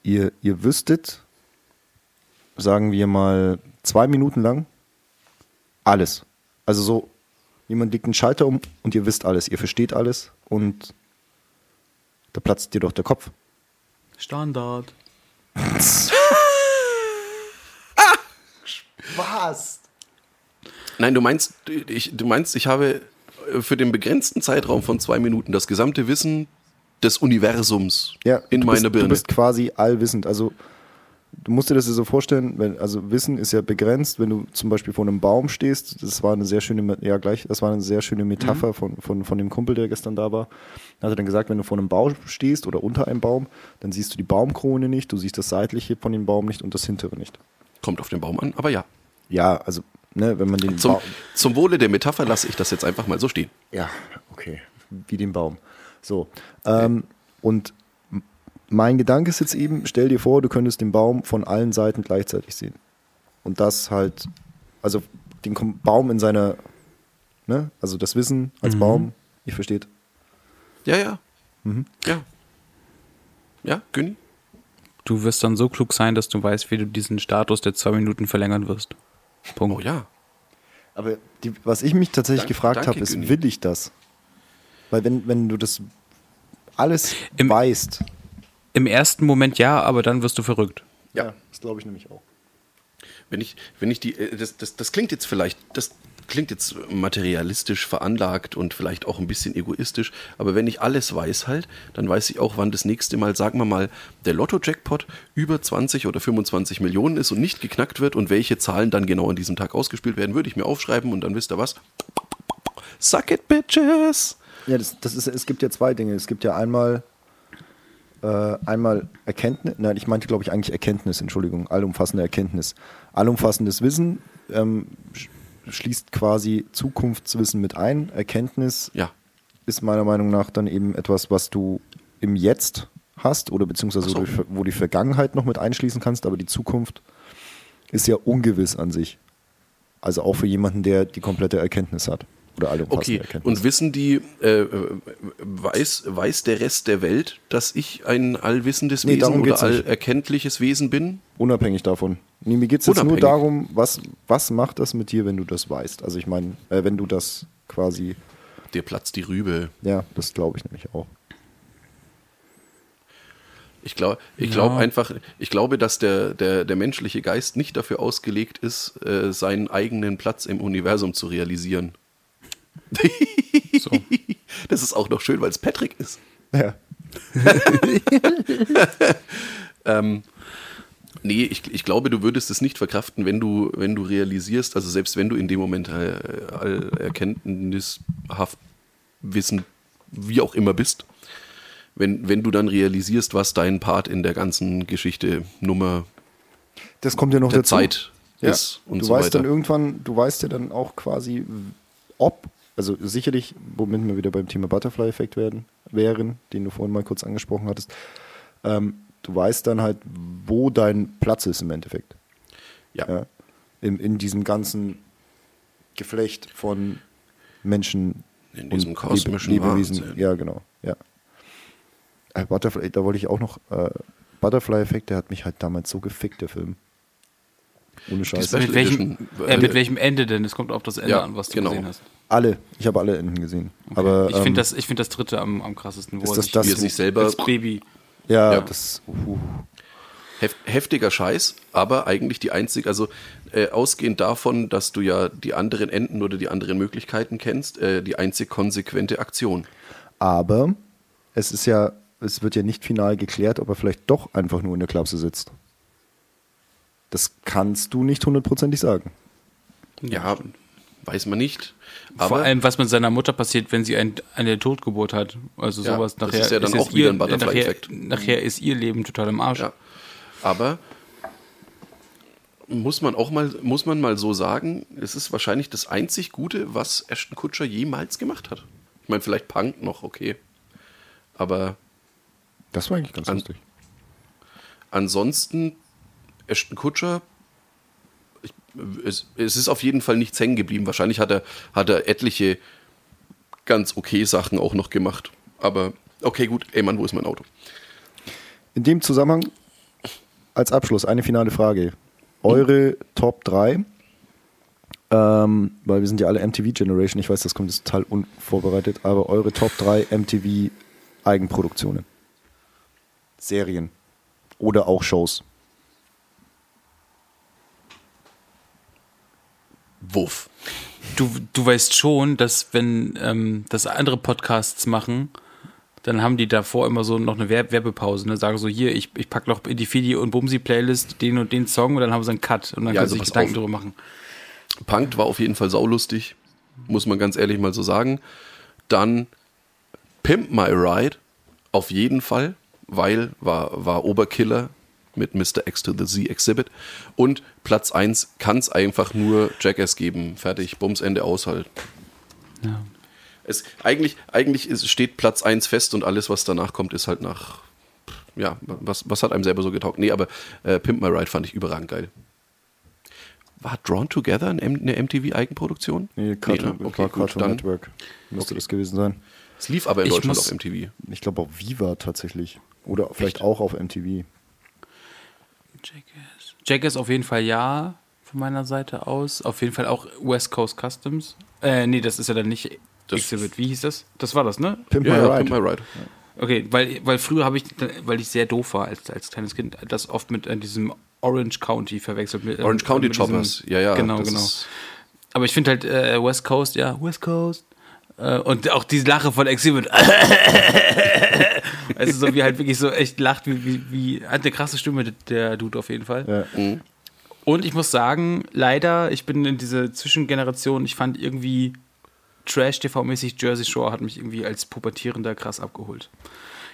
Speaker 3: ihr, ihr wüsstet, sagen wir mal, zwei Minuten lang alles. Also so, jemand legt einen Schalter um und ihr wisst alles, ihr versteht alles und da platzt dir doch der Kopf.
Speaker 1: Standard.
Speaker 3: Was?
Speaker 2: Nein, du meinst, ich, du meinst, ich habe äh, für den begrenzten Zeitraum von zwei Minuten das gesamte Wissen des Universums
Speaker 3: Ja,
Speaker 2: in meiner
Speaker 3: bist,
Speaker 2: Birne.
Speaker 3: Du bist quasi allwissend. Also du musst dir das so vorstellen, wenn, also Wissen ist ja begrenzt, wenn du zum Beispiel vor einem Baum stehst, das war eine sehr schöne, ja gleich, das war eine sehr schöne Metapher
Speaker 2: Mhm.
Speaker 3: von, von, von dem Kumpel, der gestern da war. Er hat dann gesagt, wenn du vor einem Baum stehst oder unter einem Baum, dann siehst du die Baumkrone nicht, du siehst das seitliche von dem Baum nicht und das hintere nicht.
Speaker 2: Kommt auf den Baum an, aber ja.
Speaker 3: Ja, also, ne, wenn man den
Speaker 2: Zum, zum Wohle der Metapher lasse ich das jetzt einfach mal so stehen.
Speaker 3: Ja, okay. Wie den Baum. So. Ähm, und mein Gedanke ist jetzt eben, stell dir vor, du könntest den Baum von allen Seiten gleichzeitig sehen. Und das halt, also den Baum in seiner, ne, also das Wissen als Baum, ihr versteht.
Speaker 2: Ja, ja.
Speaker 3: Mhm.
Speaker 2: Ja. Ja, Günni?
Speaker 1: Du wirst dann so klug sein, dass du weißt, wie du diesen Status der zwei Minuten verlängern wirst. Punkt.
Speaker 2: Oh ja.
Speaker 3: Aber die, was ich mich tatsächlich
Speaker 2: Dank-
Speaker 3: gefragt habe, ist,
Speaker 2: Günni.
Speaker 3: will ich das? Weil wenn, wenn du das alles
Speaker 1: Im-
Speaker 3: weißt,
Speaker 1: Im ersten Moment ja, aber dann wirst du verrückt.
Speaker 3: ja, das glaube ich nämlich auch.
Speaker 2: Wenn ich, wenn ich die, äh, das, das, das klingt jetzt vielleicht, das klingt jetzt materialistisch veranlagt und vielleicht auch ein bisschen egoistisch, aber wenn ich alles weiß halt, dann weiß ich auch, wann das nächste Mal, sagen wir mal, der Lotto-Jackpot über 20 oder 25 Millionen ist und nicht geknackt wird und welche Zahlen dann genau an diesem Tag ausgespielt werden, würde ich mir aufschreiben und dann wisst ihr was. Suck it, bitches!
Speaker 3: Ja, das, das ist, es gibt ja zwei Dinge. Es gibt ja einmal, äh, einmal Erkenntnis, nein, ich meinte, glaube ich, eigentlich Erkenntnis, Entschuldigung, allumfassende Erkenntnis. Allumfassendes Wissen ähm, schließt quasi Zukunftswissen mit ein. Erkenntnis
Speaker 2: Ja.
Speaker 3: ist meiner Meinung nach dann eben etwas, was du im Jetzt hast oder beziehungsweise
Speaker 2: so.
Speaker 3: wo die Vergangenheit noch mit einschließen kannst, aber die Zukunft ist ja ungewiss an sich. Also auch für jemanden, der die komplette Erkenntnis hat. Oder allumfassende
Speaker 2: Okay,
Speaker 3: Erkenntnis.
Speaker 2: und wissen die, äh, äh, weiß, weiß der Rest der Welt, dass ich ein allwissendes
Speaker 3: Nee,
Speaker 2: Wesen oder allerkenntliches Wesen bin?
Speaker 3: Unabhängig davon. Nee, mir geht es jetzt nur darum, was, was macht das mit dir, wenn du das weißt? Also ich meine, äh, wenn du das quasi,
Speaker 2: Dir platzt die Rübe.
Speaker 3: ja, das glaube ich nämlich auch.
Speaker 2: Ich, glaub, ich
Speaker 1: Ja.
Speaker 2: glaube einfach, ich glaube, dass der, der, der menschliche Geist nicht dafür ausgelegt ist, äh, seinen eigenen Platz im Universum zu realisieren.
Speaker 1: So.
Speaker 2: Das ist auch noch schön, weil es Patrick ist.
Speaker 3: Ja.
Speaker 2: Ähm, nee, ich, ich glaube, du würdest es nicht verkraften, wenn du, wenn du realisierst, also selbst wenn du in dem Moment äh, all erkenntnishaft wissen, wie auch immer bist, wenn, wenn du dann realisierst, was dein Part in der ganzen Geschichte Nummer
Speaker 3: Das kommt ja noch
Speaker 2: der
Speaker 3: dazu.
Speaker 2: Zeit
Speaker 3: ja.
Speaker 2: ist und
Speaker 3: du
Speaker 2: so
Speaker 3: weißt
Speaker 2: weiter.
Speaker 3: dann irgendwann, du weißt ja dann auch quasi, ob, also sicherlich, womit wir wieder beim Thema Butterfly-Effekt werden, wären, den du vorhin mal kurz angesprochen hattest, ähm, du weißt dann halt, wo dein Platz ist im Endeffekt.
Speaker 2: ja.
Speaker 3: Ja, in, in diesem ganzen Geflecht von Menschen.
Speaker 2: In diesem
Speaker 3: und
Speaker 2: kosmischen
Speaker 3: Lebewesen.
Speaker 2: Wahnsinn.
Speaker 3: Ja, genau. Ja. Äh, Butterfly, da wollte ich auch noch. Äh, Butterfly-Effekt, der hat mich halt damals so gefickt, der Film. Ohne Scheiß.
Speaker 2: Special
Speaker 1: Mit welchem, äh, mit welchem Ende denn? Es kommt auf das Ende
Speaker 2: Ja,
Speaker 1: an, was du
Speaker 2: genau.
Speaker 1: gesehen hast.
Speaker 3: Alle. Ich habe alle Enden gesehen. Aber
Speaker 1: ich
Speaker 3: ähm,
Speaker 1: finde das, ich find das dritte am, am krassesten. Wo
Speaker 3: ist das
Speaker 1: sich
Speaker 3: das,
Speaker 2: Wie er sich selber
Speaker 1: als Baby.
Speaker 3: Ja,
Speaker 2: ja.
Speaker 3: das. Uh,
Speaker 2: hef heftiger Scheiß, aber eigentlich die einzige, also äh, ausgehend davon, dass du ja die anderen Enden oder die anderen Möglichkeiten kennst, äh, die einzig konsequente Aktion.
Speaker 3: aber es ist ja, es wird ja nicht final geklärt, ob er vielleicht doch einfach nur in der Klapse sitzt. Das kannst du nicht hundertprozentig sagen.
Speaker 2: Ja, weiß man nicht. Aber
Speaker 1: Vor allem, was mit seiner Mutter passiert, wenn sie ein, eine Totgeburt hat. Also
Speaker 2: Ja,
Speaker 1: sowas.
Speaker 2: das
Speaker 1: Nachher
Speaker 2: ist ja dann
Speaker 1: jetzt
Speaker 2: auch wieder
Speaker 1: ihr,
Speaker 2: ein Butterfly-Effekt.
Speaker 1: Nachher, nachher ist ihr Leben total im Arsch.
Speaker 2: Ja. Aber muss man auch mal, muss man mal so sagen, es ist wahrscheinlich das einzig Gute, was Ashton Kutscher jemals gemacht hat. Ich meine, vielleicht Punk noch, okay. Aber
Speaker 3: Das war eigentlich ganz
Speaker 2: An-
Speaker 3: lustig.
Speaker 2: ansonsten, Ashton Kutscher, es, es ist auf jeden Fall nichts hängen geblieben. Wahrscheinlich hat er, hat er etliche ganz okay Sachen auch noch gemacht. Aber okay, gut, ey Mann, wo ist mein Auto?
Speaker 3: In dem Zusammenhang als Abschluss eine finale Frage. Eure Top 3, ähm, weil wir sind ja alle MTV-Generation, ich weiß, das kommt jetzt total unvorbereitet, aber eure Top 3 MTV-Eigenproduktionen. Serien. Oder auch Shows.
Speaker 2: Wuff.
Speaker 1: Du, du weißt schon, dass wenn ähm, das andere Podcasts machen, dann haben die davor immer so noch eine Werb Werbepause. Ne? Sagen so, hier, ich, ich pack noch in die Fidi und Bumsi-Playlist den und den Song und dann haben sie einen Cut und dann
Speaker 2: Ja,
Speaker 1: können
Speaker 2: also
Speaker 1: sie sich
Speaker 2: pass
Speaker 1: Gedanken
Speaker 2: auf.
Speaker 1: drüber machen.
Speaker 2: Punked war auf jeden Fall saulustig, muss man ganz ehrlich mal so sagen. Dann Pimp My Ride, auf jeden Fall, weil war, war Oberkiller mit Mr. X to the Z Exhibit. Und Platz 1 kann es einfach nur Jackass geben. Fertig, Bums, Ende aus halt.
Speaker 1: Ja.
Speaker 2: Es, eigentlich eigentlich ist, steht Platz 1 fest und alles, was danach kommt, ist halt nach. Ja, was, was hat einem selber so getaugt? Nee, aber äh, Pimp My Ride fand ich überragend geil. War Drawn Together eine MTV-Eigenproduktion?
Speaker 3: Nee, Cartoon,
Speaker 2: ne? Okay,
Speaker 3: war
Speaker 2: gut,
Speaker 3: Cartoon
Speaker 2: dann.
Speaker 3: Network. Müsste
Speaker 2: Okay.
Speaker 3: das gewesen sein.
Speaker 2: Es lief aber in
Speaker 1: Ich
Speaker 2: Deutschland
Speaker 1: muss-
Speaker 2: auf MTV.
Speaker 3: Ich glaube auch Viva tatsächlich. Oder vielleicht
Speaker 2: Echt?
Speaker 3: auch auf MTV.
Speaker 1: Jackass. Jackass auf jeden Fall ja, von meiner Seite aus. Auf jeden Fall auch West Coast Customs. Äh, nee, das ist ja dann nicht
Speaker 2: Das-
Speaker 1: Exhibit. Wie hieß das? Das war das, ne?
Speaker 3: Pimp
Speaker 2: Ja,
Speaker 3: My
Speaker 2: ja,
Speaker 3: Ride.
Speaker 2: Pimp My Ride.
Speaker 1: Okay, weil, weil früher habe ich, weil ich sehr doof war als, als kleines Kind, das oft mit äh, diesem Orange County verwechselt. Mit, äh,
Speaker 2: Orange County
Speaker 1: mit diesem-
Speaker 2: Choppers. Ja, ja.
Speaker 1: Genau, genau. Aber ich finde halt äh, West Coast, ja, West Coast. Äh, und auch diese Lache von Exhibit. also so wie halt wirklich so echt lacht, wie, wie, wie hat eine krasse Stimme, der Dude auf jeden Fall.
Speaker 3: Ja.
Speaker 2: Mhm.
Speaker 1: Und ich muss sagen, leider, ich bin in diese Zwischengeneration, ich fand irgendwie Trash-TV-mäßig Jersey Shore hat mich irgendwie als Pubertierender krass abgeholt.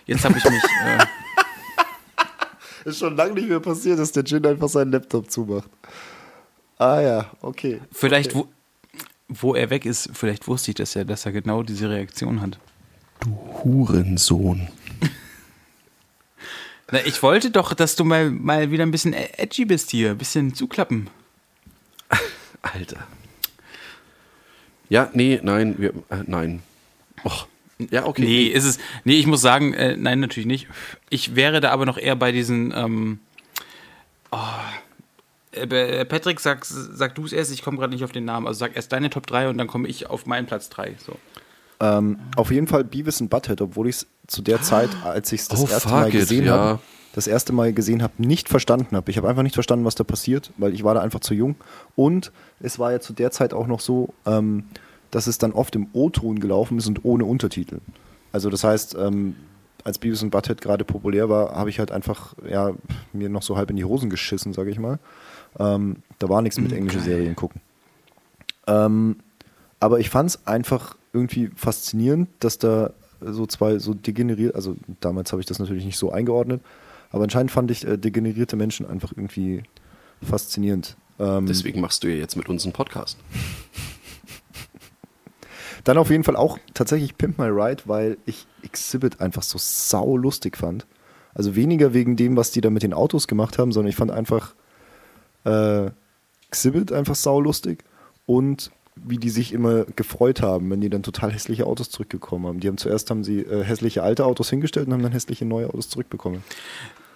Speaker 1: Jetzt habe ich mich. äh,
Speaker 3: Ist schon lange nicht mehr passiert, dass der Jin einfach seinen Laptop zumacht. Ah ja, okay.
Speaker 1: vielleicht, wo, wo er weg ist, vielleicht wusste ich das ja, dass er genau diese Reaktion hat.
Speaker 2: Hurensohn.
Speaker 1: Na, ich wollte doch, dass du mal, mal wieder ein bisschen edgy bist hier, ein bisschen zuklappen.
Speaker 2: Alter. Ja, nee, nein, wir, äh, nein. Och. Ja, okay.
Speaker 1: Nee, ist es. Nee, ich muss sagen, äh, nein, natürlich nicht. Ich wäre da aber noch eher bei diesen. Ähm, oh, äh, Patrick, sag, sag du es erst, ich komme gerade nicht auf den Namen. Also sag erst deine Top 3 und dann komme ich auf meinen Platz 3. So.
Speaker 3: Ähm, auf jeden Fall Beavis und Butthead, obwohl ich es zu der Zeit, als ich es das
Speaker 2: Oh,
Speaker 3: erste Mal
Speaker 2: it,
Speaker 3: gesehen
Speaker 2: ja.
Speaker 3: habe, das erste Mal gesehen habe, nicht verstanden habe. Ich habe einfach nicht verstanden, was da passiert, weil ich war da einfach zu jung. Und es war ja zu der Zeit auch noch so, ähm, dass es dann oft im O-Ton gelaufen ist und ohne Untertitel. Also das heißt, ähm, als Beavis und Butthead gerade populär war, habe ich halt einfach ja, mir noch so halb in die Hosen geschissen, sage ich mal. Ähm, da war nichts mit englische Serien gucken. Ähm, aber ich fand es einfach irgendwie faszinierend, dass da so zwei so degeneriert, also damals habe ich das natürlich nicht so eingeordnet, aber anscheinend fand ich äh, degenerierte Menschen einfach irgendwie faszinierend. Ähm,
Speaker 2: Deswegen machst du ja jetzt mit uns einen Podcast.
Speaker 3: Dann auf jeden Fall auch tatsächlich Pimp My Ride, weil ich Exhibit einfach so sau lustig fand. Also weniger wegen dem, was die da mit den Autos gemacht haben, sondern ich fand einfach äh, Exhibit einfach sau lustig und wie die sich immer gefreut haben, wenn die dann total hässliche Autos zurückgekommen haben. Die haben zuerst haben sie äh, hässliche alte Autos hingestellt und haben dann hässliche neue Autos zurückbekommen.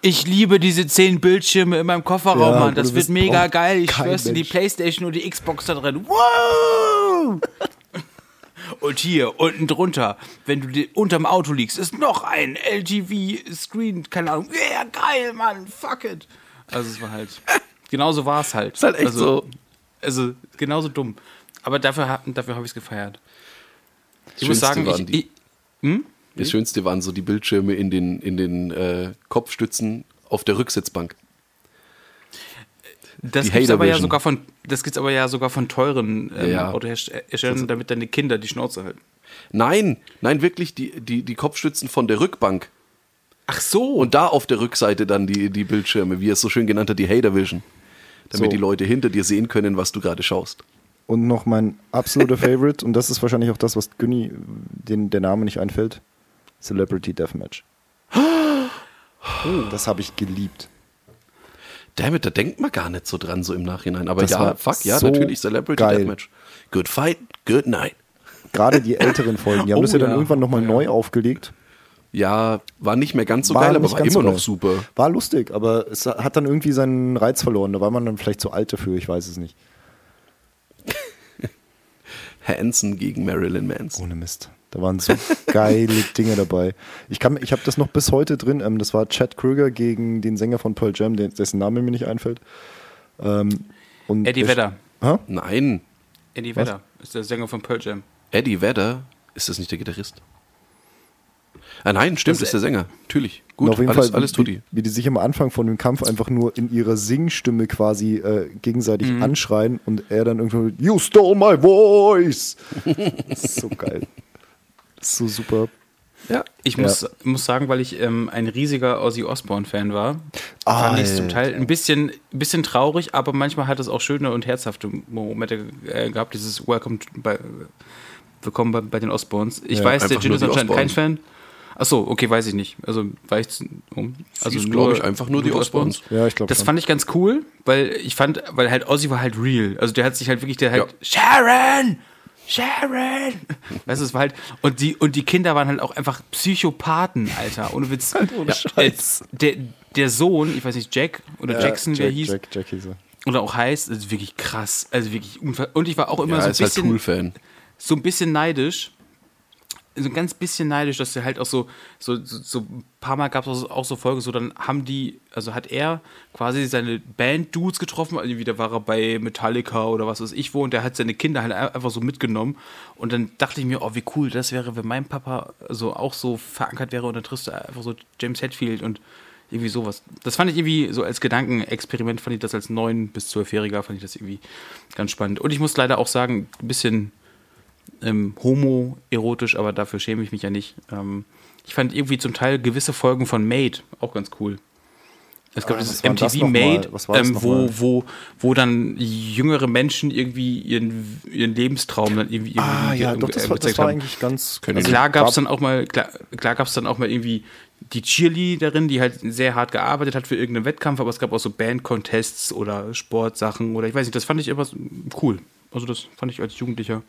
Speaker 1: Ich liebe diese zehn Bildschirme in meinem Kofferraum,
Speaker 3: Ja,
Speaker 1: Mann. Das wird mega geil. Ich schwör's dir, die. Playstation und die Xbox da drin. Wow! und hier, unten drunter, wenn du unterm Auto liegst, ist noch ein LTV-Screen, keine Ahnung. Ja, geil, Mann, fuck it. Also es war halt, genauso war es halt.
Speaker 2: Ist halt echt
Speaker 1: also,
Speaker 2: so.
Speaker 1: Also genauso dumm. Aber dafür, dafür habe ich es gefeiert. Ich muss sagen,
Speaker 2: waren
Speaker 1: ich,
Speaker 2: die-
Speaker 1: ich,
Speaker 2: Das Schönste waren so die Bildschirme in den, in den äh, Kopfstützen auf der Rücksitzbank.
Speaker 1: Das
Speaker 2: Die
Speaker 1: gibt's aber ja sogar von, das gibt's aber ja sogar von teuren ähm,
Speaker 2: Ja.
Speaker 1: Autoherstellern, damit deine Kinder die Schnauze halten.
Speaker 2: Nein, nein, wirklich die, die, die Kopfstützen von der Rückbank.
Speaker 1: Ach so.
Speaker 2: Und da auf der Rückseite dann die, die Bildschirme, wie es so schön genannt hat, die Hater Vision. Damit
Speaker 3: So.
Speaker 2: die Leute hinter dir sehen können, was du gerade schaust.
Speaker 3: Und noch mein absoluter Favorite, und das ist wahrscheinlich auch das, was Günni, den der Name nicht einfällt: Celebrity Deathmatch. Das habe ich geliebt.
Speaker 2: Damit, da denkt man gar nicht so dran, so im Nachhinein. Aber
Speaker 3: Das
Speaker 2: ja, fuck, ja,
Speaker 3: so
Speaker 2: natürlich Celebrity
Speaker 3: geil.
Speaker 2: Deathmatch. Good fight, good night.
Speaker 3: Gerade die älteren Folgen, die haben
Speaker 1: Oh
Speaker 3: das ja dann
Speaker 1: ja.
Speaker 3: irgendwann nochmal neu aufgelegt.
Speaker 2: Ja, war nicht mehr ganz so
Speaker 3: War
Speaker 2: geil, aber war immer
Speaker 3: so
Speaker 2: noch super.
Speaker 3: War lustig, aber es hat dann irgendwie seinen Reiz verloren. Da war man dann vielleicht zu alt dafür, ich weiß es nicht.
Speaker 2: Hanson gegen Marilyn Manson.
Speaker 3: Ohne Mist. Da waren so geile Dinge dabei. Ich, kann- ich habe das noch bis heute drin. Ähm, das war Chad Krüger gegen den Sänger von Pearl Jam, dessen Name mir nicht einfällt. Ähm, und
Speaker 1: Eddie
Speaker 3: der-
Speaker 1: Vedder.
Speaker 3: Hä?
Speaker 2: Nein,
Speaker 1: Eddie Vedder ist der Sänger von Pearl Jam.
Speaker 2: Eddie Vedder, ist das nicht der Gitarrist? Ah, nein, stimmt,
Speaker 1: Das-
Speaker 2: ist der Sänger. Natürlich. Gut,
Speaker 3: auf jeden
Speaker 2: alles,
Speaker 3: Fall,
Speaker 2: alles
Speaker 3: wie,
Speaker 2: tutti.
Speaker 3: wie die sich am Anfang von dem Kampf einfach nur in ihrer Singstimme quasi äh, gegenseitig
Speaker 2: Mhm.
Speaker 3: anschreien und er dann irgendwo, You stole my voice! das ist so geil. Das ist so super.
Speaker 2: Ja.
Speaker 1: Ich muss, muss sagen, weil ich ähm, ein riesiger Ozzy Osbourne-Fan war, fand ich es zum Teil ein bisschen, ein bisschen traurig, aber manchmal hat es auch schöne und herzhafte Momente äh, gehabt. Dieses Welcome to, bei, Willkommen bei, bei den Osbournes. Ich
Speaker 3: Ja,
Speaker 1: weiß, der Jin ist
Speaker 2: die
Speaker 1: anscheinend kein. Fan. Achso, okay, weiß ich nicht. Also war ich um. Also
Speaker 2: Hieß, glaub ich, einfach nur die Osbournes.
Speaker 3: Ja, ich glaube
Speaker 1: Das
Speaker 3: schon.
Speaker 1: fand ich ganz cool, weil ich fand, weil halt Ozzy war halt real. Also der hat sich halt wirklich, der halt Sharon, Sharon. Weißt du, es war halt und die und die Kinder waren halt auch einfach Psychopathen, Alter. Ohne Witz.
Speaker 3: Halt ohne
Speaker 1: Ja,
Speaker 3: Scheiß.
Speaker 1: äh, Der, der Sohn, ich weiß nicht, Jack oder
Speaker 3: Ja,
Speaker 1: Jackson, der
Speaker 3: Jack,
Speaker 1: hieß
Speaker 3: Jack, Jack hieß er.
Speaker 1: oder auch heißt, ist wirklich krass. Also wirklich unver und ich war auch immer
Speaker 2: Ja,
Speaker 1: so ein
Speaker 2: halt
Speaker 1: bisschen
Speaker 2: Tool-Fan.
Speaker 1: so ein bisschen neidisch. So ein ganz bisschen neidisch, dass er halt auch so, so, so, ein paar Mal gab es auch so Folgen, so dann haben die, also hat er quasi seine Band-Dudes getroffen, also wieder war er bei Metallica oder was weiß ich wo und der hat seine Kinder halt einfach so mitgenommen und dann dachte ich mir, oh wie cool das wäre, wenn mein Papa so auch so verankert wäre und dann triffst du einfach so James Hetfield und irgendwie sowas. Das fand ich irgendwie so als Gedankenexperiment, fand ich das als 9- bis 12-Jähriger, fand ich das irgendwie ganz spannend. Und ich muss leider auch sagen, ein bisschen ähm, homoerotisch, aber dafür schäme ich mich ja nicht. Ähm, ich fand irgendwie zum Teil gewisse Folgen von Made auch ganz cool. Es gab
Speaker 3: Ah,
Speaker 1: dieses
Speaker 3: das
Speaker 1: MTV
Speaker 3: mal?
Speaker 1: Made,
Speaker 3: das
Speaker 1: ähm, wo, wo, wo dann jüngere Menschen irgendwie ihren, ihren Lebenstraum dann irgendwie, irgendwie
Speaker 3: Ah ja, doch, das
Speaker 1: äh,
Speaker 3: war, das war eigentlich ganz...
Speaker 2: Können
Speaker 3: also
Speaker 1: Klar gab es dann auch mal, klar, klar gab es dann auch mal irgendwie die Cheerleaderin, die halt sehr hart gearbeitet hat für irgendeinen Wettkampf, aber es gab auch so Band-Contests oder Sportsachen oder ich weiß nicht, das fand ich immer cool. Also das fand ich als Jugendlicher.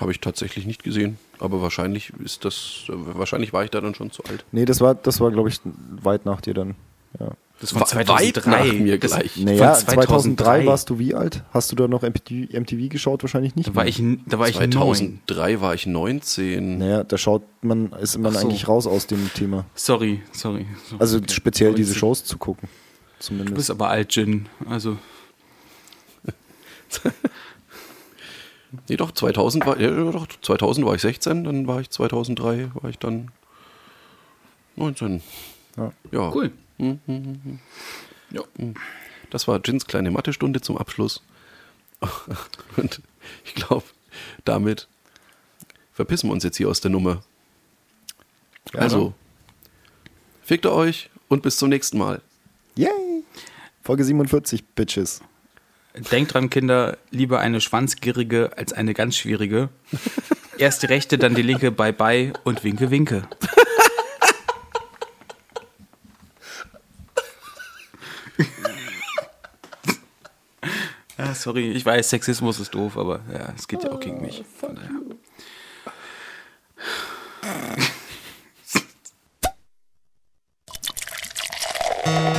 Speaker 2: Habe ich tatsächlich nicht gesehen. Aber wahrscheinlich ist das, äh, wahrscheinlich war ich da dann schon zu alt.
Speaker 3: Nee, das war, das war glaube ich, weit nach dir dann. Ja.
Speaker 1: Das
Speaker 2: Wa- weit nach mir
Speaker 1: das,
Speaker 2: gleich.
Speaker 3: Naja,
Speaker 1: Von
Speaker 3: 2003 warst du wie alt? Hast du da noch MTV, MTV geschaut? Wahrscheinlich nicht.
Speaker 1: Da war ich, da war ich neun.
Speaker 2: 2003 war ich 19.
Speaker 3: Naja, da schaut man, ist man
Speaker 1: so.
Speaker 3: eigentlich raus aus dem Thema.
Speaker 1: Sorry, sorry. So,
Speaker 3: Also
Speaker 1: okay.
Speaker 3: speziell diese
Speaker 1: 19.
Speaker 3: Shows zu gucken.
Speaker 1: Du
Speaker 3: Zumindest.
Speaker 1: bist aber alt, Jin. Also,
Speaker 2: Nee, doch, 2000 war, ja, doch, 2000 war ich 16, dann war ich 2003, war ich dann 19.
Speaker 3: Ja.
Speaker 2: Ja.
Speaker 1: cool.
Speaker 2: Ja. Das war Jins kleine Mathestunde zum Abschluss. Und ich glaube, damit verpissen wir uns jetzt hier aus der Nummer. also, fickt euch und bis zum nächsten Mal.
Speaker 3: Yay! Folge 47, Bitches.
Speaker 1: Denkt dran, Kinder, lieber eine schwanzgierige als eine ganz schwierige. Erst die rechte, dann die linke, bye bye und winke, winke. ah, sorry, ich weiß, Sexismus ist doof, aber ja, es geht ja auch gegen mich. Von daher.